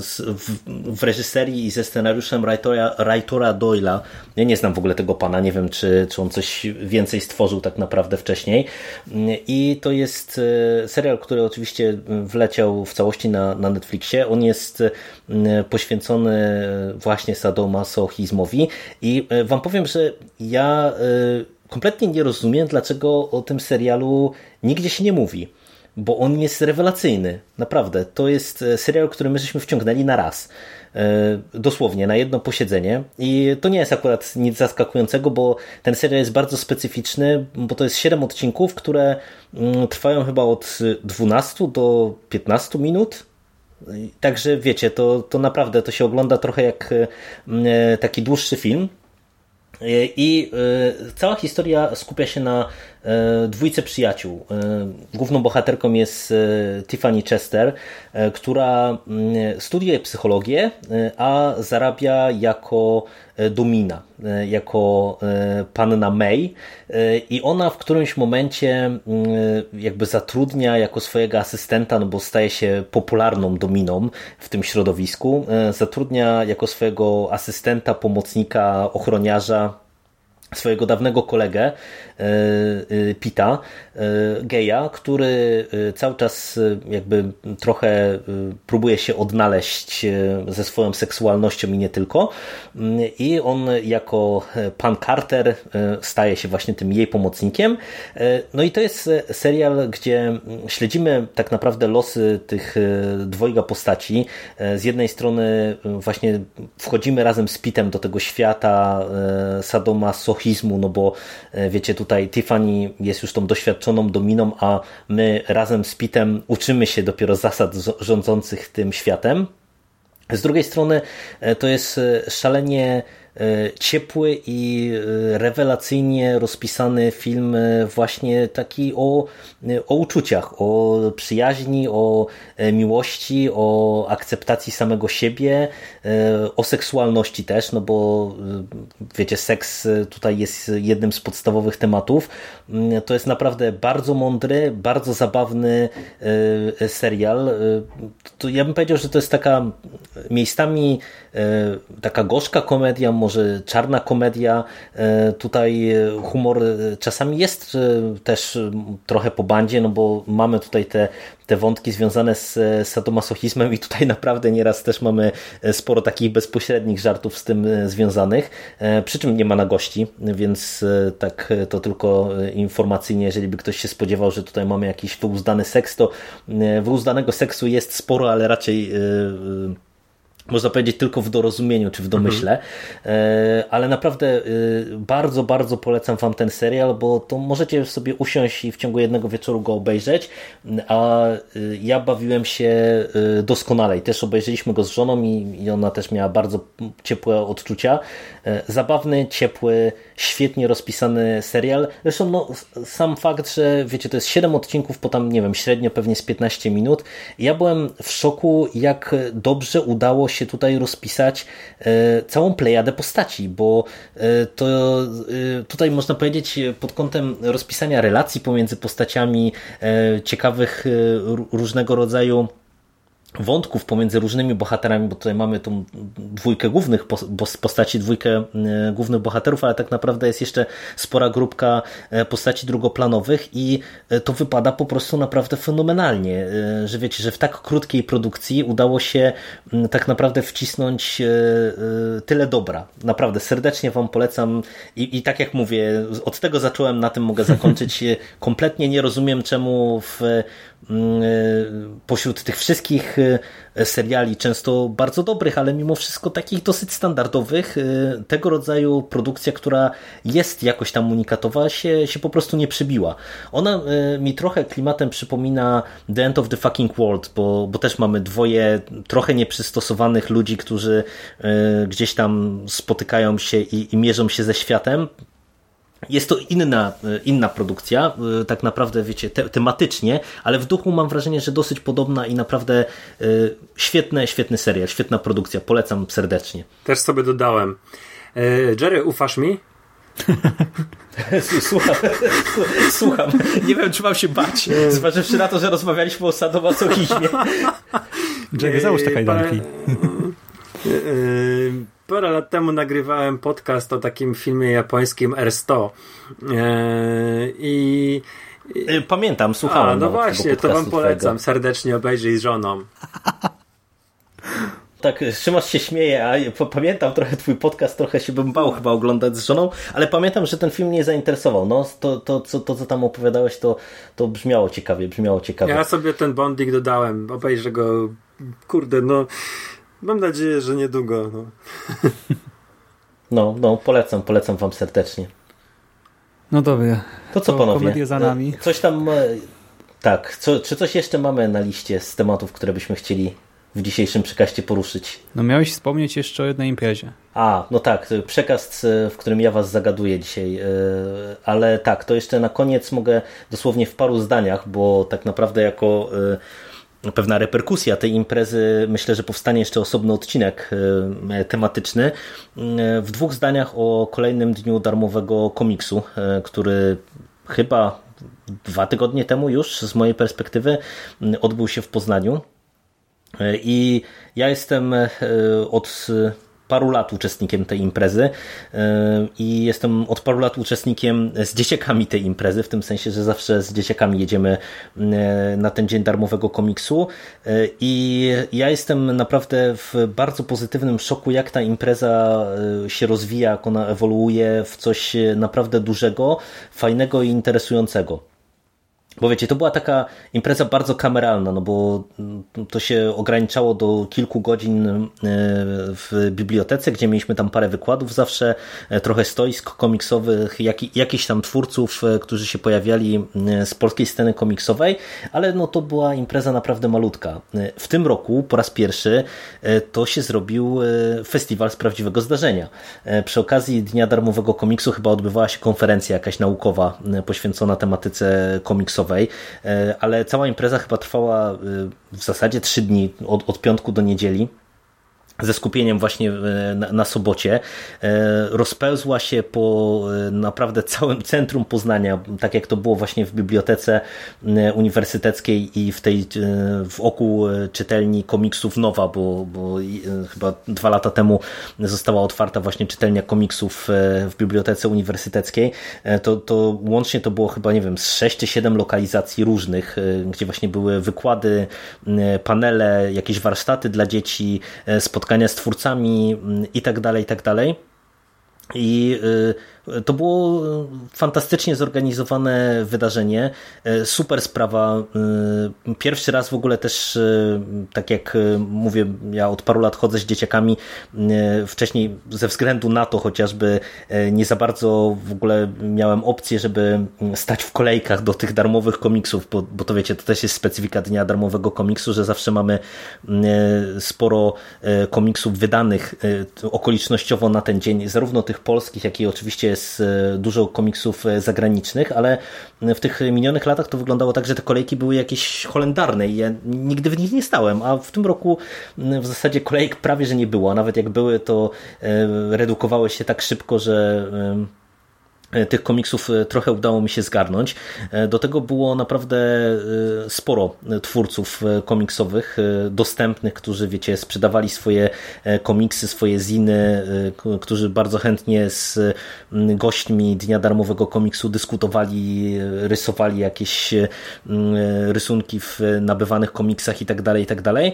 w, w reżyserii i ze scenariuszem writora Doyla. Ja nie znam w ogóle tego pana, nie wiem, czy, czy on coś więcej stworzył tak naprawdę wcześniej. I to jest e, serial, który oczywiście wleciał w całości na, na Netflixie. On jest poświęcony właśnie sadomasochizmowi i wam powiem, że ja kompletnie nie rozumiem, dlaczego o tym serialu nigdzie się nie mówi. Bo on jest rewelacyjny. Naprawdę. To jest e, serial, który my żeśmy wciągnęli na raz. E, dosłownie, na jedno posiedzenie. I to nie jest akurat nic zaskakującego, bo ten serial jest bardzo specyficzny, bo to jest 7 odcinków, które mm, trwają chyba od 12 do 15 minut. Także wiecie, to, to naprawdę to się ogląda trochę jak e, taki dłuższy film. I cała historia skupia się na dwójce przyjaciół. E, główną bohaterką jest e, Tiffany Chester, która mm, studiuje psychologię, a zarabia jako domina, jako panna May i ona w którymś momencie mm, jakby zatrudnia jako swojego asystenta, no bo staje się popularną dominą w tym środowisku, zatrudnia jako swojego asystenta, pomocnika, ochroniarza swojego dawnego kolegę e, e, Pita, e, geja, który cały czas jakby trochę próbuje się odnaleźć ze swoją seksualnością i nie tylko. I on jako pan Carter staje się właśnie tym jej pomocnikiem. No i to jest serial, gdzie śledzimy tak naprawdę losy tych dwojga postaci. Z jednej strony właśnie wchodzimy razem z Pitem do tego świata Sadoma Sochi masochizmu, no bo e, wiecie, tutaj Tiffany jest już tą doświadczoną dominą, a my razem z Pitem uczymy się dopiero zasad rządzących tym światem. Z drugiej strony e, to jest e, szalenie ciepły i e, rewelacyjnie rozpisany film e, właśnie taki o, o uczuciach, o przyjaźni, o miłości, o akceptacji samego siebie, o seksualności też, no bo wiecie, seks tutaj jest jednym z podstawowych tematów. Mm, to jest naprawdę bardzo mądry, bardzo zabawny serial. To ja bym powiedział, że to jest taka miejscami taka gorzka komedia, może czarna komedia. E, tutaj humor e, czasami jest e, też trochę po bandzie, no bo mamy tutaj te, te wątki związane z sadomasochizmem i tutaj naprawdę nieraz też mamy sporo takich bezpośrednich żartów z tym związanych, przy czym nie ma na gości, więc tak to tylko informacyjnie, jeżeli by ktoś się spodziewał, że tutaj mamy jakiś wyuzdany seks, to wyuzdanego seksu jest sporo, ale raczej można powiedzieć tylko w dorozumieniu czy w domyśle, mhm. ale naprawdę e, bardzo, bardzo polecam wam ten serial, bo to możecie sobie usiąść i w ciągu jednego wieczoru go obejrzeć, a e, ja bawiłem się doskonale i też obejrzeliśmy go z żoną i ona też miała bardzo ciepłe odczucia. Zabawny, ciepły, świetnie rozpisany serial. Zresztą no, sam fakt, że wiecie, to jest 7 odcinków po tam, nie wiem, średnio pewnie z 15 minut. Ja byłem w szoku, jak dobrze udało się tutaj rozpisać e, całą plejadę postaci, bo e, to e, tutaj można powiedzieć pod kątem rozpisania relacji pomiędzy postaciami ciekawych różnego rodzaju wątków pomiędzy różnymi bohaterami, bo tutaj mamy tą dwójkę głównych postaci, dwójkę e, głównych bohaterów, ale tak naprawdę jest jeszcze spora grupka e, postaci drugoplanowych i e, to wypada po prostu naprawdę fenomenalnie, że wiecie, że w tak krótkiej produkcji udało się tak naprawdę wcisnąć tyle dobra. Naprawdę serdecznie Wam polecam i, i tak jak mówię, od tego zacząłem, na tym mogę zakończyć. Kompletnie nie rozumiem, czemu w pośród tych wszystkich e, seriali, często bardzo dobrych, ale mimo wszystko takich dosyć standardowych, e, tego rodzaju produkcja, która jest jakoś tam unikatowa, się, się po prostu nie przybiła. Ona mi trochę klimatem przypomina The End of the Fucking World, bo, bo też mamy dwoje trochę nieprzystosowanych ludzi, którzy gdzieś tam spotykają się i, i mierzą się ze światem, jest to inna, e, inna produkcja, e, tak naprawdę, wiecie, te, tematycznie, ale w duchu mam wrażenie, że dosyć podobna i naprawdę y, świetny, świetny serial, świetna produkcja. Polecam serdecznie. Też sobie dodałem. Jerry, ufasz mi? Słucham, słucham. Nie wiem, czy mam się bać, zważywszy na to, że rozmawialiśmy o sadomasochizmie. Jerry, załóż te kajdanki. Parę lat temu nagrywałem podcast o takim filmie japońskim R100 eee, i y, Pamiętam, słuchałem. A, no właśnie, to wam polecam. Twojego. Serdecznie obejrzyj z żoną. Tak, Szymasz się śmieje, a pamiętam trochę twój podcast, trochę się bym bał chyba oglądać z żoną, ale pamiętam, że ten film mnie zainteresował. No, to, to, to, to co tam opowiadałeś, to, to brzmiało ciekawie, brzmiało ciekawie. Ja sobie ten bonding dodałem, obejrzę go, kurde, no Mam nadzieję, że niedługo. No. no, no, polecam, polecam wam serdecznie. No dobra. To co, to panowie? Za nami. Coś tam. E, tak, co, czy coś jeszcze mamy na liście z tematów, które byśmy chcieli w dzisiejszym przekaście poruszyć? No miałeś wspomnieć jeszcze o jednej imprezie. A, no tak, przekaz, e, w którym ja was zagaduję dzisiaj, e, ale tak, to jeszcze na koniec mogę dosłownie w paru zdaniach, bo tak naprawdę jako pewna reperkusja tej imprezy. Myślę, że powstanie jeszcze osobny odcinek e, tematyczny. E, w dwóch zdaniach o kolejnym dniu darmowego komiksu, e, który chyba dwa tygodnie temu już z mojej perspektywy odbył się w Poznaniu. I ja jestem od paru lat uczestnikiem tej imprezy e, i jestem od paru lat uczestnikiem z dzieciakami tej imprezy, w tym sensie, że zawsze z dzieciakami jedziemy e, na ten dzień darmowego komiksu e, i ja jestem naprawdę w bardzo pozytywnym szoku, jak ta impreza się rozwija, jak ona ewoluuje w coś naprawdę dużego, fajnego i interesującego. Bo wiecie, to była taka impreza bardzo kameralna, no bo to się ograniczało do kilku godzin e, w bibliotece, gdzie mieliśmy tam parę wykładów zawsze, e, trochę stoisk komiksowych, jak, jakichś tam twórców, e, którzy się pojawiali z polskiej sceny komiksowej, ale no to była impreza naprawdę malutka. W tym roku po raz pierwszy to się zrobił festiwal z prawdziwego zdarzenia. Przy okazji Dnia Darmowego Komiksu chyba odbywała się konferencja jakaś naukowa poświęcona tematyce komiksowej E, ale cała impreza chyba trwała e, w zasadzie trzy dni, od, od piątku do niedzieli ze skupieniem właśnie e, na, na, sobocie, rozpełzła się po naprawdę całym centrum Poznania, tak jak to było właśnie w bibliotece uniwersyteckiej i w tej w oku czytelni komiksów Nowa, bo, bo chyba dwa lata temu została otwarta właśnie czytelnia komiksów w bibliotece uniwersyteckiej, to, to łącznie to było chyba, nie wiem, z 6 czy 7 lokalizacji różnych, gdzie właśnie były wykłady, panele, jakieś warsztaty dla dzieci, spotkania spotkania z twórcami mm, i tak dalej, i to było fantastycznie zorganizowane wydarzenie, super sprawa. Pierwszy raz w ogóle też, tak jak mówię, ja od paru lat chodzę z dzieciakami, wcześniej ze względu na to chociażby nie za bardzo w ogóle miałem opcję, żeby stać w kolejkach do tych darmowych komiksów, bo, bo to wiecie, to też jest specyfika dnia darmowego komiksu, że zawsze mamy sporo komiksów wydanych okolicznościowo na ten dzień, zarówno tych polskich, jak i oczywiście jest e, dużo komiksów e, zagranicznych, ale w tych minionych latach to wyglądało tak, że te kolejki były jakieś holendarne i ja nigdy w nich nie stałem, a w tym roku w zasadzie kolejek prawie, że nie było, nawet jak były, to e, redukowały się tak szybko, że tych komiksów e, trochę udało mi się zgarnąć. E, do tego było naprawdę sporo twórców komiksowych dostępnych, którzy, wiecie, sprzedawali swoje komiksy, swoje ziny, którzy bardzo chętnie z gośćmi Dnia Darmowego Komiksu dyskutowali, rysowali jakieś rysunki w nabywanych komiksach i tak dalej, i tak dalej.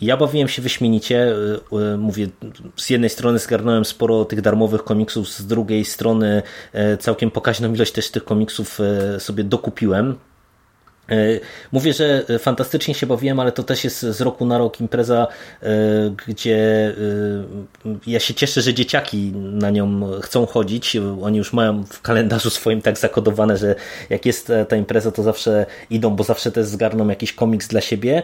Ja bawiłem się wyśmienicie. Y, y, mówię, z jednej strony zgarnąłem sporo tych darmowych komiksów, z drugiej strony e, całkiem pokaźną ilość też tych komiksów e, sobie dokupiłem. E, mówię, że fantastycznie się bawiłem, ale to też jest z roku na rok impreza, e, gdzie e, ja się cieszę, że dzieciaki na nią chcą chodzić. Oni już mają w kalendarzu swoim tak zakodowane, że jak jest ta impreza, to zawsze idą, bo zawsze też zgarną jakiś komiks dla siebie.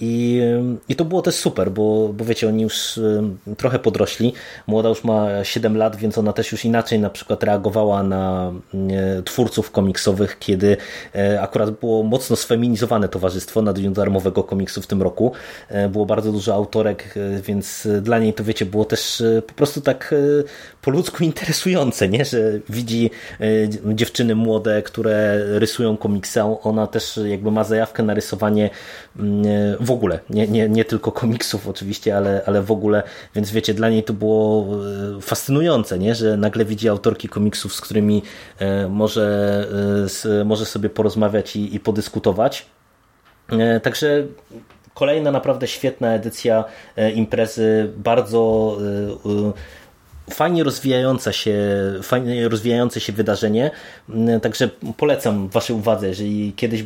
I, i to było też super, bo, bo wiecie, oni już trochę podrośli. Młoda już ma 7 lat, więc ona też już inaczej na przykład reagowała na twórców komiksowych, kiedy akurat było mocno sfeminizowane towarzystwo na Dniu Darmowego Komiksu w tym roku. E, było bardzo dużo autorek, e, więc dla niej to wiecie, było też e, po prostu tak po ludzku interesujące, nie? że widzi dziewczyny młode, które rysują komiksy, ona też jakby ma zajawkę na rysowanie mm, w ogóle, nie, nie, nie tylko komiksów oczywiście, ale, ale w ogóle, więc wiecie, dla niej to było fascynujące, nie? że nagle widzi autorki komiksów, z którymi może, może sobie porozmawiać i, i podyskutować. E, także kolejna naprawdę świetna edycja e, imprezy, bardzo e, fajnie rozwijająca się, fajnie rozwijające się wydarzenie. Także polecam Waszej uwadze, jeżeli kiedyś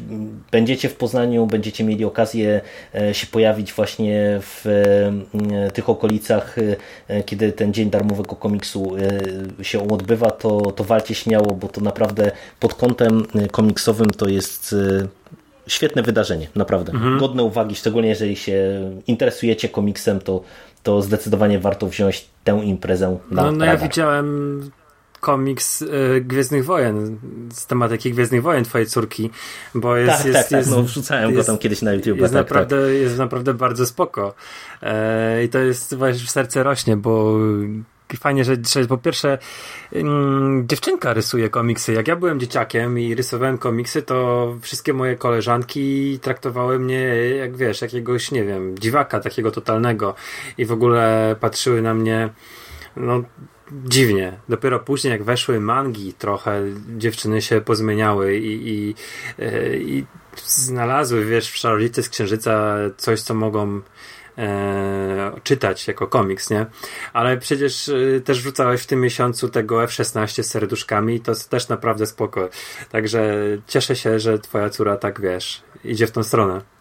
będziecie w Poznaniu, będziecie mieli okazję się pojawić właśnie w tych okolicach, kiedy ten dzień darmowego komiksu się odbywa, to, to walcie śmiało, bo to naprawdę pod kątem komiksowym to jest świetne wydarzenie, naprawdę. Mhm. Godne uwagi, szczególnie jeżeli się interesujecie komiksem, to, to zdecydowanie warto wziąć tę imprezę na No, no ja widziałem komiks y, Gwiezdnych Wojen, z tematyki Gwiezdnych Wojen twojej córki, bo jest... Tak, jest, tak, tak, jest, no wrzucałem jest, go tam kiedyś na YouTube. Jest, tak, naprawdę, tak. jest naprawdę bardzo spoko. E, I to jest właśnie w serce rośnie, bo fajnie, że, że po pierwsze mm, dziewczynka rysuje komiksy. Jak ja byłem dzieciakiem i rysowałem komiksy, to wszystkie moje koleżanki traktowały mnie jak wiesz, jakiegoś, nie wiem, dziwaka takiego totalnego i w ogóle patrzyły na mnie no dziwnie. Dopiero później, jak weszły mangi, trochę dziewczyny się pozmieniały i, i, e, i znalazły, wiesz, w szarolicy z księżyca coś, co mogą e, czytać jako komiks, nie? Ale przecież e, też wrzucałeś w tym miesiącu tego F16 z serduszkami i to jest też naprawdę spoko. Także cieszę się, że twoja córa tak, wiesz, idzie w tą stronę.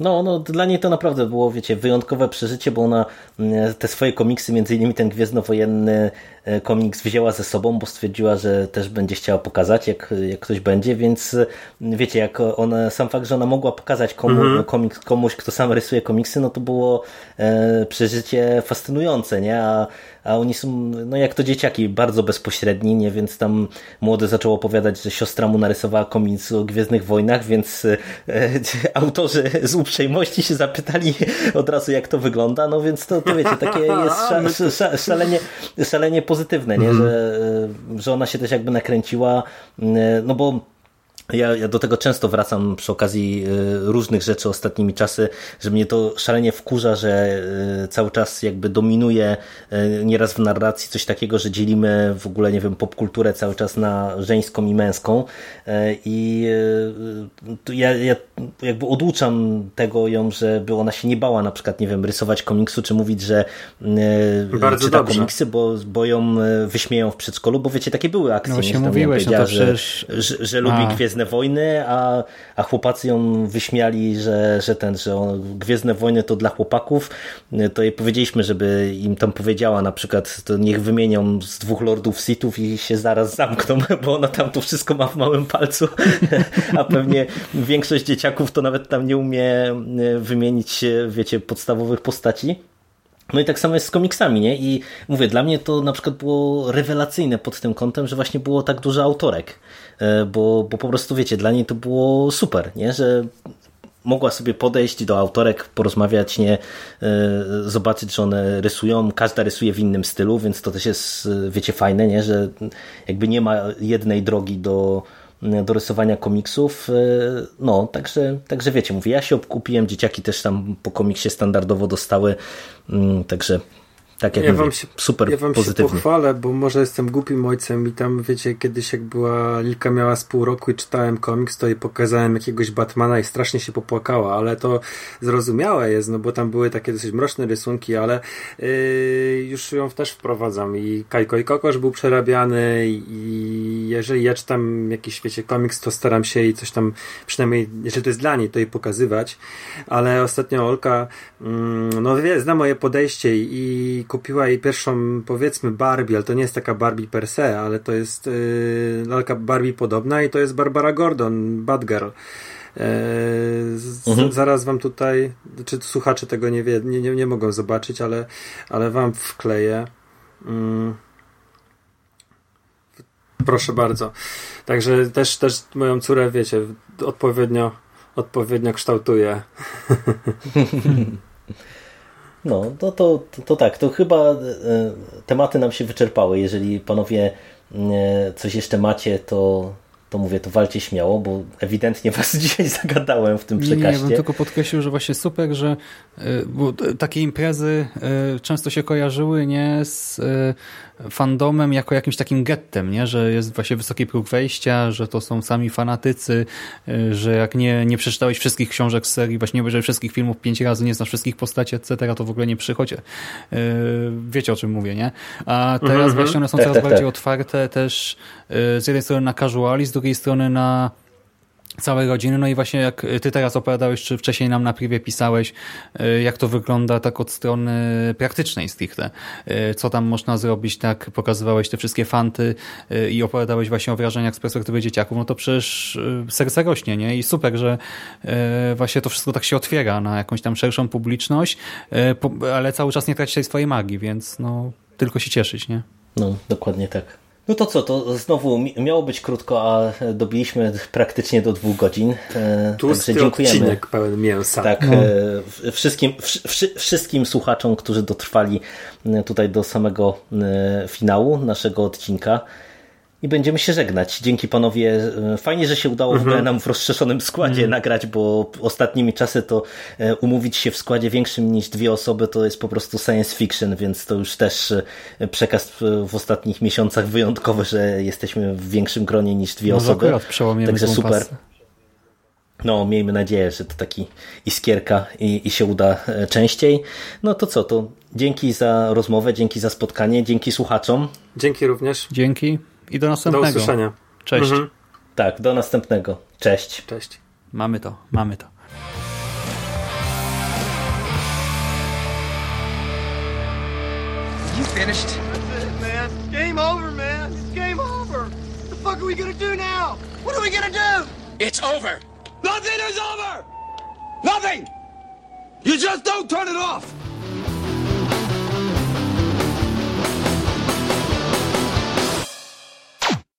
No, no, dla niej to naprawdę było, wiecie, wyjątkowe przeżycie, bo ona mm, te swoje komiksy, między innymi ten Gwiezdnowojenny e, komiks wzięła ze sobą, bo stwierdziła, że też będzie chciała pokazać, jak, jak ktoś będzie, więc mm, wiecie, jak ona, sam fakt, że ona mogła pokazać komu, mm -hmm. komiks, komuś, kto sam rysuje komiksy, no to było e, przeżycie fascynujące, nie? A, a oni są, no jak to dzieciaki, bardzo bezpośredni, nie? Więc tam młody zaczął opowiadać, że siostra mu narysowała komiks o Gwiezdnych Wojnach, więc e, autorzy z uprzejmości się zapytali od razu, jak to wygląda, no więc to, to wiecie, takie jest sza, szalenie, szalenie pozytywne, nie? Mhm. Że, że ona się też jakby nakręciła, no bo ja, ja do tego często wracam przy okazji y, różnych rzeczy ostatnimi czasy, że mnie to szalenie wkurza, że y, cały czas jakby dominuje y, nieraz w narracji coś takiego, że dzielimy w ogóle, nie wiem, popkulturę cały czas na żeńską i męską i ja, ja jakby oduczam tego ją, żeby ona się nie bała na przykład, nie wiem, rysować komiksu, czy mówić, że Bardzo czyta dobrze. komiksy, bo, bo ją wyśmieją w przedszkolu, bo wiecie, takie były akcje. No tam mówiłeś, no to powiedziała, że, przecież- że, że lubi A. Gwiezdne Wojny, a, a chłopacy ją wyśmiali, że, że ten, że on, Gwiezdne Wojny to dla chłopaków, to jej powiedzieliśmy, żeby im tam powiedziała na przykład, to niech wymienią z dwóch Lordów Sithów i się zaraz zamkną, bo ona tam to wszystko ma w małym palcu, a pewnie większość dzieciaków to nawet tam nie umie e, wymienić, e, wiecie, podstawowych postaci. No i tak samo jest z komiksami, nie? I mówię, dla mnie to na przykład było rewelacyjne pod tym kątem, że właśnie było tak dużo autorek, bo, bo po prostu wiecie, dla niej to było super, nie? Że mogła sobie podejść do autorek, porozmawiać, nie, e, zobaczyć, że one rysują, każda rysuje w innym stylu, więc to też jest, e, wiecie, fajne, nie? Że jakby nie ma jednej drogi do, do rysowania komiksów. E, No, także, także wiecie, mówię, ja się obkupiłem, dzieciaki też tam po komiksie standardowo dostały, Mm, także tak jak Ja mówię, wam się, super ja wam się pozytywnie. pochwalę, bo może jestem głupim ojcem i tam, wiecie, kiedyś jak była Lilka miała z pół roku i czytałem komiks, to jej pokazałem jakiegoś Batmana i strasznie się popłakała, ale to zrozumiałe jest, no bo tam były takie dosyć mroczne rysunki, ale yy, już ją też wprowadzam i Kajko i Kokosz był przerabiany i, i jeżeli ja czytam jakiś, wiecie, komiks, to staram się jej coś tam, przynajmniej, jeżeli to jest dla niej, to jej pokazywać, ale ostatnio Olka, mm, no wie, zna moje podejście i, i kupiła jej pierwszą, powiedzmy, Barbie, ale to nie jest taka Barbie per se, ale to jest yy, lalka Barbie podobna i to jest Barbara Gordon, Batgirl. Yy, z, Mhm. Zaraz wam tutaj, czy słuchacze tego nie, wie, nie, nie, nie mogą zobaczyć, ale, ale wam wkleję. Mm. Proszę bardzo. Także też, też moją córę, wiecie, odpowiednio, odpowiednio kształtuję. No, to, to, to, tak, to chyba e, tematy nam się wyczerpały. Jeżeli panowie e, coś jeszcze macie, to, to mówię, to walcie śmiało, bo ewidentnie was dzisiaj zagadałem w tym Nie, nie, ja bym przekaście. tylko podkreślił, że właśnie super, że y, bo takie imprezy y, często się kojarzyły nie z y, fandomem jako jakimś takim gettem, nie? że jest właśnie wysoki próg wejścia, że to są sami fanatycy, że jak nie, nie przeczytałeś wszystkich książek z serii, właśnie nie obejrzałeś wszystkich filmów pięć razy, nie znasz wszystkich postaci, etc., to w ogóle nie przychodź. Wiecie o czym mówię, nie? A teraz Mhm. właśnie one są Tak, coraz tak, bardziej tak. otwarte też z jednej strony na casuali, z drugiej strony na całej rodziny. No i właśnie jak ty teraz opowiadałeś, czy wcześniej nam na privie pisałeś, y, jak to wygląda tak od strony praktycznej stricte. Y, Co tam można zrobić, tak pokazywałeś te wszystkie fanty y, i opowiadałeś właśnie o wrażeniach z perspektywy dzieciaków, no to przecież serce rośnie, nie? I super, że właśnie to wszystko tak się otwiera na jakąś tam szerszą publiczność, ale cały czas nie traci tej swojej magii, więc no tylko się cieszyć, nie? No, dokładnie tak. No to co, to znowu mi- miało być krótko, a dobiliśmy praktycznie do dwóch godzin. E, Tłusty Także dziękujemy. odcinek pełen mięsa. Tak, No. e, wszystkim, wszy- wszy- wszystkim słuchaczom, którzy dotrwali e, tutaj do samego finału naszego odcinka. I będziemy się żegnać. Dzięki panowie. E, Fajnie, że się udało w ogóle nam w rozszerzonym składzie nagrać, bo ostatnimi czasy to e, umówić się w składzie większym niż dwie osoby to jest po prostu science fiction, więc to już też e, przekaz w ostatnich miesiącach wyjątkowy, że jesteśmy w większym gronie niż dwie Może osoby. Także super. No, miejmy nadzieję, że to taki iskierka i, i się uda częściej. No to co, to dzięki za rozmowę, dzięki za spotkanie, dzięki słuchaczom. Dzięki również. Dzięki i do Do następnego. usłyszenia. Cześć. Mhm. Tak, do następnego. Cześć. Cześć. Mamy to, mamy to. You finished? That's it, man. Game over, man. It's game over. What the fuck are we gonna do now? What are we gonna do? It's over. Nothing is over! Nothing! You just don't turn it off!